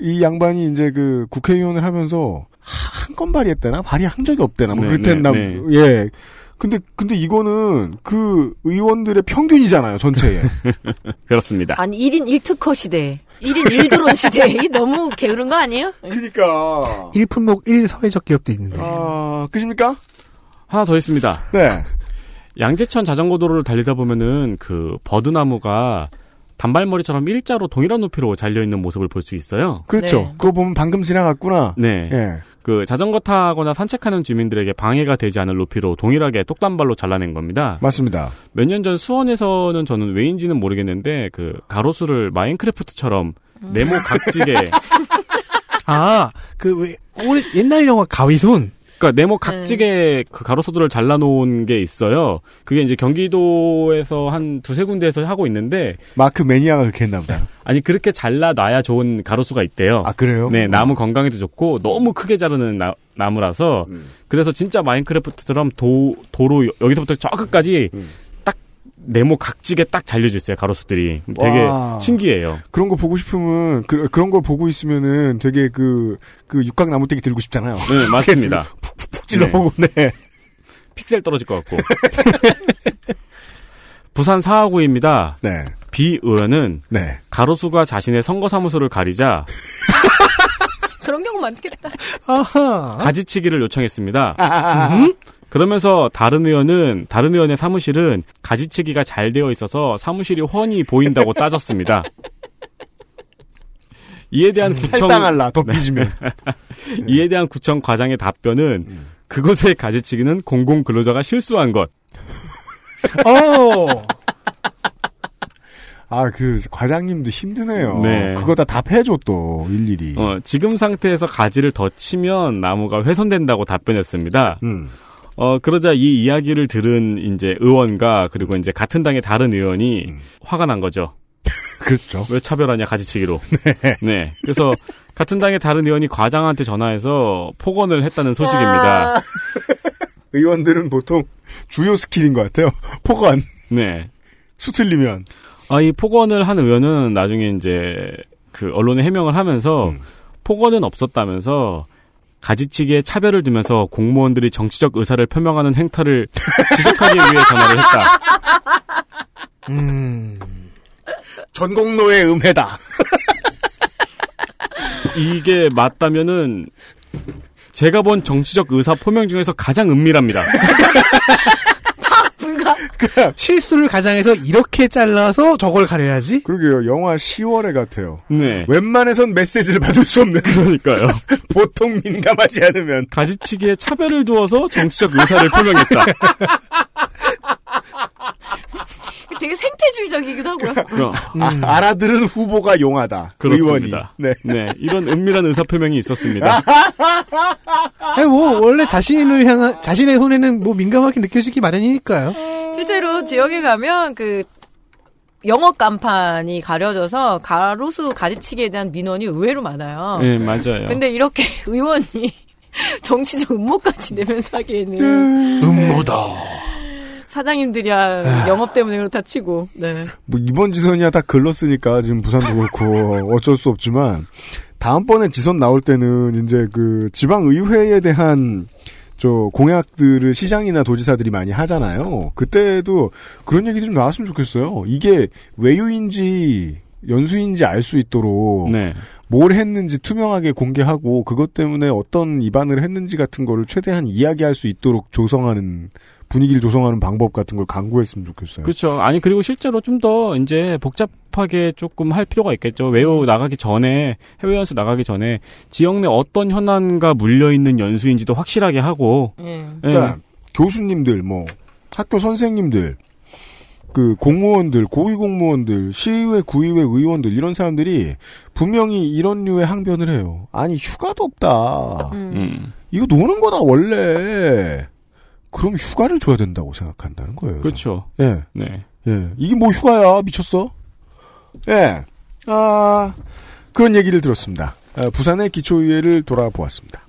이 양반이 이제 그 국회의원을 하면서 한 건 발의했대나? 발의한 적이 없대나? 뭐 네, 그랬댔나? 네, 네. 예. 근데, 근데 이거는 그 의원들의 평균이잖아요, 전체에. 그렇습니다. 아니 1인 1특허 시대, 1인 1드론 시대 이 너무 게으른 거 아니에요? 그니까. 1품목 1 사회적 기업도 있는데. 아, 끝입니까? 하나 더 있습니다. 네. 양재천 자전거 도로를 달리다 보면은 그 버드나무가 단발머리처럼 일자로 동일한 높이로 잘려 있는 모습을 볼 수 있어요. 그렇죠. 네. 그거 보면 방금 지나갔구나. 네. 예. 그 자전거 타거나 산책하는 주민들에게 방해가 되지 않을 높이로 동일하게 똑단발로 잘라낸 겁니다. 맞습니다. 몇 년 전 수원에서는 저는 왜인지는 모르겠는데 그 가로수를 마인크래프트처럼 네모 각지게 아, 그, 왜, 오래, 옛날 영화 가위손. 그러니까 네모 각지게 그 가로수들을 잘라놓은 게 있어요. 그게 이제 경기도에서 한 두세 군데에서 하고 있는데 마크 매니아가 그렇게 했나 보다. 아니 그렇게 잘라놔야 좋은 가로수가 있대요. 아, 그래요? 네, 나무 건강에도 좋고 너무 크게 자르는 나, 나무라서 그래서 진짜 마인크래프트처럼 도 도로 여- 여기서부터 저 끝까지 딱 네모 각지게 딱 잘려져 있어요 가로수들이 되게 와. 신기해요. 그런 거 보고 싶으면, 그, 그런 걸 보고 있으면은 되게 그, 그 육각 나무떼기 들고 싶잖아요. 네 맞습니다. 푹 찔러보고, 네. 픽셀 떨어질 것 같고. 부산 사하구입니다. 네. 비 의원은 네. 가로수가 자신의 선거사무소를 가리자 그런 경우 많겠다. 아하. 가지치기를 요청했습니다. 음? 그러면서 다른 의원은 다른 의원의 사무실은 가지치기가 잘 되어 있어서 사무실이 훤히 보인다고 따졌습니다. 이에 대한 구청 탈당할라, 더 삐지면. 이에 대한 구청 과장의 답변은 그것의 가지치기는 공공 근로자가 실수한 것. 어. 아, 그, 과장님도 힘드네요. 네. 그거 다 답해줘, 또, 일일이. 어, 지금 상태에서 가지를 더 치면 나무가 훼손된다고 답변했습니다. 음. 어, 그러자 이 이야기를 들은 이제 의원과 그리고 이제 같은 당의 다른 의원이 화가 난 거죠. 그렇죠. 왜 차별하냐 가지치기로. 네. 그래서 같은 당의 다른 의원이 과장한테 전화해서 폭언을 했다는 소식입니다. 의원들은 보통 주요 스킬인 것 같아요. 폭언. 네. 수틀리면. 아, 이 폭언을 한 의원은 나중에 이제 그 언론에 해명을 하면서 폭언은 없었다면서 가지치기에 차별을 두면서 공무원들이 정치적 의사를 표명하는 행태를 지적하기 위해 전화를 했다. 음. 전공로의 음해다. 이게 맞다면은 제가 본 정치적 의사 표명 중에서 가장 은밀합니다. 불가. 실수를 가장해서 이렇게 잘라서 저걸 가려야지? 그러게요. 영화 10월에 같아요. 네. 웬만해선 메시지를 받을 수 없는. 그러니까요. 보통 민감하지 않으면. 가지치기에 차별을 두어서 정치적 의사를 표명했다. 되게 생태주의적이기도 하고요. 그럼, 아, 알아들은 후보가 용하다. 그렇습니다. 의원이. 네. 네, 이런 은밀한 의사 표명이 있었습니다. 아니, 뭐, 원래 자신을 향한, 자신의 손에는 뭐 민감하게 느껴지기 마련이니까요. 실제로 지역에 가면 그 영업 간판이 가려져서 가로수 가지치기에 대한 민원이 의외로 많아요. 네, 맞아요. 근데 이렇게 의원이 정치적 음모까지 내면서 하기에는 음모다. 사장님들이야 영업 때문에 그렇다 치고 네. 뭐 이번 지선이야 다 글렀으니까 지금 부산도 그렇고 어쩔 수 없지만 다음번에 지선 나올 때는 이제 그 지방 의회에 대한 저 공약들을 시장이나 도지사들이 많이 하잖아요. 그때도 그런 얘기 좀 나왔으면 좋겠어요. 이게 외유인지 연수인지 알 수 있도록 네. 뭘 했는지 투명하게 공개하고 그것 때문에 어떤 위반을 했는지 같은 거를 최대한 이야기할 수 있도록 조성하는 분위기를 조성하는 방법 같은 걸 강구했으면 좋겠어요. 그렇죠. 아니 그리고 실제로 좀 더 이제 복잡하게 조금 할 필요가 있겠죠. 외우 나가기 전에 해외 연수 나가기 전에 지역 내 어떤 현안과 물려 있는 연수인지도 확실하게 하고. 예. 그러니까 교수님들, 뭐 학교 선생님들, 그 공무원들, 고위 공무원들, 시의회, 구의회 의원들 이런 사람들이 분명히 이런 류의 항변을 해요. 아니 휴가도 없다. 음. 이거 노는 거다 원래. 그럼 휴가를 줘야 된다고 생각한다는 거예요. 그렇죠. 예. 네. 예. 이게 뭐 휴가야 미쳤어? 예. 아 그런 얘기를 들었습니다. 아, 부산의 기초의회를 돌아보았습니다.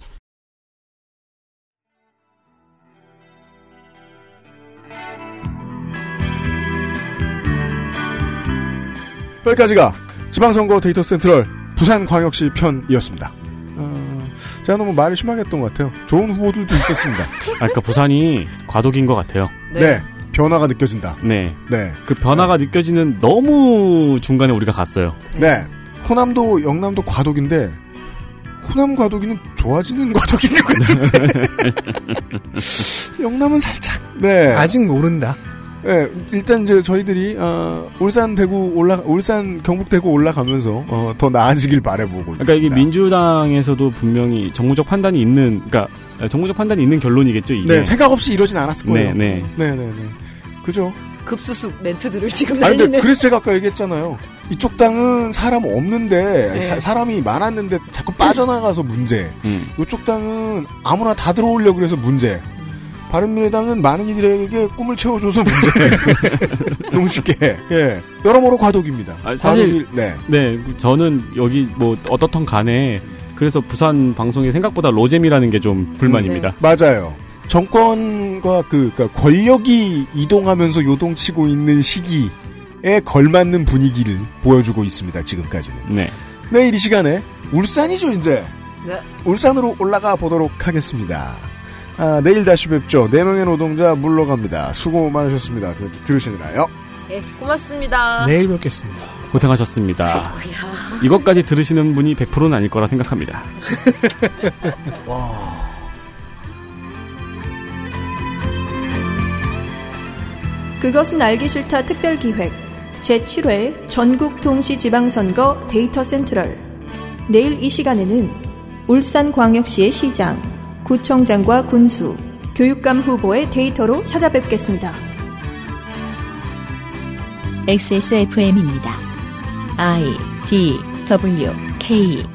여기까지가 지방선거 데이터 센트럴 부산광역시 편이었습니다. 어, 제가 너무 말을 심하게 했던 것 같아요. 좋은 후보들도 있었습니다. 아, 그러니까 부산이 과도기인 것 같아요. 네. 변화가 느껴진다. 네. 네. 그 변화가 느껴지는 너무 중간에 우리가 갔어요. 네. 호남도 영남도 과도기인데 호남 과도기는 좋아지는 과도기인 것 같은데 영남은 살짝 네 아직 모른다. 네, 일단 이제 저희들이 어, 울산 대구 올라 울산 경북 대구 올라가면서 어, 더 나아지길 바래보고 그러니까 이게 민주당에서도 분명히 정무적 판단이 있는, 그러니까 정무적 판단이 있는 결론이겠죠. 이게. 네 생각 없이 이러진 않았을 거예요. 네, 네. 네, 네, 네. 그죠? 급수습 멘트들을 지금 아니 근데 날리는. 그래서 제가 아까 얘기했잖아요. 이쪽 당은 사람 없는데 네. 사, 람이 많았는데 자꾸 빠져나가서 문제. 음. 이쪽 당은 아무나 다 들어오려 그래서 문제. 바른미래당은 많은 이들에게 꿈을 채워줘서 문제. 너무 쉽게. 예. 여러모로 과도기입니다. 아, 사실 과도기, 네. 네, 저는 여기 뭐 어떻던 간에 그래서 부산 방송이 생각보다 로잼이라는 게 좀 불만입니다. 맞아요. 정권과 그 그러니까 권력이 이동하면서 요동치고 있는 시기에 걸맞는 분위기를 보여주고 있습니다. 지금까지는. 네. 내일 이 시간에 울산이죠 이제. 네. 울산으로 올라가 보도록 하겠습니다. 아, 내일 다시 뵙죠. 네 명의 노동자 물러갑니다. 수고 많으셨습니다. 들, 들으시느라요. 예, 고맙습니다. 내일 뵙겠습니다. 고생하셨습니다. 이것까지 들으시는 분이 100%는 아닐 거라 생각합니다. 그것은 알기 싫다 특별기획 제7회 전국 동시 지방선거 데이터 센트럴 내일 이 시간에는 울산광역시의 시장, 구청장과 군수, 교육감 후보의 데이터로 찾아뵙겠습니다. XSFM입니다. I D W K